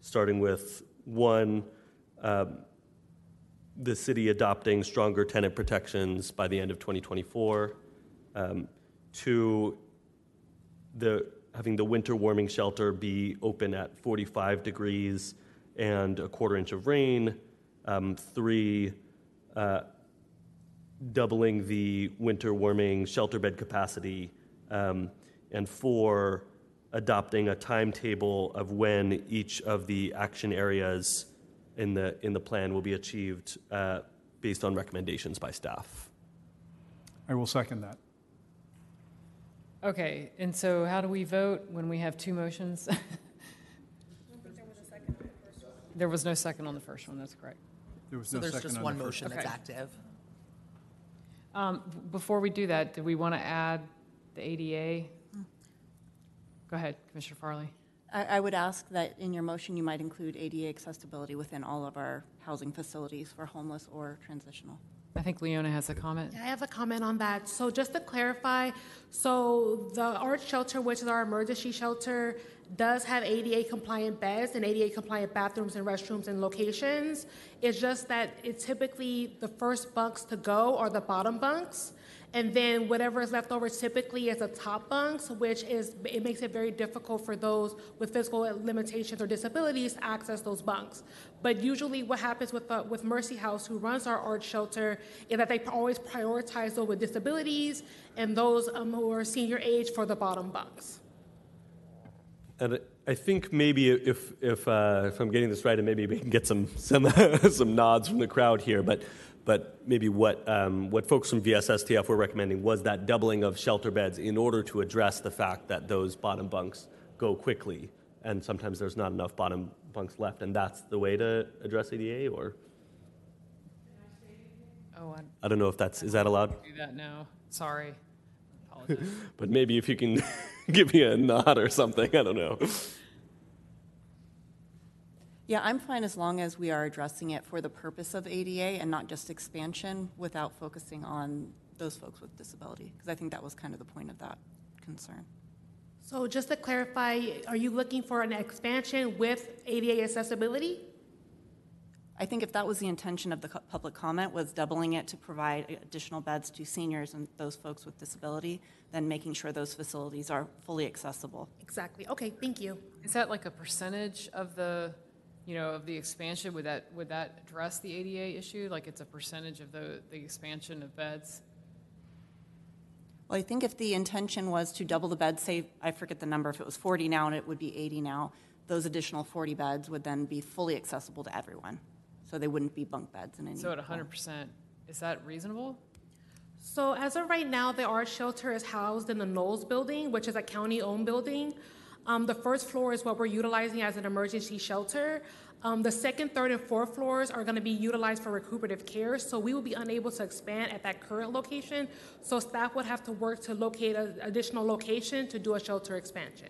starting with one, um, the city adopting stronger tenant protections by the end of 2024. Um, the, having the winter warming shelter be open at 45 degrees and a quarter inch of rain. Um, three, uh, doubling the winter warming shelter bed capacity. Um, and four, adopting a timetable of when each of the action areas in the, in the plan will be achieved uh, based on recommendations by staff. I will second that. Okay, and so how do we vote when we have two motions? [LAUGHS] There was no second on the first one, that's correct. There was So no there's second just on one the first motion that's Okay. active. Um, b- Before we do that, do we want to add the ADA? Go ahead, Commissioner Farley. I, I would ask that in your motion, you might include ADA accessibility within all of our housing facilities for homeless or transitional. I think Leona has a comment. I have a comment on that. So just to clarify, so the Art Shelter, which is our emergency shelter, does have ADA compliant beds and ADA compliant bathrooms and restrooms and locations. It's just that it's typically the first bunks to go are the bottom bunks. And then whatever is left over typically is the top bunks, which is, it makes it very difficult for those with physical limitations or disabilities to access those bunks. But usually what happens with, uh, with Mercy House, who runs our art shelter, is that they always prioritize those with disabilities and those um, who are senior age for the bottom bunks. And I think maybe if, if, uh, if I'm getting this right, and maybe we can get some, some, [LAUGHS] some nods from the crowd here, but, but maybe what, um, what folks from VSSTF were recommending was that doubling of shelter beds in order to address the fact that those bottom bunks go quickly, and sometimes there's not enough bottom bunks left, and that's the way to address ADA, or? Oh, I I don't know if that's, is that allowed? do that now. Sorry. Apologize. [LAUGHS] But maybe if you can [LAUGHS] give me a nod or something, I don't know. Yeah, I'm fine as long as we are addressing it for the purpose of ADA and not just expansion without focusing on those folks with disability, because I think that was kind of the point of that concern. So just to clarify, are you looking for an expansion with ADA accessibility? I think if that was the intention of the public comment, was doubling it to provide additional beds to seniors and those folks with disability, then making sure those facilities are fully accessible. Exactly. Okay, thank you. Is that like a percentage of the, you know, of the expansion? Would that, would that address the ADA issue? Like it's a percentage of the, the expansion of beds? Well, I think if the intention was to double the beds, say, I forget the number, if it was 40 now and it would be 80 now, those additional 40 beds would then be fully accessible to everyone. So they wouldn't be bunk beds in any. So at hundred percent, is that reasonable? So as of right now, the art shelter is housed in the Knowles Building, which is a county-owned building. Um, the first floor is what we're utilizing as an emergency shelter. Um, the second, third, and fourth floors are going to be utilized for recuperative care, so we will be unable to expand at that current location. So staff would have to work to locate an additional location to do a shelter expansion.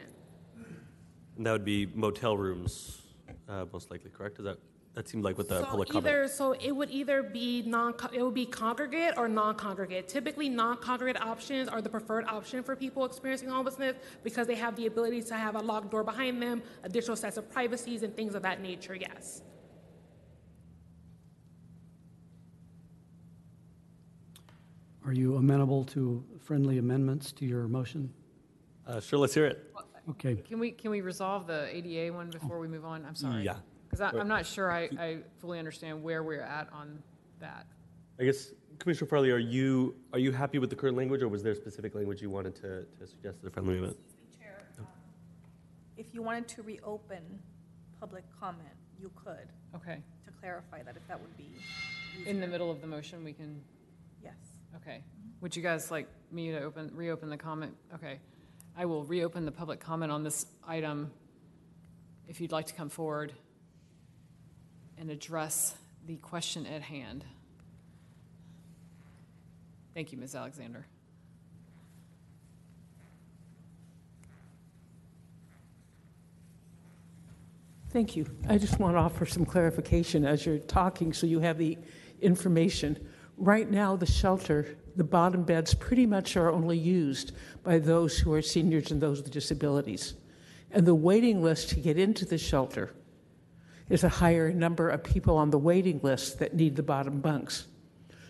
And that would be motel rooms, uh, most likely, correct? Is that, that seemed like what the So public comment? either, so it would either be non, it would be congregate or non-congregate. Typically, non-congregate options are the preferred option for people experiencing homelessness because they have the ability to have a locked door behind them, additional sets of privacies and things of that nature, yes. Are you amenable to friendly amendments to your motion? Uh, sure, let's hear it. Okay. Can we, can we resolve the ADA one before we move on? I'm sorry. Yeah. Because I'm not sure I, I fully understand where we're at on that. I guess, Commissioner Farley, are you, are you happy with the current language, or was there specific language you wanted to, to suggest as the friendly amendment? Chair, um, if you wanted to reopen public comment, you could. Okay. To clarify that, if that would be In the easier. middle of the motion, we can, Yes. okay. Would you guys like me to open, reopen the comment? Okay. I will reopen the public comment on this item if you'd like to come forward and address the question at hand. Thank you, Ms. Alexander. Thank you. I just want to offer some clarification as you're talking so you have the information. Right now, the shelter, the bottom beds pretty much are only used by those who are seniors and those with disabilities. And the waiting list to get into the shelter is a higher number of people on the waiting list that need the bottom bunks.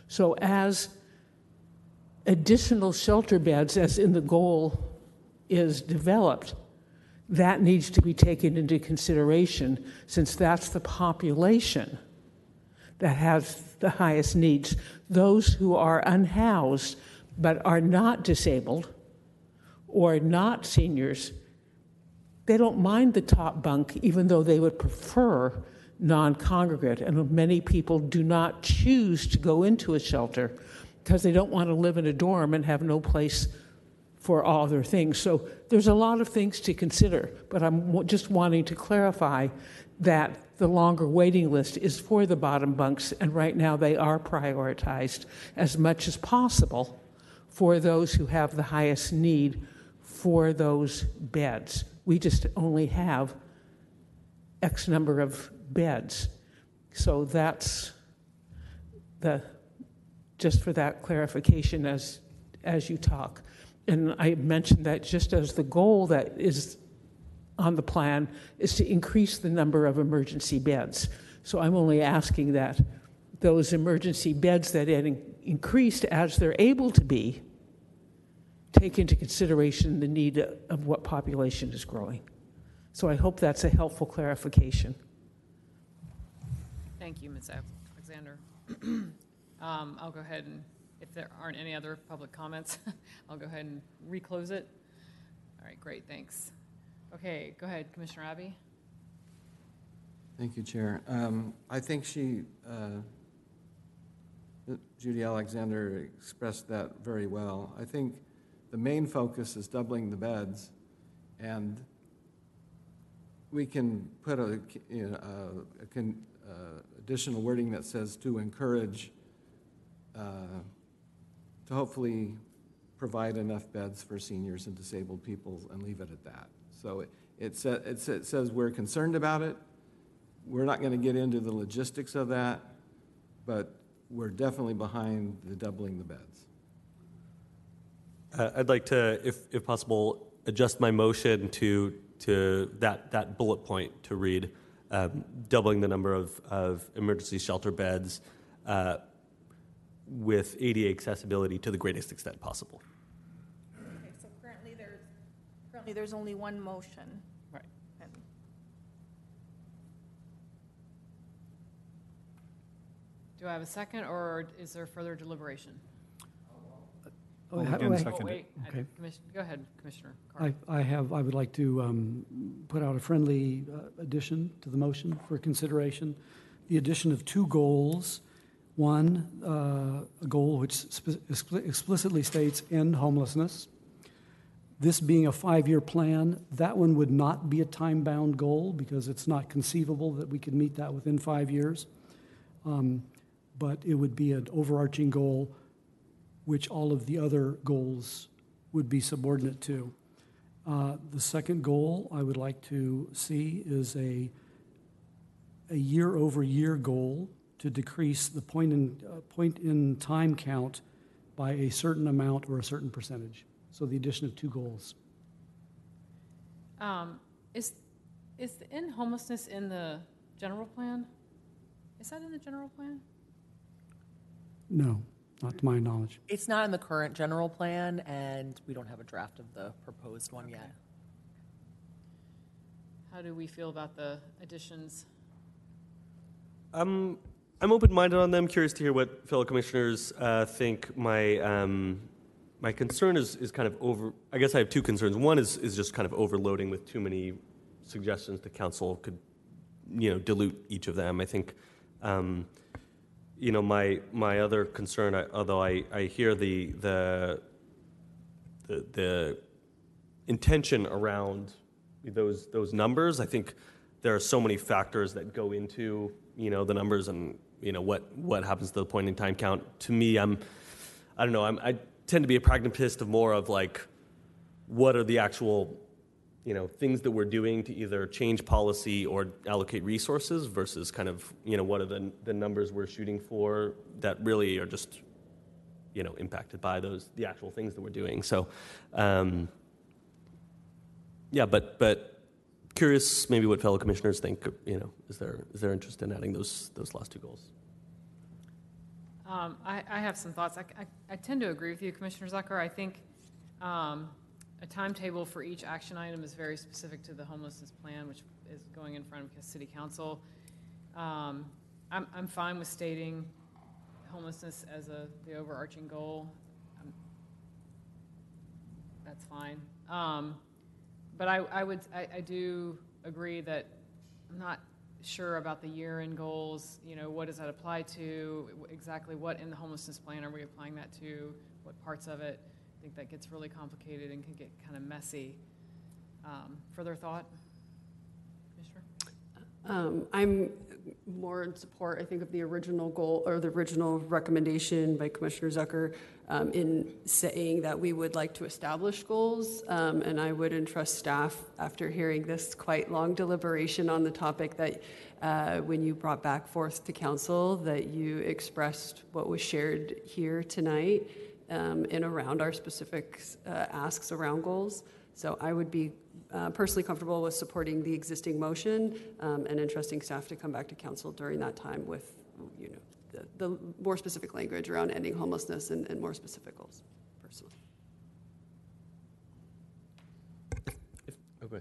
So, as additional shelter beds, as in the goal is developed, that needs to be taken into consideration since that's the population that has the highest needs. Those who are unhoused but are not disabled or not seniors, they don't mind the top bunk, even though they would prefer non congregate. And many people do not choose to go into a shelter because they don't want to live in a dorm and have no place for all their things. So there's a lot of things to consider, but I'm just wanting to clarify that the longer waiting list is for the bottom bunks, and right now they are prioritized as much as possible for those who have the highest need for those beds. We just only have X number of beds. So that's the, just for that clarification as, as you talk. And I mentioned that just as the goal that is on the plan is to increase the number of emergency beds. So I'm only asking that those emergency beds that in- increased as they're able to be take into consideration the need of what population is growing. So I hope that's a helpful clarification. Thank you, Ms. Alexander. [CLEARS THROAT] Um, I'll go ahead and, if there aren't any other public comments, [LAUGHS] I'll go ahead and reclose it. All right, great, thanks. Okay, go ahead, Commissioner Abbey. Thank you, Chair. Um, I think she, uh, Judy Alexander expressed that very well. I think the main focus is doubling the beds, and we can put a, you know, a- a con- uh, additional wording that says to encourage, uh, to hopefully provide enough beds for seniors and disabled people and leave it at that. So it, it sa- it sa- it says we're concerned about it. We're not going to get into the logistics of that, but we're definitely behind the doubling the beds. Uh, I'd like to, if, if possible, adjust my motion to, to that, that bullet point to read um, doubling the number of, of emergency shelter beds uh, with ADA accessibility to the greatest extent possible. Okay, so currently there's, currently there's only one motion. Right. And Do I have a second, or is there further deliberation? Oh, I'll again wait. second Oh, it. wait, I- Okay. Commis- go ahead, Commissioner Carr. I, I have, I would like to um, put out a friendly uh, addition to the motion for consideration. The addition of two goals. One, uh, a goal which spe- expli- explicitly states end homelessness. This being a five-year plan, that one would not be a time-bound goal because it's not conceivable that we could meet that within five years. Um, But it would be an overarching goal which all of the other goals would be subordinate to. Uh, The second goal I would like to see is a, a year-over-year goal to decrease the point in, uh, point in time count by a certain amount or a certain percentage. So the addition of two goals. Um, Is, is the end homelessness in the general plan? Is that in the general plan? No. Not to my knowledge. It's not in the current general plan, and we don't have a draft of the proposed one yet. How do we feel about the additions? I'm I'm open-minded on them. Curious to hear what fellow commissioners uh, think. My um, my concern is is kind of over. I guess I have two concerns. One is is just kind of overloading with too many suggestions. The council could, you know, dilute each of them. I think. Um, you know, my my other concern, I, although I, I hear the, the the the intention around those those numbers, I think there are so many factors that go into you know the numbers and you know what what happens to the point in time count. To me, I'm I don't know. I'm, I tend to be a pragmatist of more of like what are the actual you know things that we're doing to either change policy or allocate resources versus kind of you know what are the the numbers we're shooting for that really are just you know impacted by those the actual things that we're doing. So. Um, yeah, but but curious maybe what fellow commissioners think. You know, is there is there interest in adding those those last two goals? Um, I, I have some thoughts. I, I, I tend to agree with you, Commissioner Zucker. I think um, a timetable for each action item is very specific to the homelessness plan, which is going in front of City Council. Um, I'm, I'm fine with stating homelessness as a, the overarching goal. Um, That's fine. Um, But I, I would, I, I do agree that I'm not sure about the year-end goals. You know, what does that apply to? Exactly what in the homelessness plan are we applying that to? What parts of it? I think that gets really complicated and can get kind of messy. Um, Further thought? Commissioner? Um, I'm more in support, I think, of the original goal, or the original recommendation by Commissioner Zucker um, in saying that we would like to establish goals, um, and I would entrust staff, after hearing this quite long deliberation on the topic, that uh, when you brought back forth to council, that you expressed what was shared here tonight um, around our specific uh, asks around goals. So I would be uh, personally comfortable with supporting the existing motion um, and entrusting staff to come back to council during that time with, you know, the, the more specific language around ending homelessness and, and more specific goals, personally. Okay.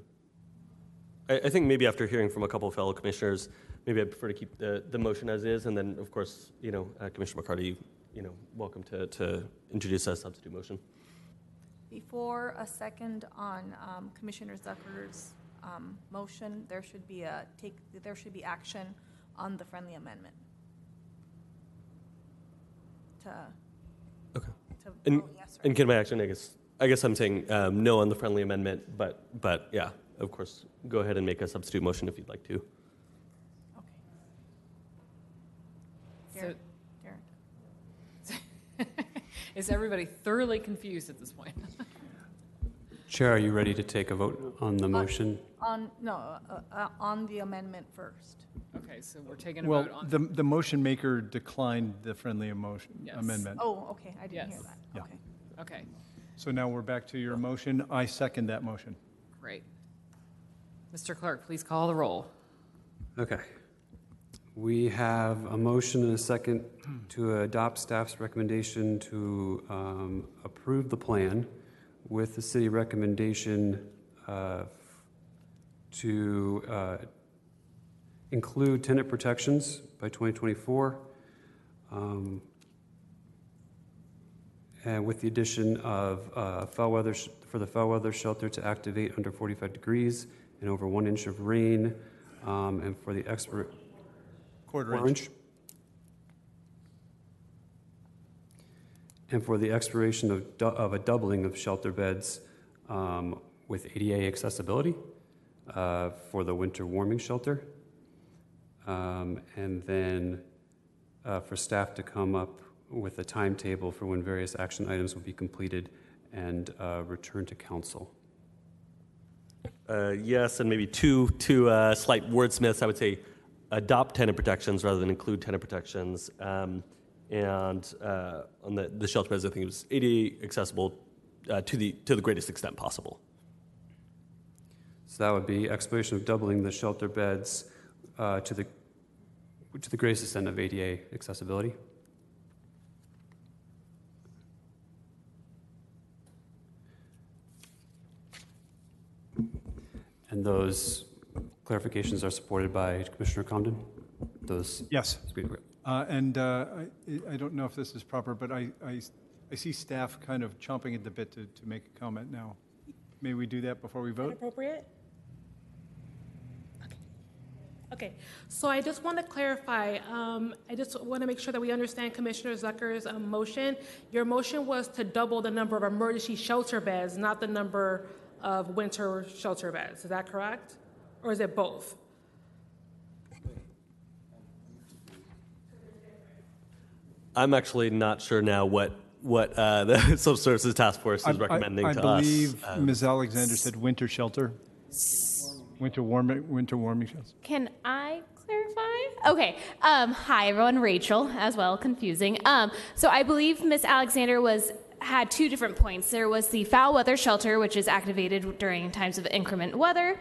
I, I think maybe after hearing from a couple of fellow commissioners, maybe I prefer to keep the, the motion as is, and then of course, you know, uh, Commissioner McCarty, you know, welcome to, to introduce a substitute motion. Before a second on um, Commissioner Zucker's um, motion, there should be a take, there should be action on the friendly amendment. To, Okay. to And, vote yes or and can my action, I guess, I guess I'm saying um, no on the friendly amendment, but, but yeah, of course, go ahead and make a substitute motion if you'd like to. So, Darren. Is everybody thoroughly confused at this point? [LAUGHS] Chair, are you ready to take a vote on the motion? On, no, uh, uh, on the amendment first. Okay, so we're taking a Well, vote on. the, the motion maker declined the friendly emotion Yes. amendment. Oh, okay, I didn't hear Yes. that. Yeah. Okay. Okay, So now we're back to your motion. I second that motion. great. Mr. Clerk, please call the roll. Okay. We have a motion and a second to adopt staff's recommendation to um, approve the plan with the city recommendation uh, to uh, include tenant protections by 2024, um, and with the addition of uh, foul weather, sh- for the foul weather shelter to activate under 45 degrees and over one inch of rain, um, and for the expert. Quarter Quarter inch. inch. And for the expiration of, du- of a doubling of shelter beds um, with ADA accessibility uh, for the winter warming shelter. Um, And then uh, for staff to come up with a timetable for when various action items will be completed and uh, returned to council. Uh, yes, and maybe two, two uh, slight wordsmiths. I would say adopt tenant protections rather than include tenant protections. Um, and uh, on the, the shelter beds, I think it was ADA accessible uh, to, the, to the greatest extent possible. So that would be exploration of doubling the shelter beds uh, to, the, to the greatest extent of ADA accessibility. And those clarifications are supported by Commissioner Comden? Those? Yes. Uh, And uh, I I don't know if this is proper, but I I I see staff kind of chomping at the bit to to make a comment now. May we do that before we vote? Appropriate? Okay. Okay, so I just want to clarify, um, I just want to make sure that we understand Commissioner Zucker's um, motion. Your motion was to double the number of emergency shelter beds, not the number of winter shelter beds. Is that correct? Or is it both? I'm actually not sure now what, what uh, [LAUGHS] the Social Services Task Force is I- recommending I to us. I believe Um, Ms. Alexander said winter shelter. Winter warming, winter warming shelter. Can I clarify? Okay. Um, hi, everyone. Rachel, as well. Confusing. Um, so I believe Miss Alexander was had two different points. There was the foul weather shelter, which is activated during times of inclement weather.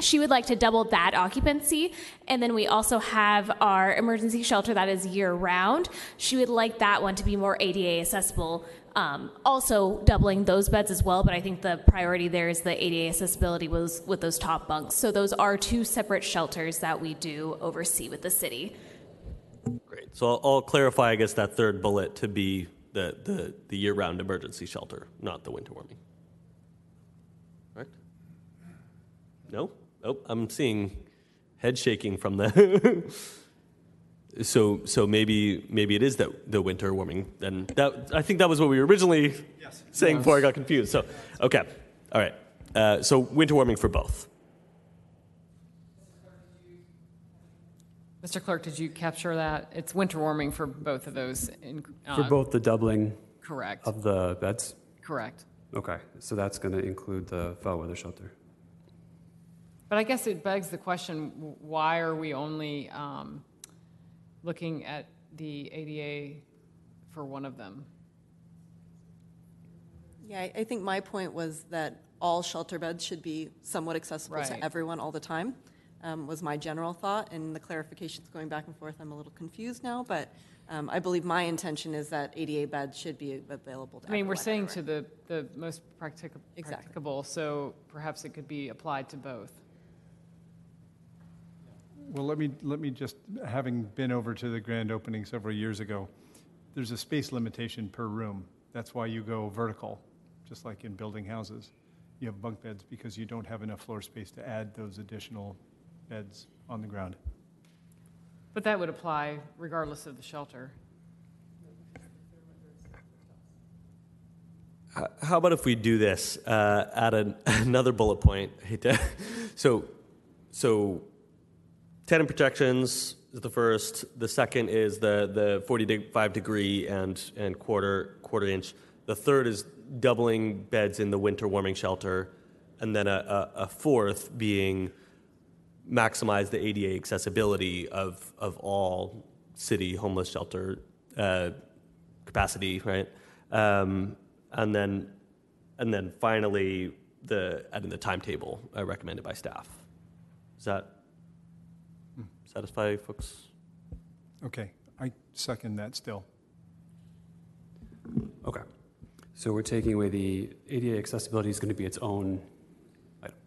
She would like to double that occupancy. And then we also have our emergency shelter that is year round. She would like that one to be more ADA accessible. Um, also doubling those beds as well, but I think the priority there is the ADA accessibility was with those top bunks. So those are two separate shelters that we do oversee with the city. Great. So I'll, I'll clarify, I guess, that third bullet to be the, the, the year-round emergency shelter, not the winter warming. Correct? No? Oh, I'm seeing head shaking from the. [LAUGHS] so so maybe maybe it is the the winter warming. Then that I think that was what we were originally saying before I got confused. So okay, all right. Uh, so winter warming for both. Mr. Clerk, did you capture that? It's winter warming for both of those. in- For uh, both the doubling Correct. of the beds? Correct. Okay, so that's going to include the foul weather shelter. But I guess it begs the question, why are we only um, looking at the ADA for one of them? Yeah, I- I think my point was that all shelter beds should be somewhat accessible Right. to everyone all the time, um, was my general thought. And the clarifications going back and forth, I'm a little confused now, but um, I believe my intention is that ADA beds should be available to I mean, we're saying everywhere. to the, the most practica- Exactly. practicable, so perhaps it could be applied to both. Well, let me, let me just, having been over to the grand opening several years ago, there's a space limitation per room. That's why you go vertical, just like in building houses. You have bunk beds because you don't have enough floor space to add those additional beds on the ground. But that would apply regardless of the shelter. H- How about if we do this? Uh, add an, [LAUGHS] another bullet point. I hate to- so, so tenant protections is the first. The second is the the 45 degree and and quarter quarter inch. The third is doubling beds in the winter warming shelter, and then a, a, a fourth being maximize the ADA accessibility of of all city homeless shelter uh, capacity, right? Um, and then and then finally the adding the timetable uh, recommended by staff. Is that satisfy folks? Okay, I second that still. Okay. So we're taking away the ADA accessibility is going to be its own.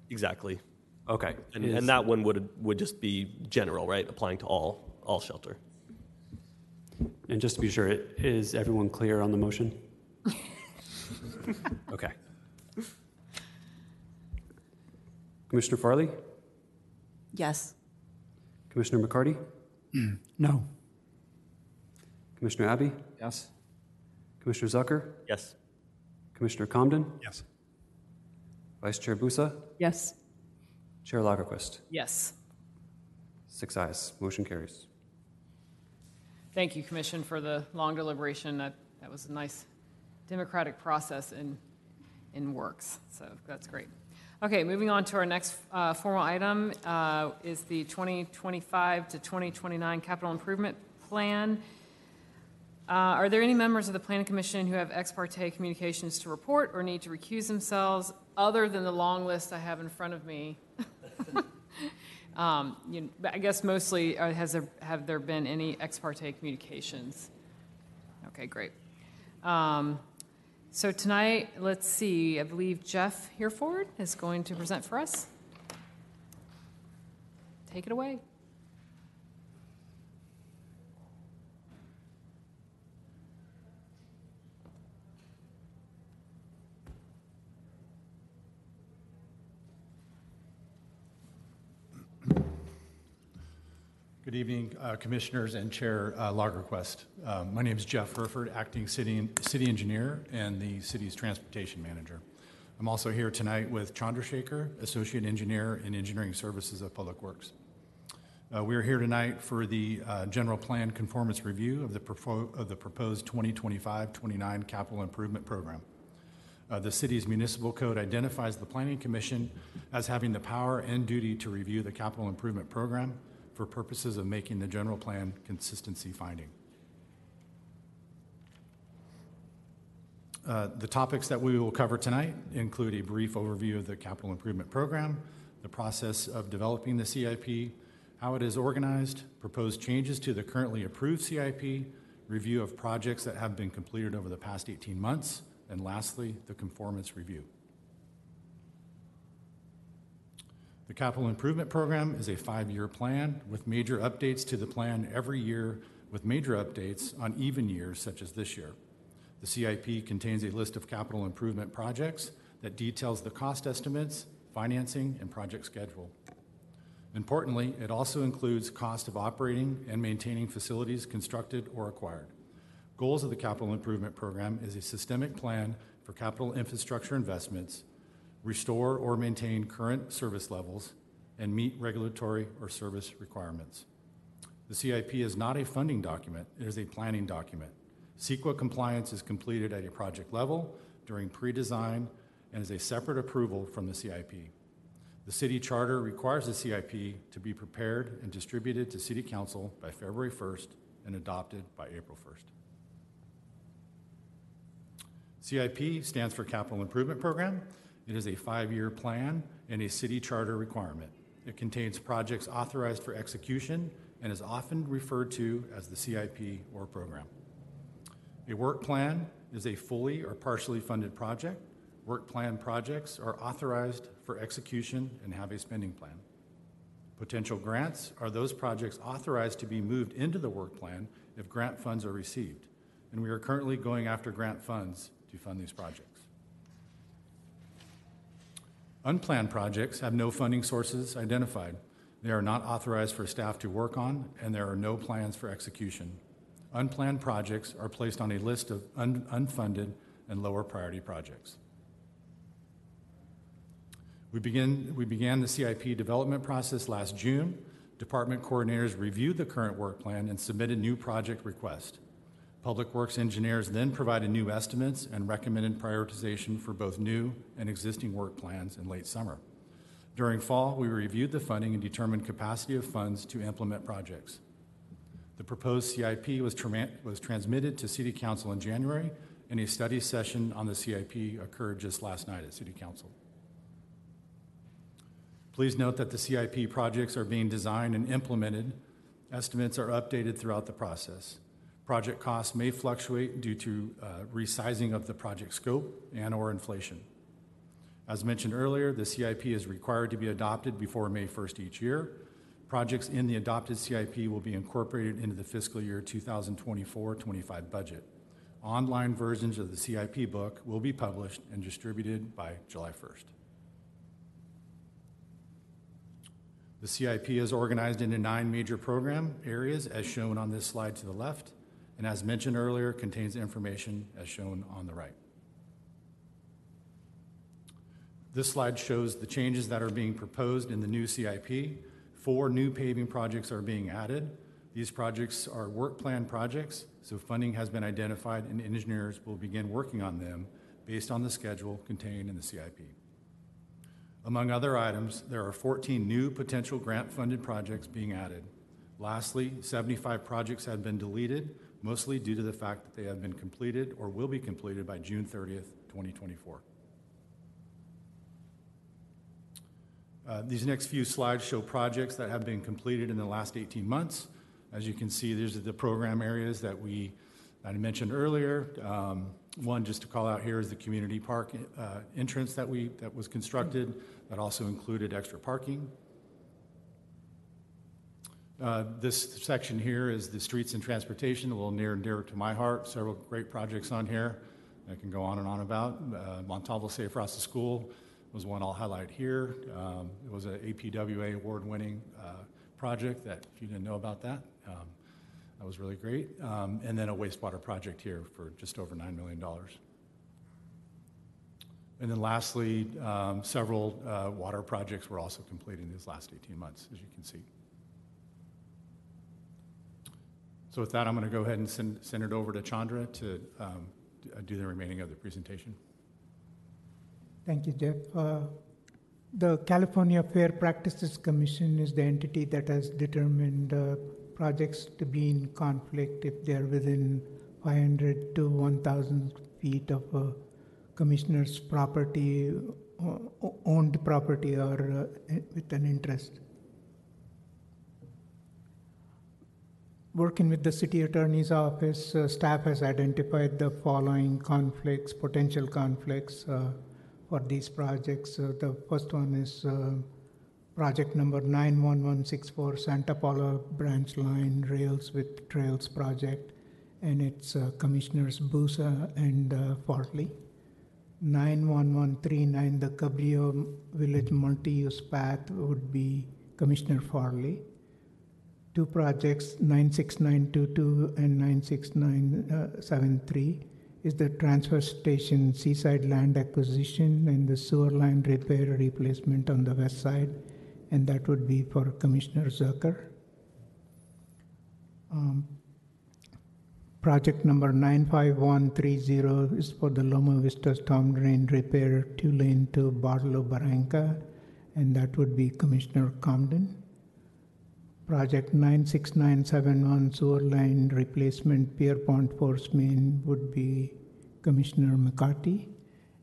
Exactly. Okay. And, Is- and that one would would just be general, right? Applying to all all shelter. And just to be sure, is everyone clear on the motion? [LAUGHS] Okay. Commissioner Farley? Yes. Commissioner McCarty? No. Commissioner Abbey? Yes. Commissioner Zucker? Yes. Commissioner Comden? Yes. Vice Chair Busa? Yes. Chair Lagerquist? Yes. Six ayes. Motion carries. Thank you, Commission, for the long deliberation. That, that was a nice democratic process in, in works, so that's great. Okay, moving on to our next uh, formal item uh, is the 2025 to 2029 Capital Improvement Plan. Uh, Are there any members of the Planning Commission who have ex parte communications to report or need to recuse themselves, other than the long list I have in front of me? [LAUGHS] Um, you- but I guess mostly, uh, has there, have there been any ex parte communications? Okay, great. Um, so tonight, let's see, I believe Jeff Hereford is going to present for us. Take it away. Good evening, uh, Commissioners and Chair uh, Lagerquist. Uh, My name is Jeff Hereford, Acting City City Engineer and the city's Transportation Manager. I'm also here tonight with Chandrasekhar, Associate Engineer in Engineering Services of Public Works. Uh, We are here tonight for the uh, General Plan Conformance Review of the propo- of the proposed 2025-29 capital improvement program. Uh, The city's municipal code identifies the Planning Commission as having the power and duty to review the capital improvement program for purposes of making the general plan consistency finding. Uh, The topics that we will cover tonight include a brief overview of the capital improvement program, the process of developing the CIP, how it is organized, proposed changes to the currently approved CIP, review of projects that have been completed over the past 18 months, and lastly, the conformance review. The capital improvement program is a five-year plan with major updates to the plan every year with major updates on even years such as this year. The CIP contains a list of capital improvement projects that details the cost estimates, financing, and project schedule. Importantly, it also includes cost of operating and maintaining facilities constructed or acquired. Goals of the capital improvement program is a systemic plan for capital infrastructure investments restore or maintain current service levels, and meet regulatory or service requirements. The CIP is not a funding document, it is a planning document. CEQA compliance is completed at a project level during pre-design and is a separate approval from the CIP. The city charter requires the CIP to be prepared and distributed to City Council by February 1st and adopted by April 1st. CIP stands for Capital Improvement Program. It is a five-year plan and a city charter requirement. It contains projects authorized for execution and is often referred to as the CIP or program. A work plan is a fully or partially funded project. Work plan projects are authorized for execution and have a spending plan. Potential grants are those projects authorized to be moved into the work plan if grant funds are received. And we are currently going after grant funds to fund these projects. Unplanned projects have no funding sources identified. They are not authorized for staff to work on, and there are no plans for execution. Unplanned projects are placed on a list of un- unfunded and lower priority projects. We, begin, we began the CIP development process last June. Department coordinators reviewed the current work plan and submitted new project requests. Public Works engineers then provided new estimates and recommended prioritization for both new and existing work plans in late summer. During fall, we reviewed the funding and determined capacity of funds to implement projects. The proposed CIP was, tra- was transmitted to City Council in January, and a study session on the CIP occurred just last night at City Council. Please note that the CIP projects are being designed and implemented. Estimates are updated throughout the process. Project costs may fluctuate due to uh, resizing of the project scope and or inflation. As mentioned earlier, the CIP is required to be adopted before May 1st each year. Projects in the adopted CIP will be incorporated into the fiscal year 2024-25 budget. Online versions of the CIP book will be published and distributed by July 1st. The CIP is organized into nine major program areas as shown on this slide to the left, and as mentioned earlier, contains information as shown on the right. This slide shows the changes that are being proposed in the new CIP. Four new paving projects are being added. These projects are work plan projects, so funding has been identified and engineers will begin working on them based on the schedule contained in the CIP. Among other items, there are 14 new potential grant funded projects being added. Lastly, 75 projects have been deleted, mostly due to the fact that they have been completed or will be completed by June 30th, 2024. Uh, these next few slides show projects that have been completed in the last 18 months. As you can see, these are the program areas that we I mentioned earlier. Um, one, just to call out here, is the community park uh, entrance that, we, that was constructed that also included extra parking. Uh, This section here is the streets and transportation, a little near and dear to my heart. Several great projects on here I can go on and on about. Uh, Montalvo Safe Routes to School was one I'll highlight here. Um, It was an APWA award-winning uh, project that, if you didn't know about that, um, that was really great. Um, And then a wastewater project here for just over $9 million. And then lastly, um, several uh, water projects were also completed in these last 18 months, as you can see. So with that, I'm going to go ahead and send, send it over to Chandra to um, do the remaining of the presentation. Thank you, Jeff. Uh, The California Fair Practices Commission is the entity that has determined uh, projects to be in conflict if they're within 500 to 1,000 feet of a commissioner's property, uh, owned property, or uh, with an interest. Working with the city attorney's office, uh, staff has identified the following conflicts, potential conflicts uh, for these projects. Uh, the first one is uh, project number 91164 Santa Paula Branch Line Rails with Trails project, and it's uh, Commissioners Busa and uh, Farley. 91139, the Cabrillo Village multi-use path would be Commissioner Farley two projects, 96922 and 96973, is the transfer station seaside land acquisition and the sewer line repair replacement on the west side, and that would be for Commissioner Zucker. Um, project number 95130 is for the Loma Vista storm drain repair two lane to Barlow Barranca, and that would be Commissioner Comden. Project 96971 sewer line replacement Pierpont Force Main would be Commissioner McCarthy.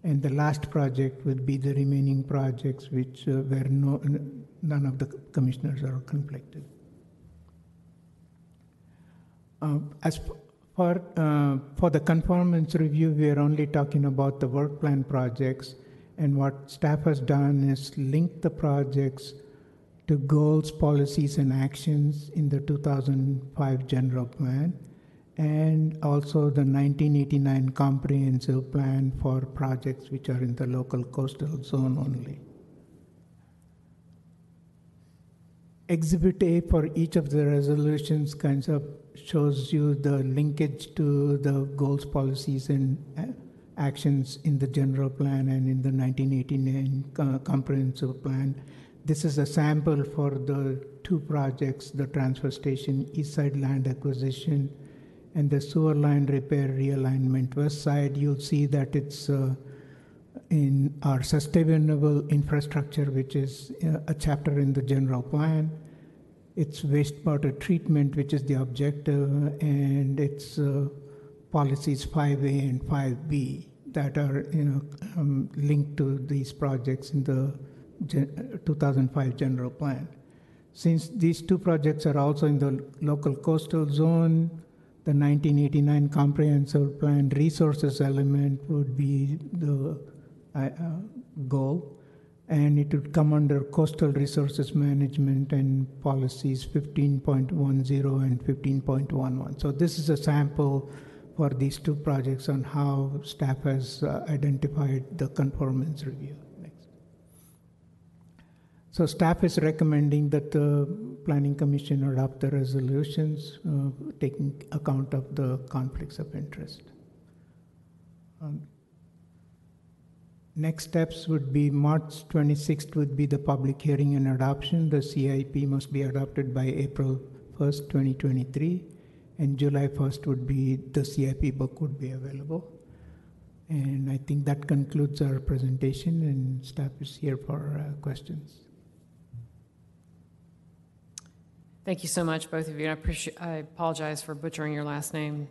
And the last project would be the remaining projects which uh, no, none of the commissioners are conflicted. Uh, as for, uh, for the conformance review, we are only talking about the work plan projects. And what staff has done is link the projects to goals, policies, and actions in the 2005 general plan, and also the 1989 comprehensive plan for projects which are in the local coastal zone only. Exhibit A for each of the resolutions kinds of shows you the linkage to the goals, policies, and uh, actions in the general plan and in the 1989 comprehensive plan this is a sample for the two projects, the transfer station east side land acquisition and the sewer line repair realignment west side. You'll see that it's uh, in our sustainable infrastructure, which is uh, a chapter in the general plan. It's wastewater treatment, which is the objective, and it's uh, policies 5A and 5B that are you know um, linked to these projects in the 2005 general plan. Since these two projects are also in the local coastal zone, the 1989 comprehensive plan resources element would be the uh, uh, goal, and it would come under coastal resources management and policies 15.10 and 15.11. So this is a sample for these two projects on how staff has uh, identified the conformance review. So staff is recommending that the planning commission adopt the resolutions uh, taking account of the conflicts of interest. Um, next steps would be March 26th would be the public hearing and adoption. The CIP must be adopted by April 1st, 2023, and July 1st would be the CIP book would be available. And I think that concludes our presentation, and staff is here for uh, questions. Thank you so much, both of you. I appreciate. I apologize for butchering your last name.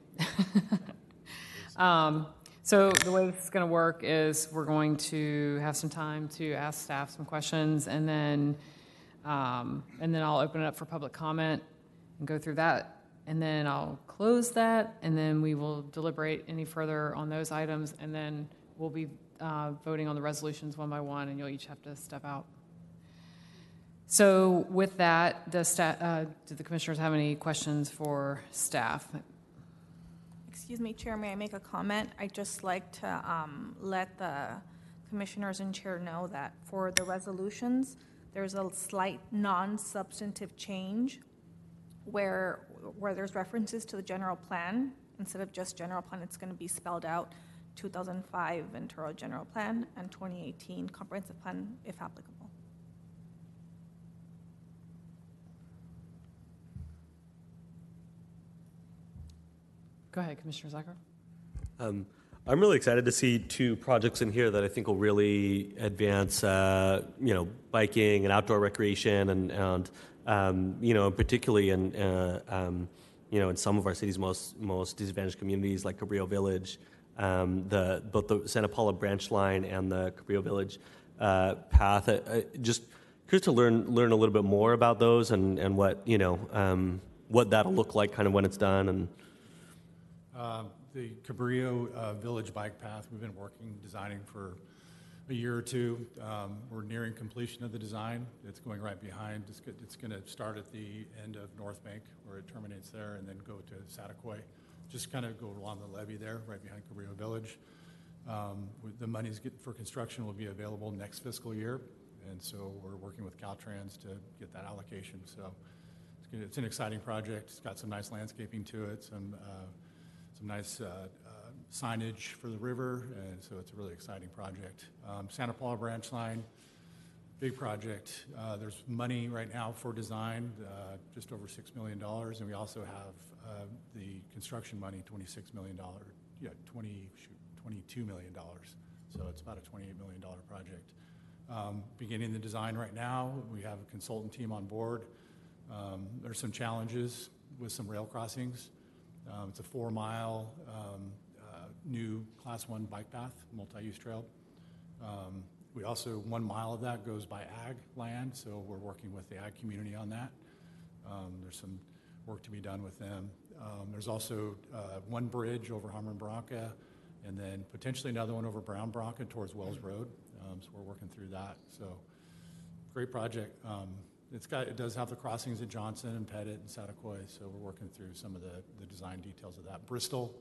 [LAUGHS] um, so the way this is going to work is we're going to have some time to ask staff some questions, and then um, and then I'll open it up for public comment and go through that, and then I'll close that, and then we will deliberate any further on those items, and then we'll be uh, voting on the resolutions one by one, and you'll each have to step out. So with that, sta- uh, do the commissioners have any questions for staff? Excuse me, Chair, may I make a comment? I'd just like to um, let the commissioners and chair know that for the resolutions, there's a slight non-substantive change where, where there's references to the general plan. Instead of just general plan, it's going to be spelled out 2005 Ventura General Plan and 2018 Comprehensive Plan, if applicable. Go ahead, Commissioner Zucker. Um, I'm really excited to see two projects in here that I think will really advance, uh, you know, biking and outdoor recreation, and, and um, you know, particularly in, uh, um, you know, in some of our city's most most disadvantaged communities like Cabrillo Village, um, the both the Santa Paula branch line and the Cabrillo Village uh, path. I, just curious to learn learn a little bit more about those and and what you know um, what that'll look like, kind of when it's done, and. Uh, The Cabrillo uh, Village Bike Path, we've been working, designing for a year or two. Um, We're nearing completion of the design. It's going right behind, it's, going to start at the end of North Bank, where it terminates there, and then go to Saticoy. Just kind of go along the levee there, right behind Cabrillo Village. Um, The monies for construction will be available next fiscal year, and so we're working with Caltrans to get that allocation. So it's an exciting project. It's got some nice landscaping to it, some uh, some nice uh, uh, signage for the river, and so it's a really exciting project. Um, Santa Paula Branch Line, big project. Uh, There's money right now for design, uh, just over $6 million, and we also have uh, the construction money, $26 million, yeah, 20, shoot, $22 million. So it's about a $28 million project. Um, Beginning the design right now, we have a consultant team on board. Um, There's some challenges with some rail crossings. Um, It's a four-mile um, uh, new Class 1 bike path, multi-use trail. Um, We also, one mile of that goes by ag land, so we're working with the ag community on that. There's some work to be done with them. There's also uh, one bridge over Harmon Barranca, and then potentially another one over Brown Barranca towards Wells Road. So we're working through that. So great project. It's got, it does have the crossings at Johnson and Pettit and Saticoy, so we're working through some of the, the design details of that. Bristol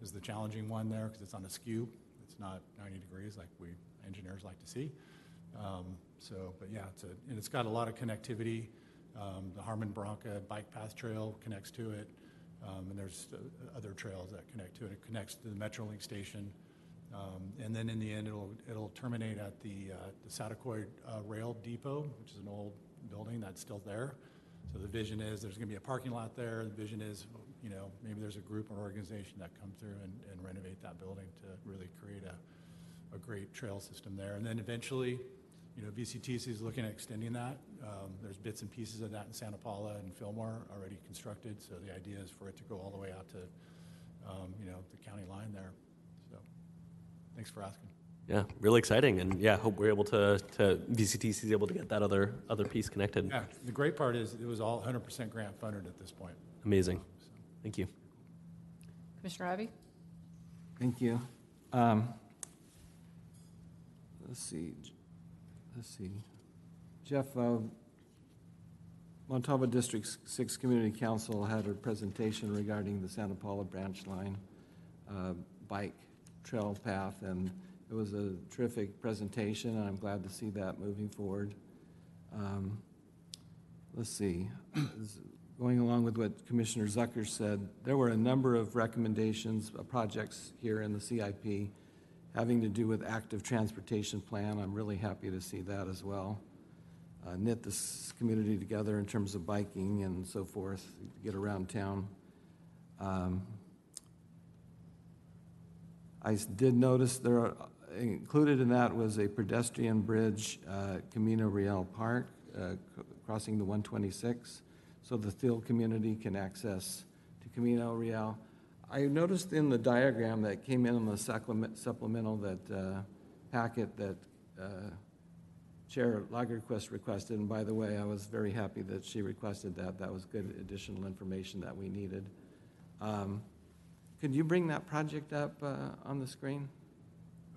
is the challenging one there because it's on a skew. It's not 90 degrees like we engineers like to see. Um, So, but yeah, it's a, and it's got a lot of connectivity. Um, The Harmon Barranca Bike Path Trail connects to it, um, and there's uh, other trails that connect to it. It connects to the Metrolink station. Um, And then in the end, it'll, it'll terminate at the, uh, the Saticoy uh, Rail Depot, which is an old building that's still there. So the vision is, there's going to be a parking lot there. The vision is, you know, maybe there's a group or organization that come through and and renovate that building to really create a, a great trail system there. And then eventually, you know, VCTC is looking at extending that. Um, There's bits and pieces of that in Santa Paula and Fillmore already constructed. So the idea is for it to go all the way out to, um, you know, the county line there. So, thanks for asking. Yeah, really exciting, and yeah, hope we're able to, to VCTC is able to get that other other piece connected. Yeah, the great part is it was all 100% grant funded at this point. Amazing. Thank you. Commissioner Ivey? Thank you. Um, Let's see, let's see. Jeff, uh, Montalvo District Six Community Council had a presentation regarding the Santa Paula Branch Line uh, bike trail path, and it was a terrific presentation, and I'm glad to see that moving forward. Um, Let's see, going along with what Commissioner Zucker said, there were a number of recommendations, uh, projects here in the CIP having to do with active transportation plan. I'm really happy to see that as well. Uh, Knit this community together in terms of biking and so forth, to get around town. Um, I did notice there, are- included in that was a pedestrian bridge, uh, Camino Real Park, uh, crossing the 126, so the Thiel community can access to Camino Real. I noticed in the diagram that came in on the supplemental that uh, packet that uh, Chair Lagerquist requested, and by the way, I was very happy that she requested that. That was good additional information that we needed. Um, Could you bring that project up uh, on the screen?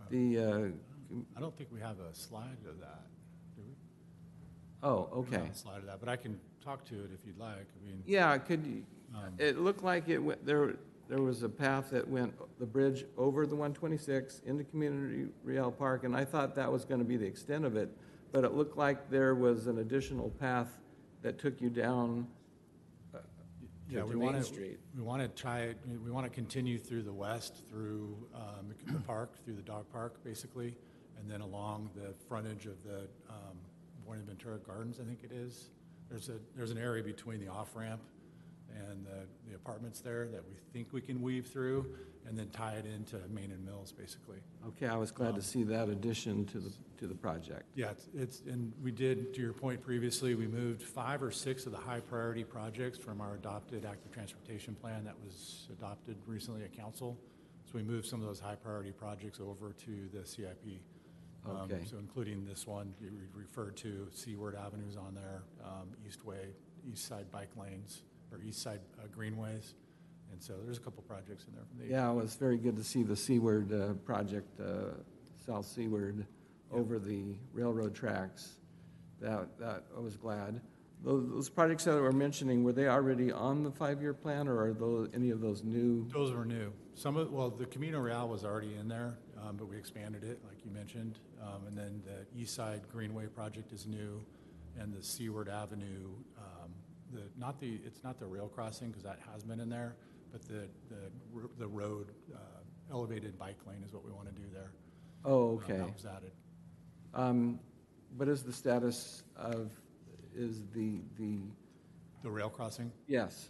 The, uh, I don't think we have a slide of that, do we? Oh, I don't have okay. a Slide of that, but I can talk to it if you'd like. I mean. Yeah, could, you- Um, it looked like it went, there, there was a path that went the bridge over the 126 into Camino Real Park, and I thought that was going to be the extent of it, but it looked like there was an additional path that took you down Yeah, we want to Street. we want to try, we want to continue through the west, through um, the park, through the dog park, basically, and then along the frontage of the um, Buenaventura Gardens, I think it is. There's a, there's an area between the off-ramp and the the apartments there that we think we can weave through, and then tie it into Main and Mills, basically. Okay, I was glad Um, to see that addition to the, to the project. Yeah, it's- it's, and we did, to your point previously, we moved five or six of the high-priority projects from our adopted active transportation plan that was adopted recently at council. So we moved some of those high-priority projects over to the CIP. Um, Okay. So including this one, you re- referred to Seaward Avenues on there, um, East Way, East Side Bike Lanes, or East Side uh, Greenways. And so there's a couple projects in there from the. Yeah, it was very good to see the Seaward uh, project, uh, South Seaward, over the railroad tracks. That, that, I was glad. Those, those projects that we're mentioning, were they already on the five-year plan, or are those, any of those new? Those were new. Some of, well, the Camino Real was already in there, um, but we expanded it, like you mentioned. Um, and then the East Side Greenway project is new, and the Seaward Avenue, um, the, not the, it's not the rail crossing, because that has been in there, but the, the, ro- the road, uh, elevated bike lane is what we want to do there. Oh, Um, okay. That was added. Um, What is the status of, is the, the, The rail crossing? yes,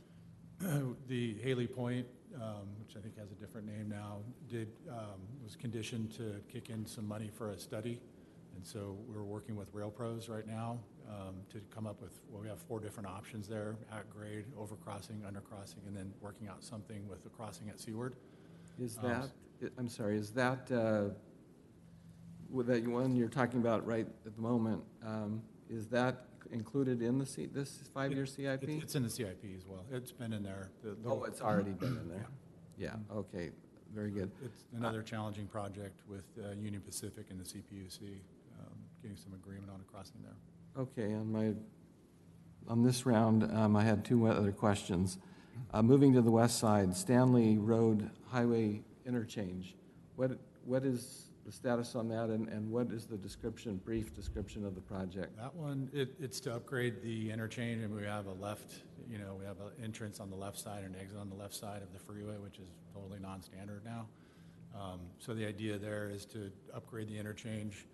[CLEARS THROAT] The Haley Point, um, which I think has a different name now, did, um, was conditioned to kick in some money for a study. And so we're working with RailPros right now um, to come up with, well, we have four different options there, at grade, overcrossing, undercrossing, and then working out something with the crossing at Seaward. is Um, that, I'm sorry, is that, uh, with that one you're talking about right at the moment, um, is that included in the C, this five-year CIP? It's in the CIP as well. It's been in there. The- Oh, it's already been in there? Yeah, okay, very good. It's another challenging project with uh, Union Pacific and the CPUC, um, getting some agreement on a crossing there. Okay, on my, on this round, um, I had two other questions. Uh, moving to the west side, Stanley Road Highway interchange. What, what is the status on that and, and what is the description, brief description of the project? That one, it, it's to upgrade the interchange, and we have a left, you know, we have an entrance on the left side and exit on the left side of the freeway, which is totally non-standard now. Um, So the idea there is to upgrade the interchange.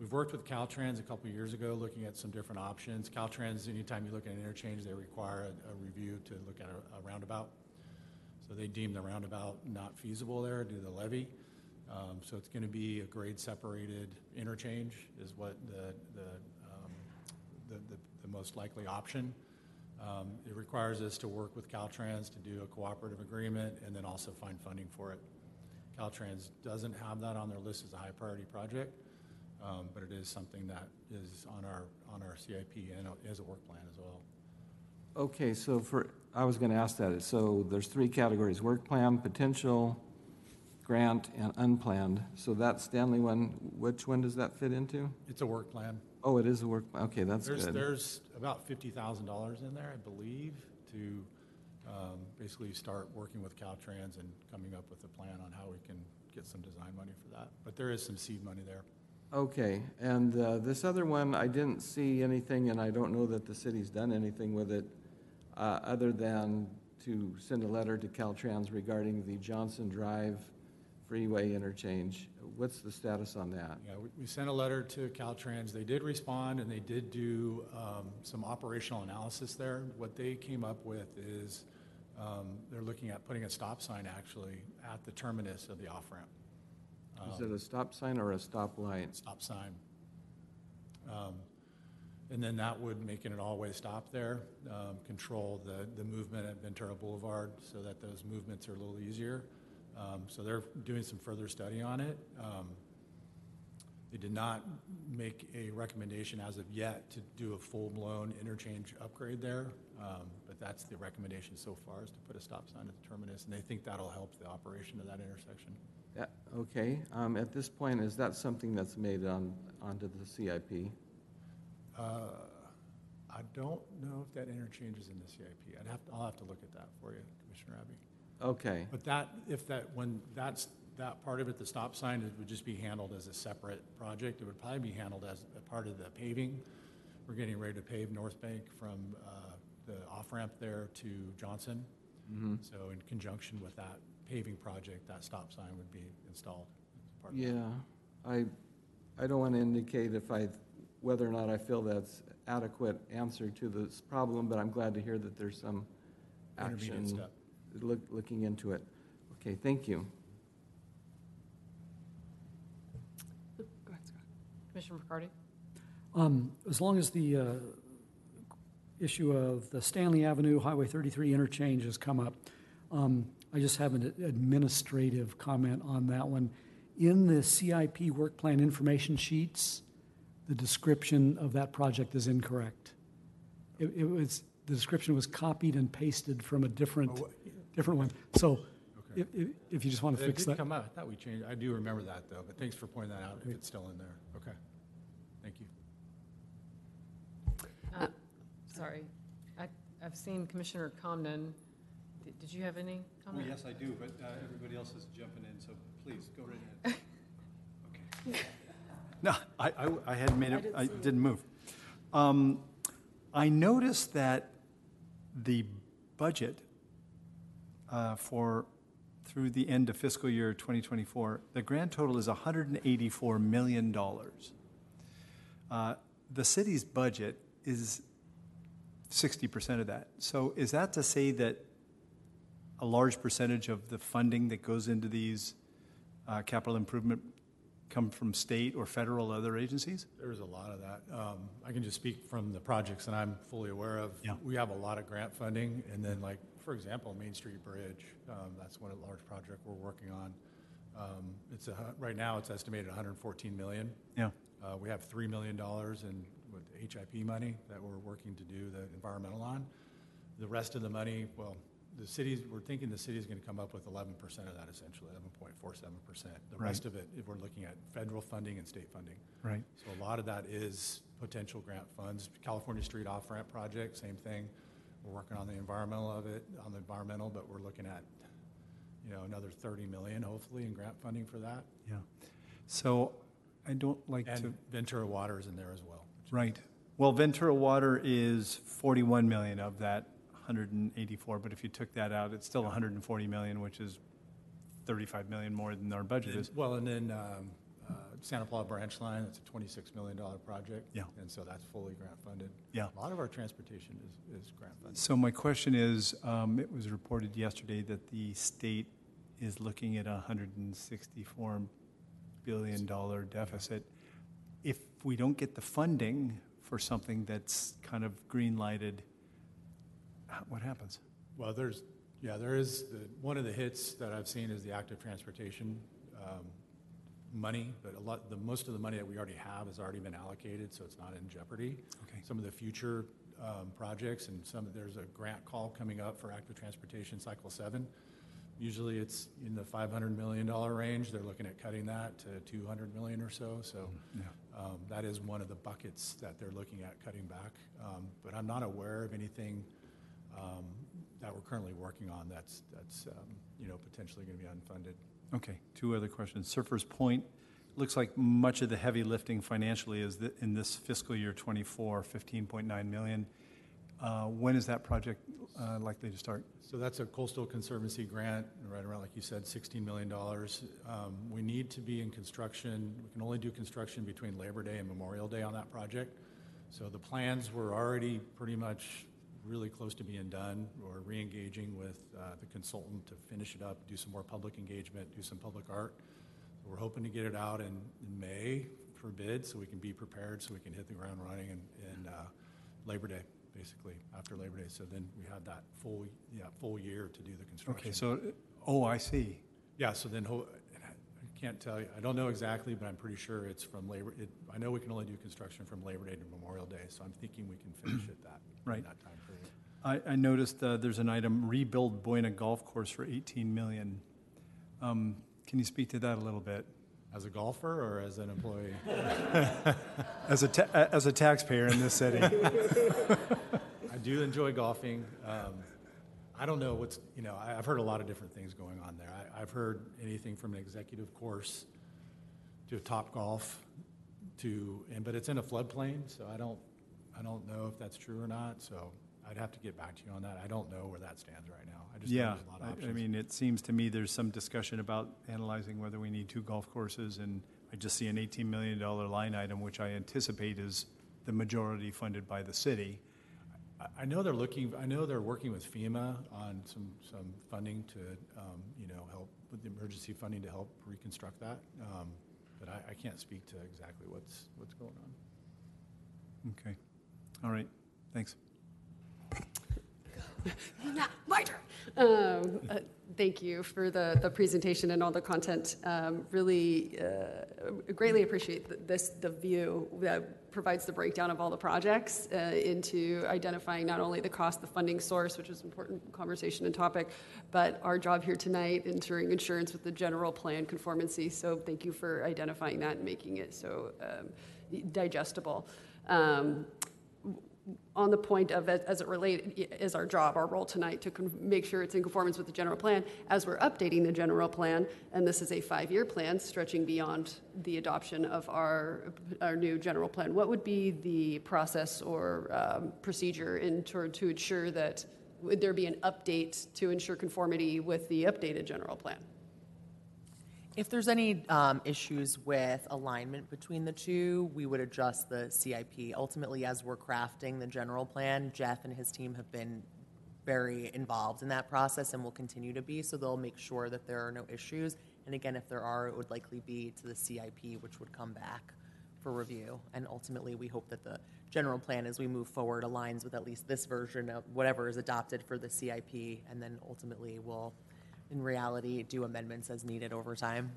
We've worked with Caltrans a couple years ago, looking at some different options. Caltrans, anytime you look at an interchange, they require a, a review to look at a, a roundabout. So they deemed the roundabout not feasible there due to the levee. Um, So it's going to be a grade-separated interchange is what the, the, um, the, the the most likely option. Um, It requires us to work with Caltrans to do a cooperative agreement and then also find funding for it. Caltrans doesn't have that on their list as a high-priority project, um, but it is something that is on our, on our CIP and as a work plan as well. Okay, so for, I was going to ask that. So there's three categories, work plan, potential, grant, and unplanned. So that Stanley one, which one does that fit into? It's a work plan. Oh, it is a work, plan. okay, that's There's, good. there's about fifty thousand dollars in there, I believe, to um, basically start working with Caltrans and coming up with a plan on how we can get some design money for that. But there is some seed money there. Okay, and uh, this other one, I didn't see anything, and I don't know that the city's done anything with it, uh, other than to send a letter to Caltrans regarding the Johnson Drive freeway interchange. What's the status on that? Yeah, we, we sent a letter to Caltrans. They did respond and they did do um, some operational analysis there. What they came up with is um, they're looking at putting a stop sign actually at the terminus of the off-ramp. Is it a stop sign or a stop light? Stop sign. Um, And then that would make it an all-way stop there, um, control the, the movement at Ventura Boulevard so that those movements are a little easier. Um, So they're doing some further study on it. Um, They did not make a recommendation as of yet to do a full-blown interchange upgrade there, um, but that's the recommendation so far, is to put a stop sign at the terminus, and they think that'll help the operation of that intersection. Yeah, okay, um, at this point, is that something that's made on, onto the CIP? Uh, I don't know if that interchange is in the CIP. I'd have, to- I'll have to look at that for you, Commissioner Abbey. Okay. But that, if that, when that's, that part of it, the stop sign, it would just be handled as a separate project. It would probably be handled as a part of the paving. We're getting ready to pave North Bank from uh, the off-ramp there to Johnson. Mhm. So in conjunction with that paving project, that stop sign would be installed. as part of that. Yeah, I, I don't want to indicate if I, whether or not I feel that's adequate answer to this problem, but I'm glad to hear that there's some Intermediate action, step. look, looking into it. Okay, thank you. Commissioner McCarty? Um, As long as the uh, issue of the Stanley Avenue Highway 33 interchange has come up, um, I just have an administrative comment on that one. In the CIP work plan information sheets, the description of that project is incorrect. It it was, the description was copied and pasted from a different, Oh, different one. So if if- if you just want to It fix did that. come out. I thought we changed, I do remember that, though, but thanks for pointing that out, if it's still in there. Okay. Thank you. Uh, Sorry, I, I've seen Commissioner Comden. Did- Did you have any comment? yes, I do, but uh, everybody else is jumping in, so please, go right ahead. [LAUGHS] Okay. [LAUGHS] No, I, I, I hadn't made it, I didn't move. Um, I noticed that the budget uh, for, through the end of fiscal year 2024, the grand total is $184 million. Uh, The city's budget is 60% of that. So is that to say that a large percentage of the funding that goes into these uh, capital improvement come from state or federal other agencies? There's a lot of that. Um, I can just speak from the projects that I'm fully aware of. Yeah. We have a lot of grant funding, and then like, for example, Main Street Bridge, um, that's one large project we're working on. Um, It's a, right now, it's estimated 114 million. Yeah. Uh, We have $3 million in with HIP money that we're working to do the environmental on. The rest of the money, well, the cities, we're thinking the city's going to come up with 11% of that essentially, 11.47%. The Right. rest of it, if we're looking at federal funding and state funding. Right. So a lot of that is potential grant funds. California Street Off-Ramp Project, same thing. We're working on the environmental of it, on the environmental, but we're looking at, you know, another 30 million hopefully in grant funding for that. Yeah. So I don't like to. And Ventura Water is in there as well. Right. Well, Ventura Water is 41 million of that 184, but if you took that out, it's still 140 million, which is 35 million more than our budget is. Well, and then um, uh, Santa Paula Branch Line, that's a $26 million project. Yeah. And so that's fully grant funded. Yeah. A lot of our transportation is, is grant funded. So my question is, um, it was reported yesterday that the state is looking at a 164 billion dollar deficit. If we don't get the funding for something that's kind of green lighted, what happens? Well, there's, yeah, there is, the, one of the hits that I've seen is the active transportation um, money, but a lot, the, most of the money that we already have has already been allocated, so it's not in jeopardy. Okay. Some of the future um, projects and some, there's a grant call coming up for active transportation cycle seven. Usually it's in the $500 million range. They're looking at cutting that to 200 million or so, so Yeah. um, That is one of the buckets that they're looking at cutting back. Um, But I'm not aware of anything that we're currently working on that's, that's, um, you know, potentially going to be unfunded. Okay, two other questions. Surfers Point, looks like much of the heavy lifting financially is in this fiscal year '24, 15.9 million. Uh, When is that project uh, likely to start? So that's a coastal conservancy grant, right around, like you said, $16 million. Um, We need to be in construction, we can only do construction between Labor Day and Memorial Day on that project. So the plans were already pretty much really close to being done. We're re-engaging with uh, the consultant to finish it up, do some more public engagement, do some public art. We're hoping to get it out in in May for bid, so we can be prepared, so we can hit the ground running in in, uh, Labor Day, basically, after Labor Day. So then we have that full, yeah, full year to do the construction. Okay, so, oh, I see. Yeah, so then, ho- and I I can't tell you, I don't know exactly, but I'm pretty sure it's from Labor, it, I know we can only do construction from Labor Day to Memorial Day, so I'm thinking we can finish it that, [CLEARS THROAT] Right. that time period. I, I noticed uh, there's an item, rebuild Buena Golf Course for 18 million. Um, Can you speak to that a little bit? As a golfer or as an employee? [LAUGHS] As a, ta- as a taxpayer in this city. [LAUGHS] I do enjoy golfing. Um, I don't know what's, you know, I- I've heard a lot of different things going on there. I, I've heard anything from an executive course to a Topgolf to, and, but it's in a floodplain, so I don't, I don't know if that's true or not, so I'd have to get back to you on that. I don't know where that stands right now. I just Yeah, there's a lot of I- I mean, it seems to me there's some discussion about analyzing whether we need two golf courses, and I just see an $18 million line item, which I anticipate is the majority funded by the city. I- know they're looking, I know they're working with FEMA on some, some funding to, um, you know, help with the emergency funding to help reconstruct that. Um, But I, I can't speak to exactly what's, what's going on. Okay, all right, thanks. My turn. Um, uh, Thank you for the, the presentation and all the content. Um, Really uh, greatly appreciate th- this, the view that provides the breakdown of all the projects uh, into identifying not only the cost, the funding source, which is an important conversation and topic, but our job here tonight, ensuring insurance with the general plan conformancy. So thank you for identifying that and making it so um, digestible. Um, on the point of, as it relate, is our job, our role tonight, to make sure it's in conformance with the general plan. As we're updating the general plan, and this is a five-year plan stretching beyond the adoption of our, our new general plan, what would be the process or um, procedure in, to, to ensure that, would there be an update to ensure conformity with the updated general plan? If there's any um, issues with alignment between the two, we would adjust the CIP. Ultimately, as we're crafting the general plan, Jeff and his team have been very involved in that process and will continue to be, so they'll make sure that there are no issues. And again, if there are, it would likely be to the CIP, which would come back for review. And ultimately, we hope that the general plan, as we move forward, aligns with at least this version of whatever is adopted for the CIP, and then ultimately we'll in reality, do amendments as needed over time.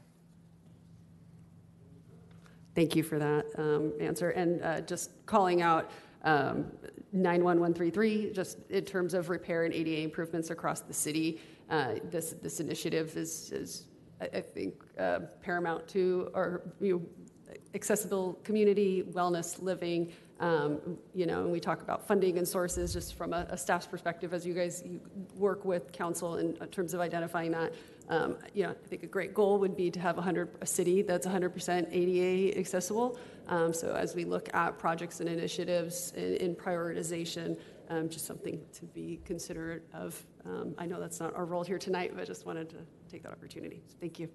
Thank you for that um, answer. And uh, just calling out um, 91133, just in terms of repair and ADA improvements across the city, uh, this, this initiative is, is I, think, uh, paramount to our you know, accessible community, wellness living. Um, you know, and we talk about funding and sources just from a, a staff's perspective as you guys you work with council in, in terms of identifying that. Um, you know, I think a great goal would be to have 100, a city that's 100% ADA accessible. Um, so as we look at projects and initiatives in, in prioritization, um, just something to be considerate of. Um, I know that's not our role here tonight, but I just wanted to take that opportunity. So thank you.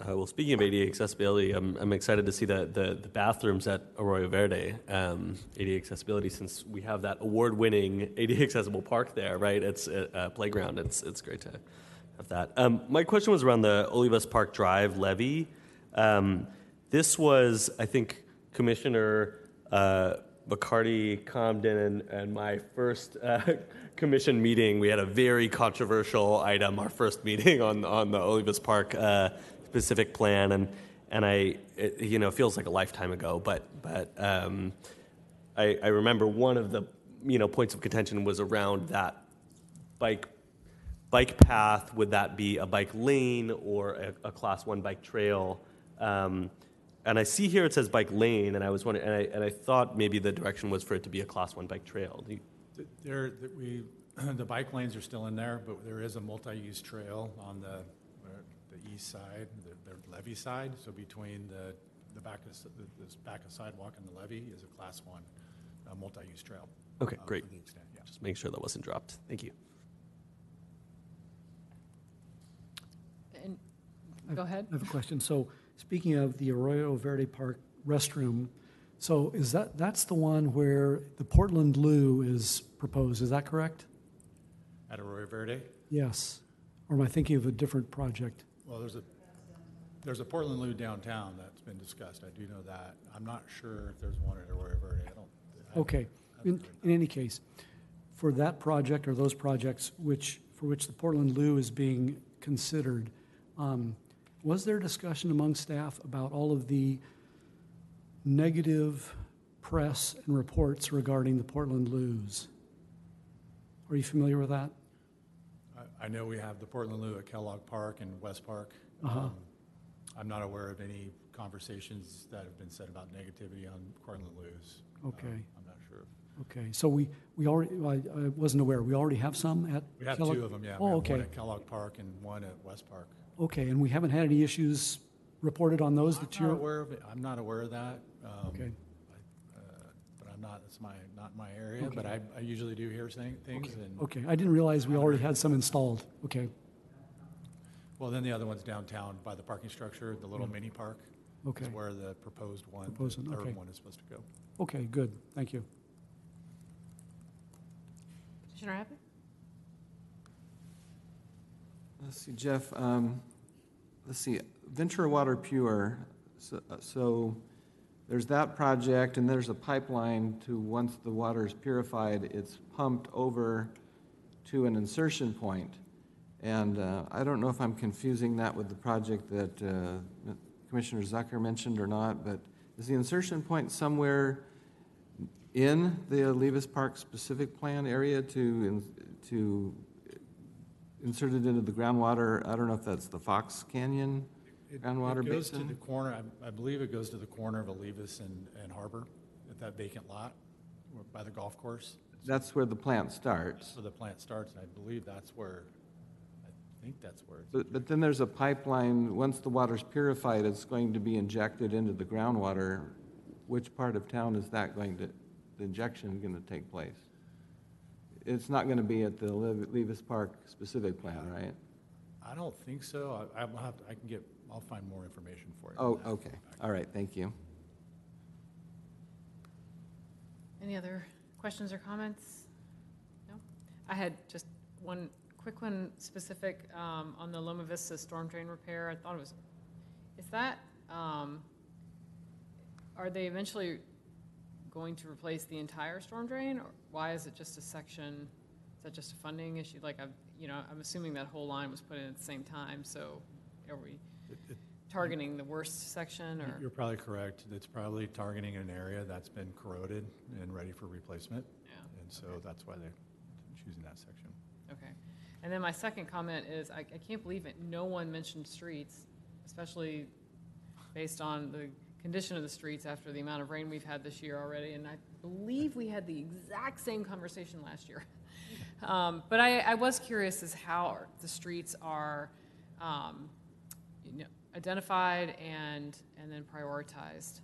Uh, well, speaking of ADA accessibility, I'm, I'm excited to see the, the, the bathrooms at Arroyo Verde, um, ADA accessibility, since we have that award-winning ADA accessible park there, right? It's a, a playground. It's, it's great to have that. Um, my question was around the Olivas Park Drive levee. Um, this was, I think, Commissioner uh, McCarty, Comden, and, and my first uh, [LAUGHS] commission meeting. We had a very controversial item, our first meeting on, on the Olivas Park uh, specific plan, and and I, it, you know, it feels like a lifetime ago, but but um, I, I remember one of the you know points of contention was around that bike bike path. Would that be a bike lane or a, a class one bike trail? Um, and I see here it says bike lane, and I was wondering, and I, and I thought maybe the direction was for it to be a class one bike trail. You, There, we, [CLEARS THROAT] the bike lanes are still in there, but there is a multi-use trail on the east side, the, the levee side. So between the, the back of, s- the- this back of sidewalk and the levee is a class one, uh, multi-use trail. okay, uh, great. the extent, yeah. Just make sure that wasn't dropped. Thank you. And, go ahead. I have a question. So speaking of the Arroyo Verde Park restroom, so is that, that's the one where the Portland Loo is proposed, is that correct? At Arroyo Verde? Yes. Or am I thinking of a different project? Well, there's a, there's a Portland Loo downtown that's been discussed. I do know that. I'm not sure if there's one at Arroyo Verde. I don't. I- Okay. In, in any case, for that project or those projects which, for which the Portland Loo is being considered, um, was there discussion among staff about all of the negative press and reports regarding the Portland Loos? Are you familiar with that? I- know we have the Portland Loo at Kellogg Park and West Park. Uh-huh. Um, I'm not aware of any conversations that have been said about negativity on Portland Loos. Okay. Um, I'm not sure. Okay, so we, we already, I, I wasn't aware, we already have some at? We have Kellogg? two of them, yeah. We Oh, have okay. One at Kellogg Park and one at West Park. Okay, and we haven't had any issues reported on those I'm that not you're? aware of it. I'm not aware of that. um, Okay. I- uh, But I'm not, it's my, not my area, but I, I usually do hear saying things and. Okay, I didn't realize we already had some installed. Okay, Well, then the other one's downtown by the parking structure, the little Yeah. mini park. Okay. Is where the proposed one, the Proposed one, okay. third one is supposed to go. okay, good, thank you. Commissioner Happy? Let's see, Jeff, um, let's see, Ventura Water Pure, so, uh, so there's that project, and there's a pipeline to, once the water is purified, it's pumped over to an insertion point. And uh, I don't know if I'm confusing that with the project that uh, Commissioner Zucker mentioned or not, but is the insertion point somewhere in the Olivas Park specific plan area to, in- to insert it into the groundwater? I don't know if that's the Fox Canyon It- groundwater It goes to basin? the corner, I, I believe it goes to the corner of Olivas and, and Harbor, at that vacant lot, by the golf course. That's where the plant starts. That's where the plant starts, and I believe that's where, I think that's where it's. But, but then there's a pipeline, once the water's purified, it's going to be injected into the groundwater. Which part of town is that going to, the injection going to take place? It's not going to be at the Lev- Levis Park specific plant, right? I don't think so. I, I'll have, to- I can get, I'll find more information for you. Oh, okay. All right, thank you. Any other questions or comments? No? I had just one quick one specific um, on the Loma Vista storm drain repair. I thought it was, is that, um, are they eventually going to replace the entire storm drain? Or why is it just a section? Is that just a funding issue? Like, I've, you know, I'm assuming that whole line was put in at the same time, so are we targeting the worst section or? You're probably correct. It's probably targeting an area that's been corroded and ready for replacement. Yeah. And so that's why they're choosing that section. Okay. And then my second comment is, I, I can't believe it, no one mentioned streets, especially based on the condition of the streets after the amount of rain we've had this year already. And I believe we had the exact same conversation last year. [LAUGHS] Um, but I, I was curious as how the streets are, um, identified and, and then prioritized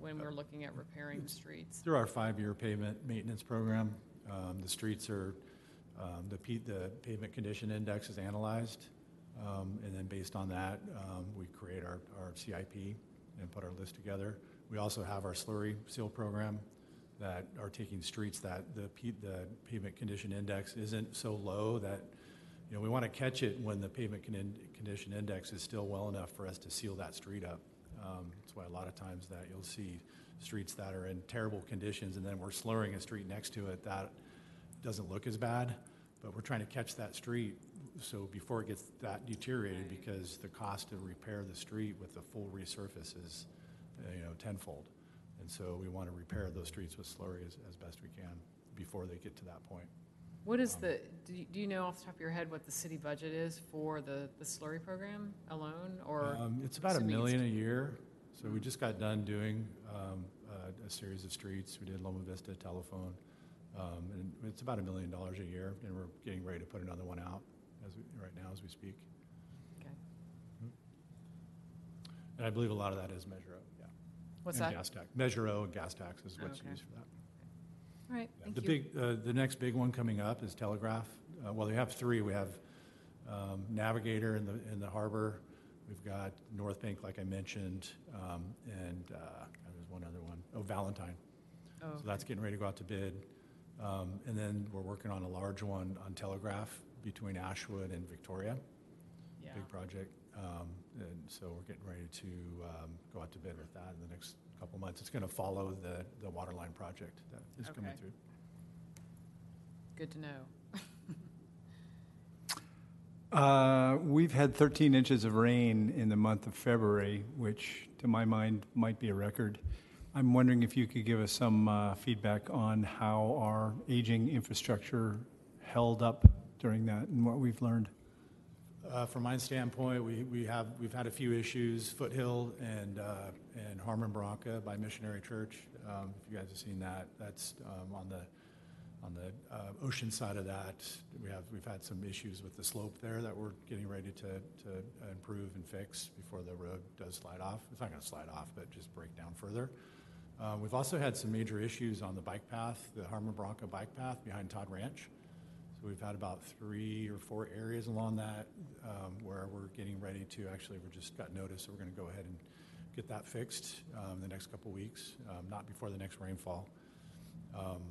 when we're looking at repairing the streets. Through our five-year pavement maintenance program, um, the streets are, um, the P- the pavement condition index is analyzed. um, And then based on that, um, we create our, our CIP and put our list together. We also have our slurry seal program that are taking streets that the P- the pavement condition index isn't so low that, you know, we want to catch it when the pavement con- condition index is still well enough for us to seal that street up. Um, That's why a lot of times that you'll see streets that are in terrible conditions, and then we're slurring a street next to it that doesn't look as bad, but we're trying to catch that street, so before it gets that deteriorated, because the cost to repair the street with the full resurface is, uh, you know, tenfold. And so we want to repair those streets with slurry as, as best we can before they get to that point. What is the, do you, do you know off the top of your head what the city budget is for the, the slurry program alone, or? Um, It's about a assuming million a year, so we just got done doing um, a- a series of streets. We did Loma Vista, Telephone, um, and it's about a million dollars a year, and we're getting ready to put another one out as, we- right now as we speak. Okay. And I believe a lot of that is Measure O, yeah. What's And that? gas tax. Measure O and gas tax is what's Okay. used for that. All right, thank The you. big, uh, the next big one coming up is Telegraph. Uh, Well, we have three. We have um, Navigator in the, in the harbor. We've got North Bank, like I mentioned, um, and uh, God, there's one other one. Oh, Valentine. Oh, So that's getting ready to go out to bid. Um, And then we're working on a large one on Telegraph between Ashwood and Victoria. Yeah. Big project. Um, And so we're getting ready to um, go out to bid with that in the next couple months. It's going to follow the, the water line project that is coming Okay. through. Good to know. [LAUGHS] Uh, We've had 13 inches of rain in the month of February, which to my mind might be a record. I'm wondering if you could give us some uh, feedback on how our aging infrastructure held up during that and what we've learned? Uh, From my standpoint, we, we have, we've had a few issues, Foothill and, uh, and Harmon Barranca by Missionary Church. Um, If you guys have seen that, that's um, on the, on the uh, ocean side of that. We have, we've had some issues with the slope there that we're getting ready to, to improve and fix before the road does slide off. It's not going to slide off, but just break down further. Uh, We've also had some major issues on the bike path, the Harmon Barranca bike path behind Todd Ranch. So we've had about three or four areas along that um, where we're getting ready to, actually, we just got notice, so we're going to go ahead and get that fixed um, the next couple weeks, um, not before the next rainfall. Um,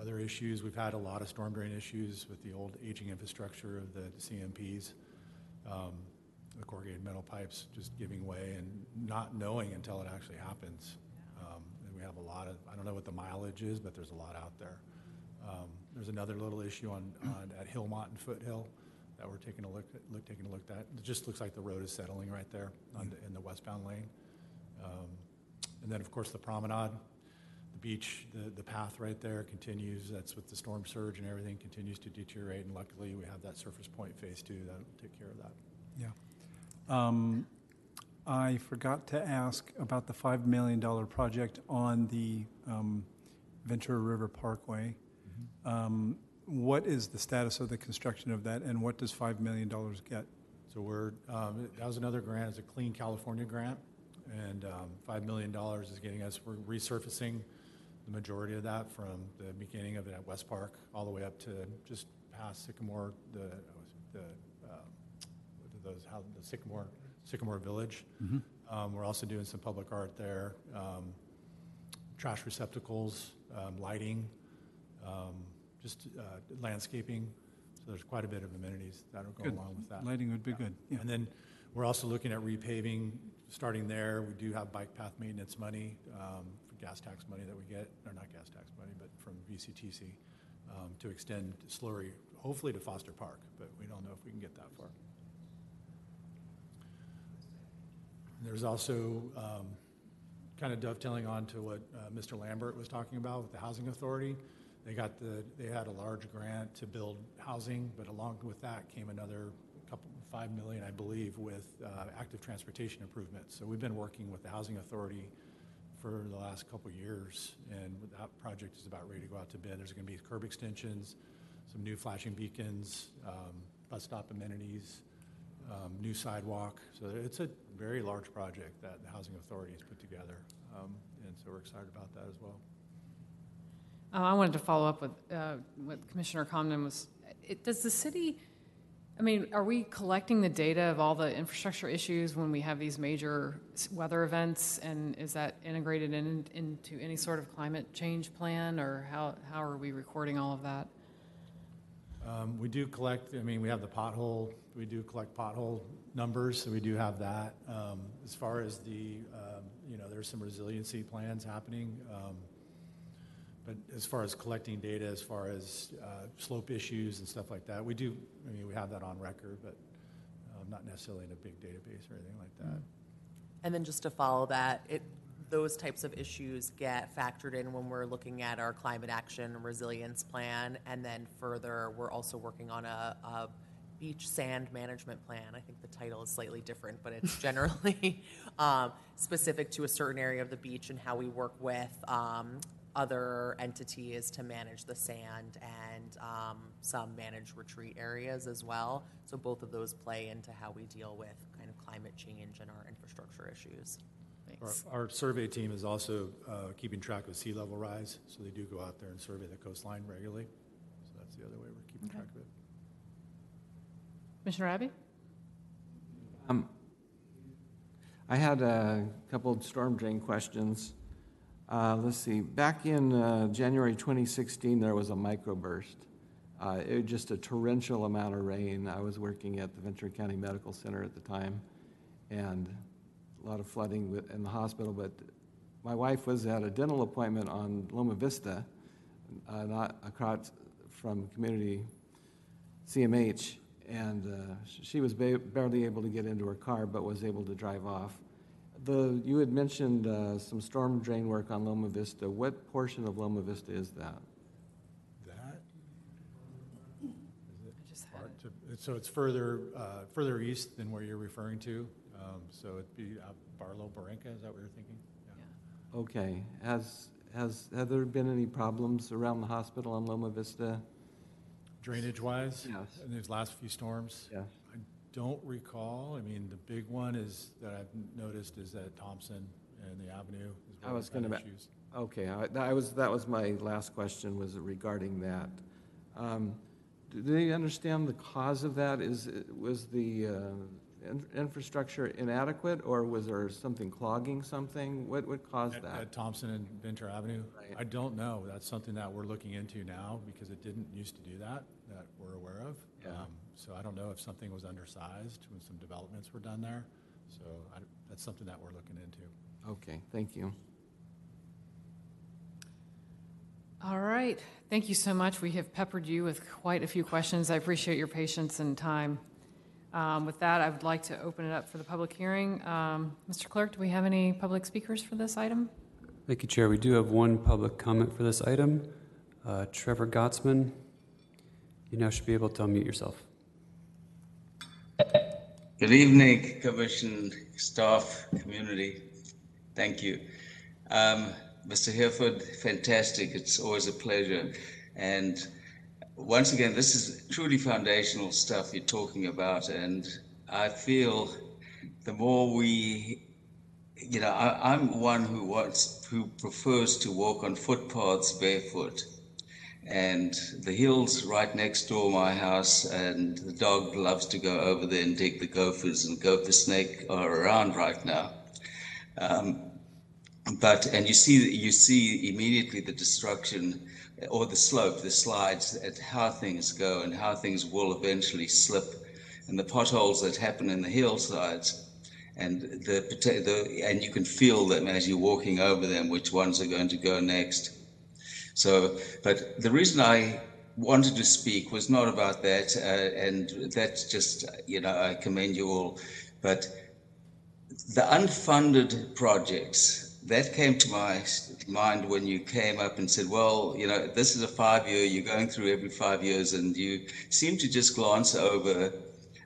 Other issues, we've had a lot of storm drain issues with the old aging infrastructure of the CMPs. Um, The corrugated metal pipes just giving way and not knowing until it actually happens. Um, And we have a lot of, I don't know what the mileage is, but there's a lot out there. Um, There's another little issue on, on, at Hillmont and Foothill that we're taking a look, at- look, taking a look at. It just looks like the road is settling right there on, the- in the westbound lane. Um, And then, of course, the promenade, the beach, the, the path right there continues, that's with the storm surge and everything, continues to deteriorate. And luckily, we have that Surfers Point phase two that'll take care of that. Yeah. Um, I forgot to ask about the $5 million project on the um, Ventura River Parkway. Um, What is the status of the construction of that, and what does $5 million get? So we're, um, that was another grant, it's a Clean California grant, and um, $5 million is getting us, we're resurfacing the majority of that from the beginning of it at West Park all the way up to just past Sycamore, the, the, um, those, how, the Sycamore, Sycamore Village. Mhm. Um, We're also doing some public art there, um, trash receptacles, um, lighting, um, just uh, landscaping. So there's quite a bit of amenities that'll go Good. along with that. Lighting would be good, yeah. And then we're also looking at repaving, starting there. We do have bike path maintenance money, um, gas tax money that we get, or not gas tax money, but from VCTC, um, to extend Slurry, hopefully to Foster Park, but we don't know if we can get that far. There's also, um, kind of dovetailing on to what uh, Mr. Lambert was talking about with the Housing Authority. They got the, they had a large grant to build housing, but along with that came another five million, I believe, with uh, active transportation improvements. So we've been working with the Housing Authority for the last couple years, and that project is about ready to go out to bid. There's going to be curb extensions, some new flashing beacons, um, bus stop amenities, um, new sidewalk. So it's a very large project that the Housing Authority has put together, um, and so we're excited about that as well. Uh, I wanted to follow up with uh, what Commissioner Comden was, it- does the city, I mean, are we collecting the data of all the infrastructure issues when we have these major weather events? And is that integrated in, into any sort of climate change plan, or how, how are we recording all of that? Um, We do collect, I mean, we have the pothole, we do collect pothole numbers, so we do have that. Um, As far as the, um, you know, there's some resiliency plans happening. But as far as collecting data, as far as uh, slope issues and stuff like that, we do, I mean, we have that on record, but um, not necessarily in a big database or anything like that. And then just to follow that, it, those types of issues get factored in when we're looking at our climate action resilience plan. And then further, we're also working on a, a beach sand management plan. I think the title is slightly different, but it's generally [LAUGHS] um, specific to a certain area of the beach and how we work with um, other entities to manage the sand and um, some managed retreat areas as well. So both of those play into how we deal with kind of climate change and our infrastructure issues. Our, our survey team is also uh, keeping track of sea level rise, so they do go out there and survey the coastline regularly. So that's the other way we're keeping Okay. track of it. Commissioner Abbey? Um, I had a couple of storm drain questions. Uh, let's see, back in uh, January 2016, there was a microburst. Uh, it was just a torrential amount of rain. I was working at the Ventura County Medical Center at the time, and a lot of flooding in the hospital. But my wife was at a dental appointment on Loma Vista, uh, not across from community CMH, and uh, she was ba- barely able to get into her car, but was able to drive off. The, you had mentioned uh, some storm drain work on Loma Vista. What portion of Loma Vista is that? That? to- So it's further, uh, further east than where you're referring to. Um, So it'd be out Barlow, Barranca, is that what you're thinking? Yeah. Okay, has, has, have there been any problems around the hospital on Loma Vista? Drainage-wise? Yes. In these last few storms? Yes. Don't recall. I mean, the big one is, that I've noticed is that Thompson and the Avenue is I was we've had going to, issues. okay, I I was, that was my last question, was regarding that. Um, Do they understand the cause of that? Is, it- was the uh, in- infrastructure inadequate, or was there something clogging something? What, what caused At- that? At Thompson and Ventura Avenue? Right. I don't know. That's something that we're looking into now because it didn't used to do that, that we're aware of. Yeah. Um, So I don't know if something was undersized when some developments were done there. So I, that's something that we're looking into. Okay, thank you. All right, thank you so much. We have peppered you with quite a few questions. I appreciate your patience and time. Um, With that, I would like to open it up for the public hearing. Um, Mr. Clerk, do we have any public speakers for this item? Thank you, Chair. We do have one public comment for this item. Uh, Trevor Gottsman, you now should be able to unmute yourself. Good evening, Commission, staff, community. Thank you. Um, Mr. Hereford, fantastic. It's always a pleasure. And once again, this is truly foundational stuff you're talking about. And I feel the more we, you know, I, I'm one who wants, who prefers to walk on footpaths barefoot and the hills right next door my house and the dog loves to go over there and dig the gophers and gopher snake are around right now. Um, but and you see you see immediately the destruction or the slope the slides at how things go and how things will eventually slip and the potholes that happen in the hillsides and the, the and you can feel them as you're walking over them which ones are going to go next so, but the reason I wanted to speak was not about that, uh, and that's just, you know, I commend you all. But the unfunded projects, that came to my mind when you came up and said, well, you know, this is a five year, you're going through every five years, and you seem to just glance over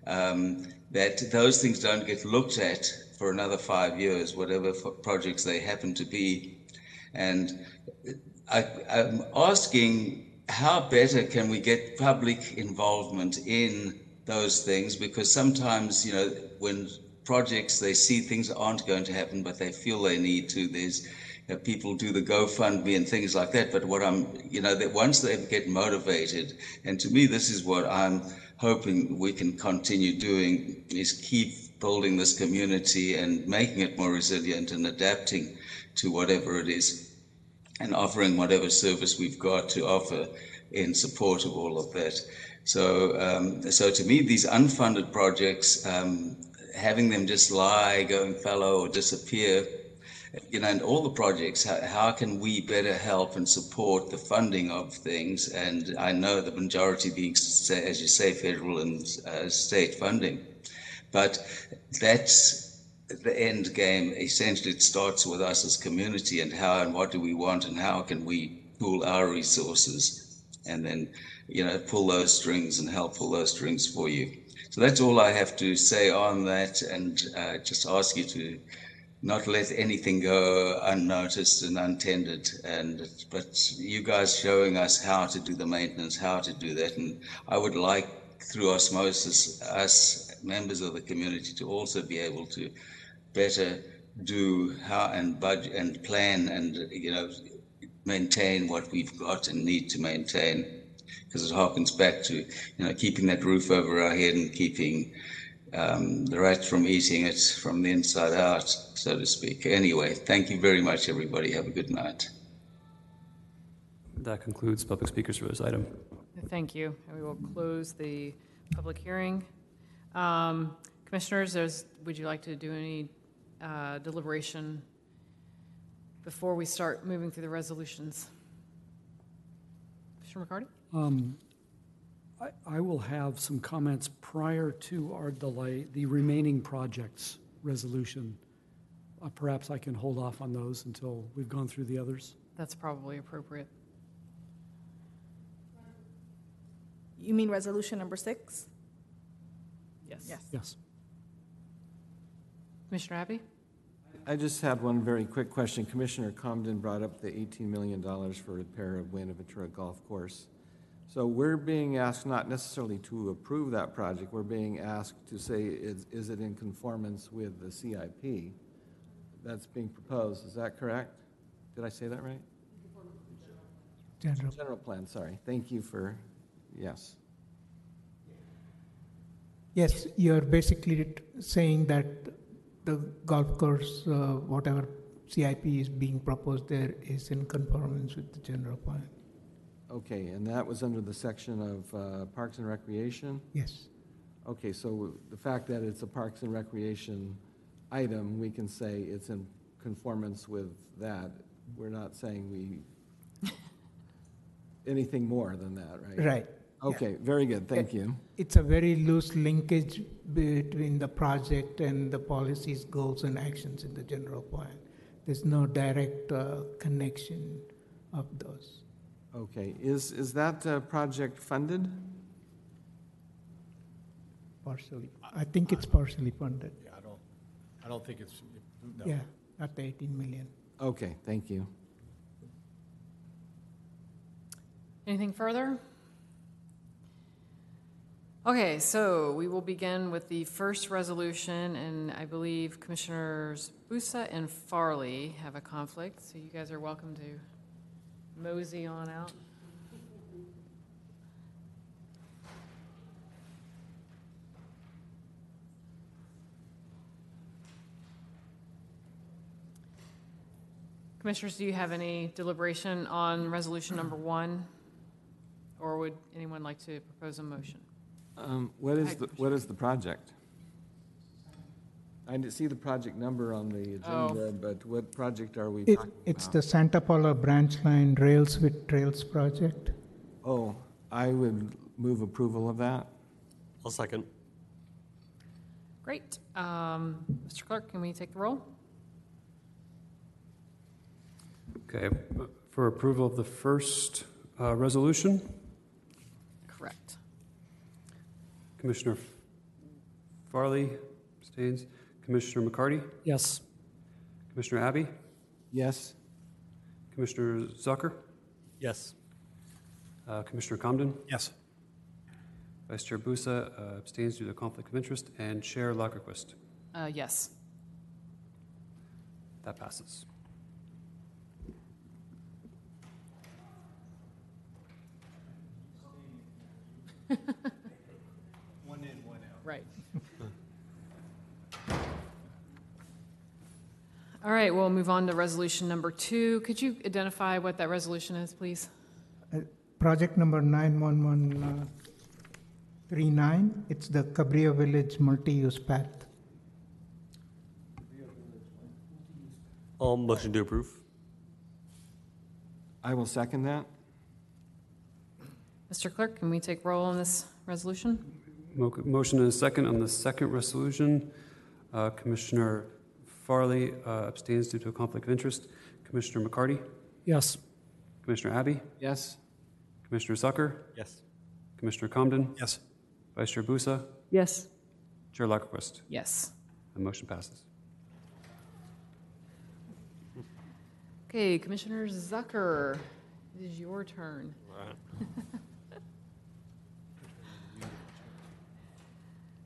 um, that those things don't get looked at for another five years, whatever projects they happen to be. And I, I'm asking how better can we get public involvement in those things? Because sometimes you know when projects they see things aren't going to happen but they feel they need to there's you know, people do the GoFundMe and things like that. But what I'm you know that once they get motivated and to me this is what I'm hoping we can continue doing is keep building this community and making it more resilient and adapting to whatever it is and offering whatever service we've got to offer in support of all of that. So, um, so to me, these unfunded projects, um, having them just lie, going fallow, or disappear, you know, and all the projects, how, how can we better help and support the funding of things? And I know the majority being, as you say, federal and uh, state funding, but that's the end game essentially it starts with us as community and how and what do we want and how can we pool our resources and then you know pull those strings and help pull those strings for you. So that's all i have to say on that and uh, just ask you to not let anything go unnoticed and untended and but you guys showing us how to do the maintenance how to do that. And i would like through osmosis us members of the community to also be able to better do how and budget and plan and you know maintain what we've got and need to maintain because it harkens back to you know keeping that roof over our head and keeping um, the rats from eating it from the inside out so to speak anyway thank you very much everybody have a good night That concludes public speakers for this item. Thank you. And we will close the public hearing. Um, Commissioners, would you like to do any uh, deliberation before we start moving through the resolutions? Mr. McCarty? Um, I, I will have some comments prior to our delay, the remaining projects resolution. Uh, Perhaps I can hold off on those until we've gone through the others. That's probably appropriate. You mean resolution number six? Yes. Yes. Yes. Commissioner Abbey? I just had one very quick question. Commissioner Comden brought up the $18 million for repair of Buenaventura Golf Course. So we're being asked not necessarily to approve that project, we're being asked to say, is, is it in conformance with the CIP that's being proposed? Is that correct? Did I say that right? General. General plan, sorry. Thank you for, yes. Yes, you're basically saying that the golf course, uh, whatever CIP is being proposed there is in conformance with the general plan. Okay, and that was under the section of uh, Parks and Recreation? Yes. Okay, so the fact that it's a Parks and Recreation item, we can say it's in conformance with that. We're not saying we, [LAUGHS] anything more than that, right? Right. Okay, very good, thank you. It's a very loose linkage between the project and the policies, goals, and actions in the general plan. There's no direct uh, connection of those. Okay, is, is that uh, project funded? Partially. I think it's partially funded. Yeah, I don't, I don't think it's, no. Yeah, not the 18 million. Okay, thank you. Anything further? Okay, so we will begin with the first resolution, and I believe Commissioners Busa and Farley have a conflict, so you guys are welcome to mosey on out. Commissioners, do you have any deliberation on resolution number one? Or would anyone like to propose a motion? Um, What is, the what is the project? I didn't see the project number on the Oh. agenda, but what project are we It, talking it's about? the Santa Paula Branch Line Rails with Trails project. Oh, I would move approval of that. I'll second. Great. Um, Mr. Clerk, can we take the roll? Okay, for approval of the first uh, resolution, Correct. Commissioner Farley abstains. Commissioner McCarty? Yes. Commissioner Abbey? Yes? Commissioner Zucker? Yes. Uh, Commissioner Comden? Yes. Vice Chair Busa uh, abstains due to conflict of interest, and Chair Lagerquist. Uh, yes. That passes. [LAUGHS] One in, one out. Right. All right, we'll move on to resolution number two. Could you identify what that resolution is, please? Uh, Project number 91139, it's the Cabrillo Village multi-use path. I'll motion to approve. I will second that. Mr. Clerk, can we take roll on this resolution? Mo- Motion and a second on the second resolution. Uh, Commissioner Farley uh, abstains due to a conflict of interest. Commissioner McCarty? Yes. Commissioner Abbey? Yes? Commissioner Zucker? Yes. Commissioner Comden? Yes. Vice Chair Busa? Yes. Chair Lagerquist. Yes. The motion passes. Okay, Commissioner Zucker, it is your turn. [LAUGHS]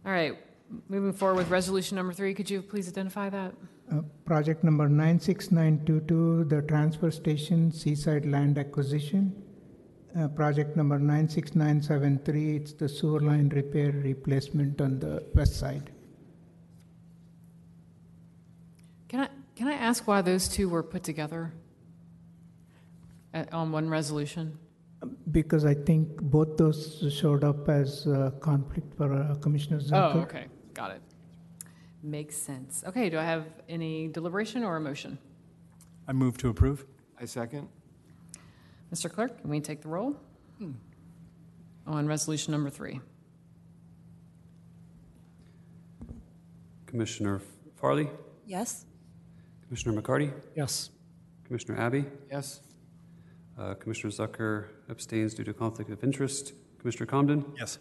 All right, moving forward with resolution number three, could you please identify that? Uh, Project number 96922, the transfer station seaside land acquisition. Uh, Project number 96973, it's the sewer line repair replacement on the west side. Can I, can I ask why those two were put together uh, on one resolution? Because I think both those showed up as uh, conflict for uh, Commissioner Zucker. Oh, okay, got it. Makes sense. Okay, do I have any deliberation or a motion? I move to approve. I second. Mr. Clerk, can we take the roll on resolution number three? Commissioner Farley? Yes? Commissioner McCarty? Yes. Commissioner Abbey? Yes? Uh, Commissioner Zucker abstains due to conflict of interest. Commissioner Comden? Yes.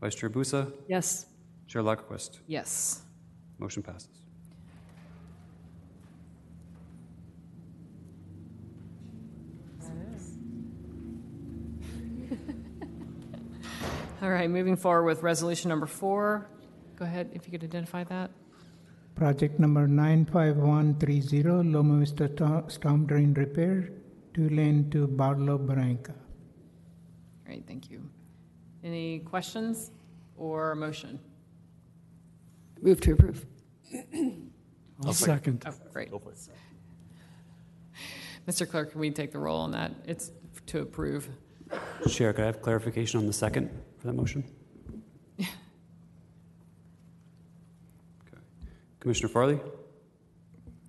Vice Chair Busa? Yes. Chair Lagerquist. Yes. Motion passes. [LAUGHS] All right, moving forward with resolution number four. Go ahead, if you could identify that. Project number 95130, Loma Vista Storm Drain Repair, two lane to Barlow Barranca. Great, thank you. Any questions or motion? Move to approve. I'll second. Oh, great. Mr. Clerk, can we take the roll on that? It's to approve. Chair, could I have clarification on the second for that motion? Okay. [LAUGHS] Commissioner Farley?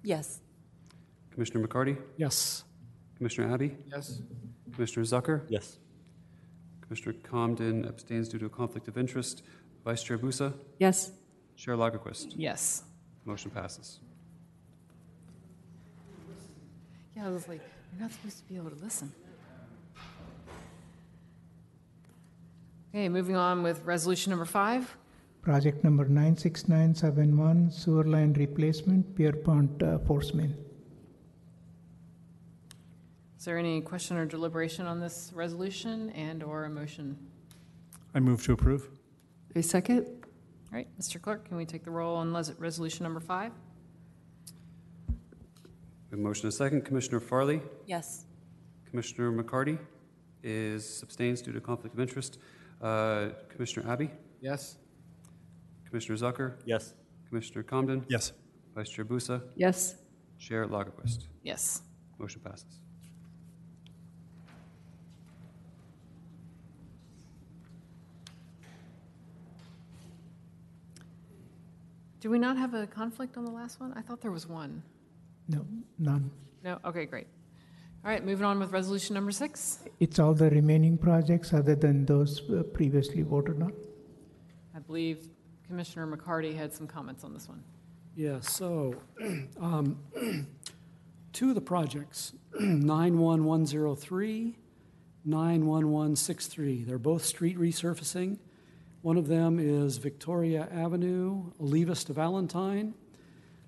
Yes. Commissioner McCarty? Yes. Commissioner Abbey? Yes. Commissioner Zucker? Yes. Commissioner Comden abstains due to a conflict of interest. Vice Chair Busa? Yes. Chair Lagerquist? Yes. Motion passes. Yeah, I was like, you're not supposed to be able to listen. Okay, moving on with resolution number five. Project number 96971, sewer line replacement, Pierpont uh, Force Main. Is there any question or deliberation on this resolution and/or a motion? I move to approve. A second? All right, Mr. Clerk, can we take the roll on les- resolution number five? We have a motion and a second. Commissioner Farley? Yes. Commissioner McCarty is abstains due to conflict of interest. Uh, Commissioner Abbey? Yes. Commissioner Zucker? Yes. Commissioner Comden? Yes. Vice Chair Busa? Yes. Chair Lagerquist? Yes. Motion passes. Do we not have a conflict on the last one? I thought there was one. No, none. No? Okay, great. All right, moving on with resolution number six. It's all the remaining projects other than those uh, previously voted on. I believe Commissioner McCarty had some comments on this one. Yeah, so, [CLEARS THROAT] um, [CLEARS THROAT] two of the projects, [CLEARS THROAT] 91103, 91163, they're both street resurfacing. One of them is Victoria Avenue, Olivas to Valentine.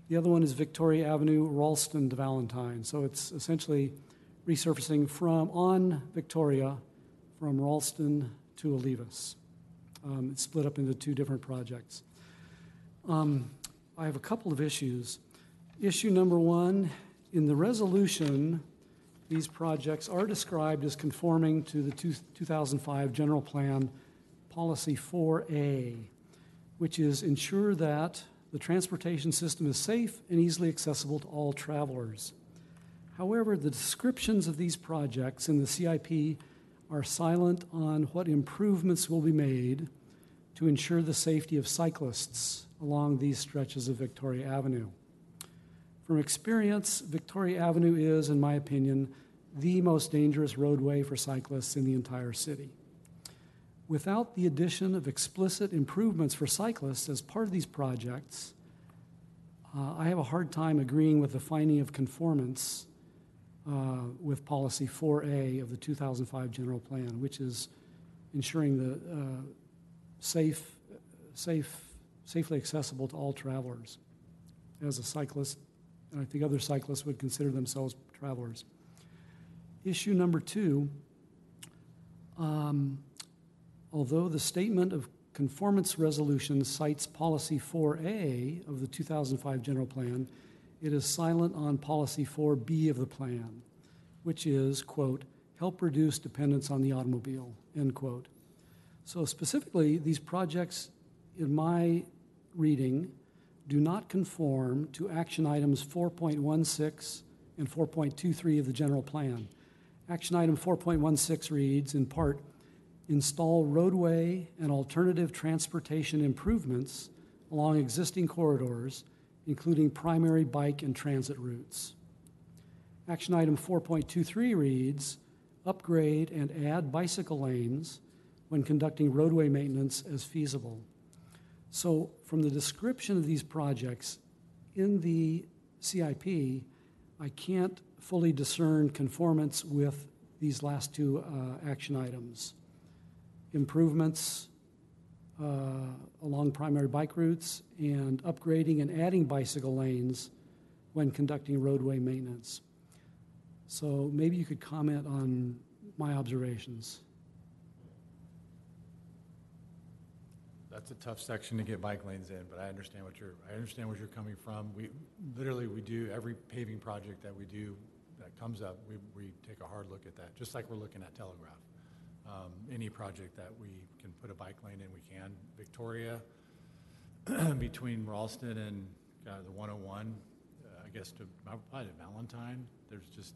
The other one is Victoria Avenue, Ralston to Valentine. So it's essentially resurfacing from, on Victoria, from Ralston to Olivas. Um, It's split up into two different projects. Um, I have a couple of issues. Issue number one, in the resolution, these projects are described as conforming to the two- 2005 General Plan Policy 4A, which is ensure that the transportation system is safe and easily accessible to all travelers. However, the descriptions of these projects in the CIP are silent on what improvements will be made to ensure the safety of cyclists along these stretches of Victoria Avenue. From experience, Victoria Avenue is, in my opinion, the most dangerous roadway for cyclists in the entire city. Without the addition of explicit improvements for cyclists as part of these projects, uh, I have a hard time agreeing with the finding of conformance uh, with Policy 4A of the 2005 General Plan, which is ensuring the uh, safe, safe, safely accessible to all travelers. As a cyclist, and I think other cyclists would consider themselves travelers. Issue number two, um, although the statement of conformance resolution cites policy 4A of the 2005 general plan, it is silent on policy 4B of the plan, which is, quote, help reduce dependence on the automobile, end quote. So specifically, these projects, in my reading, do not conform to action items 4.16 and 4.23 of the general plan. Action item 4.16 reads, in part, install roadway and alternative transportation improvements along existing corridors, including primary bike and transit routes. Action item 4.23 reads, upgrade and add bicycle lanes when conducting roadway maintenance as feasible. So, from the description of these projects in the CIP, I can't fully discern conformance with these last two uh, action items. Improvements uh, along primary bike routes and upgrading and adding bicycle lanes when conducting roadway maintenance. So maybe you could comment on my observations. That's a tough section to get bike lanes in, but I understand what you're, I understand where you're coming from. We, literally, we do, every paving project that we do that comes up, we, we take a hard look at that, just like we're looking at Telegraph. Um, Any project that we can put a bike lane in, we can. Victoria, [CLEARS THROAT] between Ralston and uh, the 101, uh, I guess to, probably to Valentine, there's just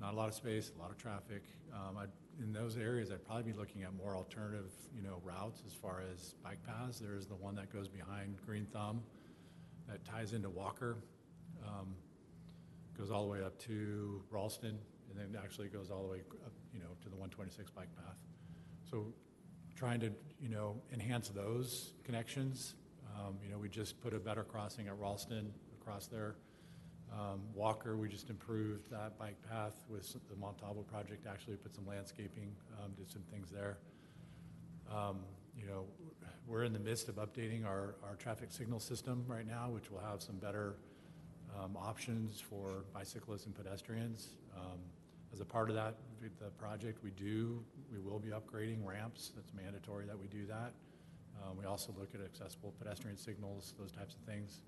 not a lot of space, a lot of traffic. Um, I, in those areas, I'd probably be looking at more alternative, you know, routes as far as bike paths. There's the one that goes behind Green Thumb that ties into Walker, um, goes all the way up to Ralston, and then actually goes all the way up, you know, to the 126 bike path. So trying to, you know, enhance those connections. Um, you know, we just put a better crossing at Ralston across there. Um, Walker, we just improved that bike path with the Montalvo project, actually put some landscaping, um, did some things there. Um, You know, we're in the midst of updating our, our traffic signal system right now, which will have some better um, options for bicyclists and pedestrians. Um, As a part of that, the project, we do, we will be upgrading ramps. That's mandatory that we do that. Um, We also look at accessible pedestrian signals, those types of things.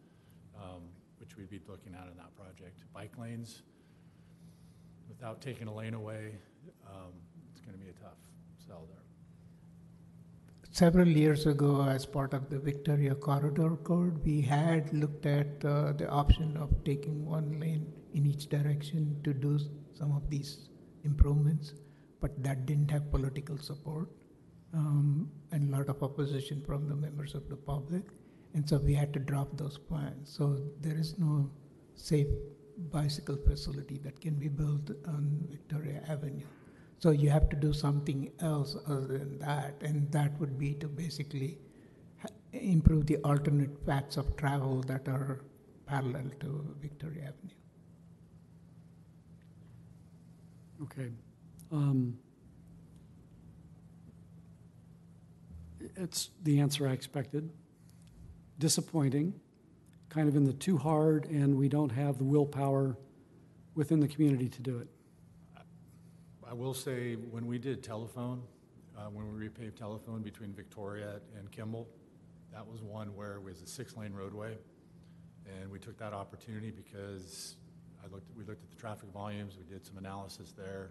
Um, which we'd be looking at in that project. Bike lanes, without taking a lane away, um, it's going to be a tough sell there. Several years ago, as part of the Victoria Corridor Code, we had looked at uh, the option of taking one lane in each direction to do some of these improvements, but that didn't have political support um, and a lot of opposition from the members of the public. And so we had to drop those plans. So there is no safe bicycle facility that can be built on Victoria Avenue. So you have to do something else other than that, and that would be to basically improve the alternate paths of travel that are parallel to Victoria Avenue. Okay. Um, It's the answer I expected. Disappointing, kind of in the too hard, and we don't have the willpower within the community to do it. I will say, when we did telephone, uh, when we repaved telephone between Victoria and Kimball, that was one where it was a six-lane roadway. And we took that opportunity because I looked, we looked at the traffic volumes, we did some analysis there,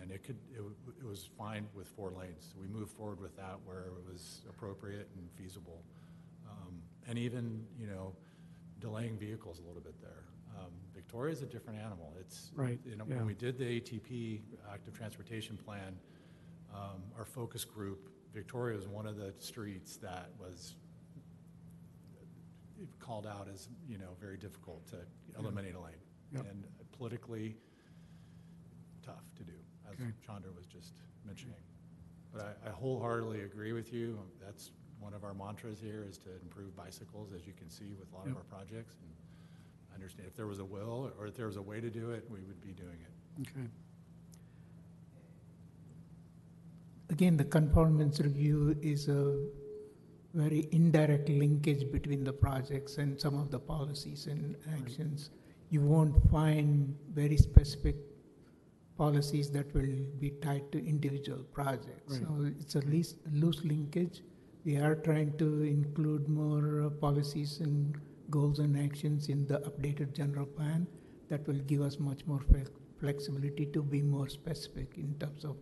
and it could, it, it was fine with four lanes. We moved forward with that where it was appropriate and feasible. Um, And even, you know, delaying vehicles a little bit there. Um, Victoria's a different animal. It's, Right, you know, yeah. when we did the ATP, Active Transportation Plan, um, our focus group, Victoria was one of the streets that was called out as, you know, very difficult to eliminate a lane. Yep. And politically tough to do, as Okay. Chandra was just mentioning. But I I wholeheartedly agree with you. That's one of our mantras here is to improve bicycles, as you can see with a lot of Yep. our projects. And I understand if there was a will or if there was a way to do it, we would be doing it. Okay. Again, the conformance review is a very indirect linkage between the projects and some of the policies and actions. You won't find very specific policies that will be tied to individual projects. Right. So it's a least loose linkage. We are trying to include more uh, policies and goals and actions in the updated general plan that will give us much more flex- flexibility to be more specific in terms of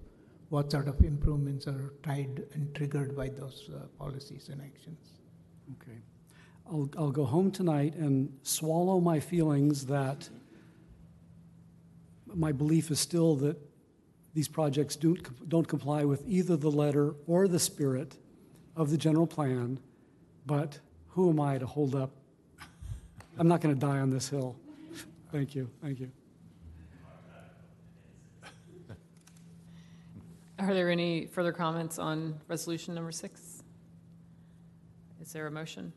what sort of improvements are tied and triggered by those uh, policies and actions. Okay. I'll, I'll go home tonight and swallow my feelings that my belief is still that these projects don't, don't comply with either the letter or the spirit of the general plan, but who am I to hold up? I'm not going to die on this hill. Thank you, thank you. Are there any further comments on resolution number six? Is there a motion?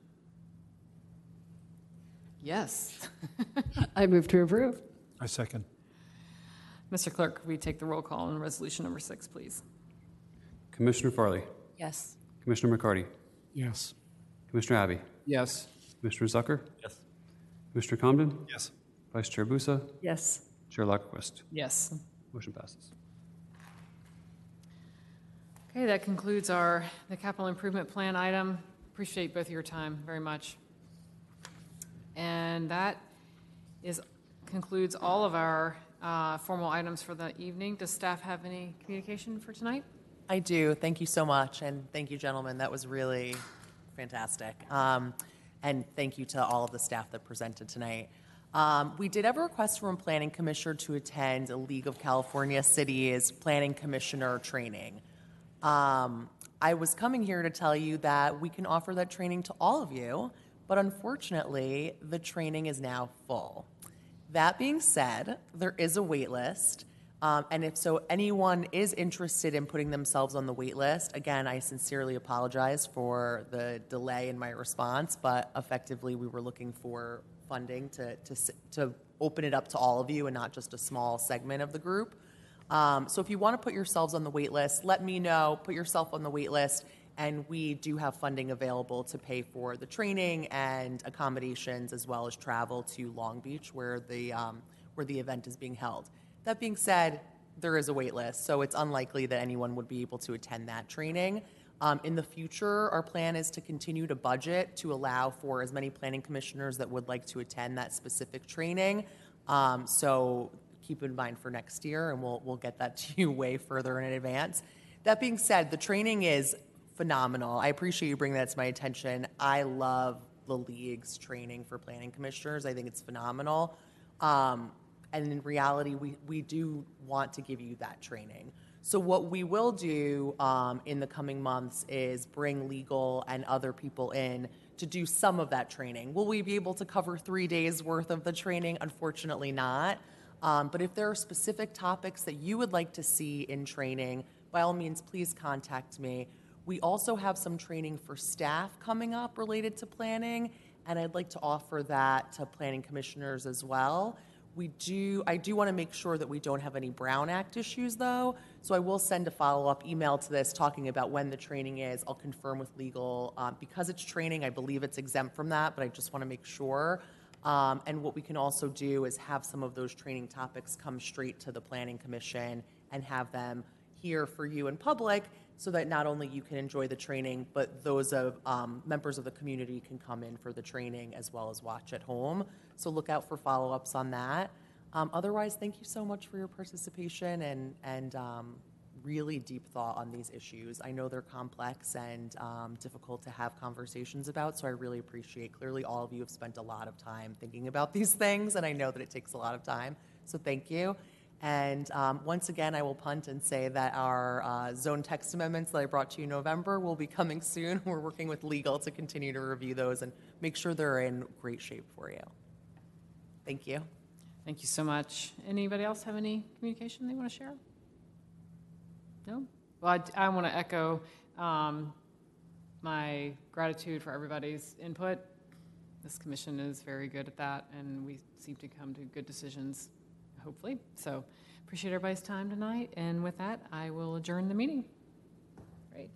Yes. I move to approve. I second. Mr. Clerk, could we take the roll call on resolution number six, please? Commissioner Farley, Yes. Commissioner McCarty, Yes. Commissioner Abbey, Yes. Commissioner Zucker, Yes. Commissioner Comden, Yes. Vice Chair Busa, Yes. Chair Lagerquist. Yes. Motion passes. Okay, that concludes our, the capital improvement plan item. Appreciate both of your time very much. And that is, concludes all of our uh, formal items for the evening. Does staff have any communication for tonight? I do. Thank you so much. And thank you, gentlemen. That was really fantastic. Um, and thank you to all of the staff that presented tonight. Um, we did have a request from Planning Commissioner to attend a League of California Cities Planning Commissioner training. Um, I was coming here to tell you that we can offer that training to all of you, but unfortunately, the training is now full. That being said, there is a wait list. Um, and if so, anyone is interested in putting themselves on the wait list, again, I sincerely apologize for the delay in my response, but effectively, we were looking for funding to, to, to open it up to all of you and not just a small segment of the group. Um, so if you want to put yourselves on the wait list, let me know, put yourself on the wait list, and we do have funding available to pay for the training and accommodations as well as travel to Long Beach where the, um, where the event is being held. That being said, there is a wait list, so it's unlikely that anyone would be able to attend that training. Um, in the future, our plan is to continue to budget to allow for as many planning commissioners that would like to attend that specific training. Um, so keep in mind for next year, and we'll, we'll get that [LAUGHS] to you way further in advance. That being said, the training is phenomenal. I appreciate you bringing that to my attention. I love the league's training for planning commissioners. I think it's phenomenal. Um, and in reality, we, we do want to give you that training. So what we will do um, in the coming months is bring legal and other people in to do some of that training. Will we be able to cover three days worth of the training? Unfortunately not. Um, but if there are specific topics that you would like to see in training, by all means, please contact me. We also have some training for staff coming up related to planning, and I'd like to offer that to planning commissioners as well. We do, I do want to make sure that we don't have any Brown Act issues, though, so I will send a follow-up email to this talking about when the training is. I'll confirm with legal. Um, Because it's training, I believe it's exempt from that, but I just want to make sure. Um, And what we can also do is have some of those training topics come straight to the Planning Commission and have them here for you in public so that not only you can enjoy the training, but those of um, members of the community can come in for the training as well as watch at home. So look out for follow-ups on that. Um, otherwise, thank you so much for your participation and and um, really deep thought on these issues. I know they're complex and um, difficult to have conversations about, so I really appreciate. Clearly, all of you have spent a lot of time thinking about these [LAUGHS] things, and I know that it takes a lot of time. So thank you. And um, once again, I will punt and say that our uh, zone text amendments that I brought to you in November will be coming soon. [LAUGHS] We're working with legal to continue to review those and make sure they're in great shape for you. Thank you. Thank you so much. Anybody else have any communication they want to share? No? Well, I, want to echo um, my gratitude for everybody's input. This commission is very good at that, and we seem to come to good decisions, hopefully. So appreciate everybody's time tonight. And with that, I will adjourn the meeting. Great.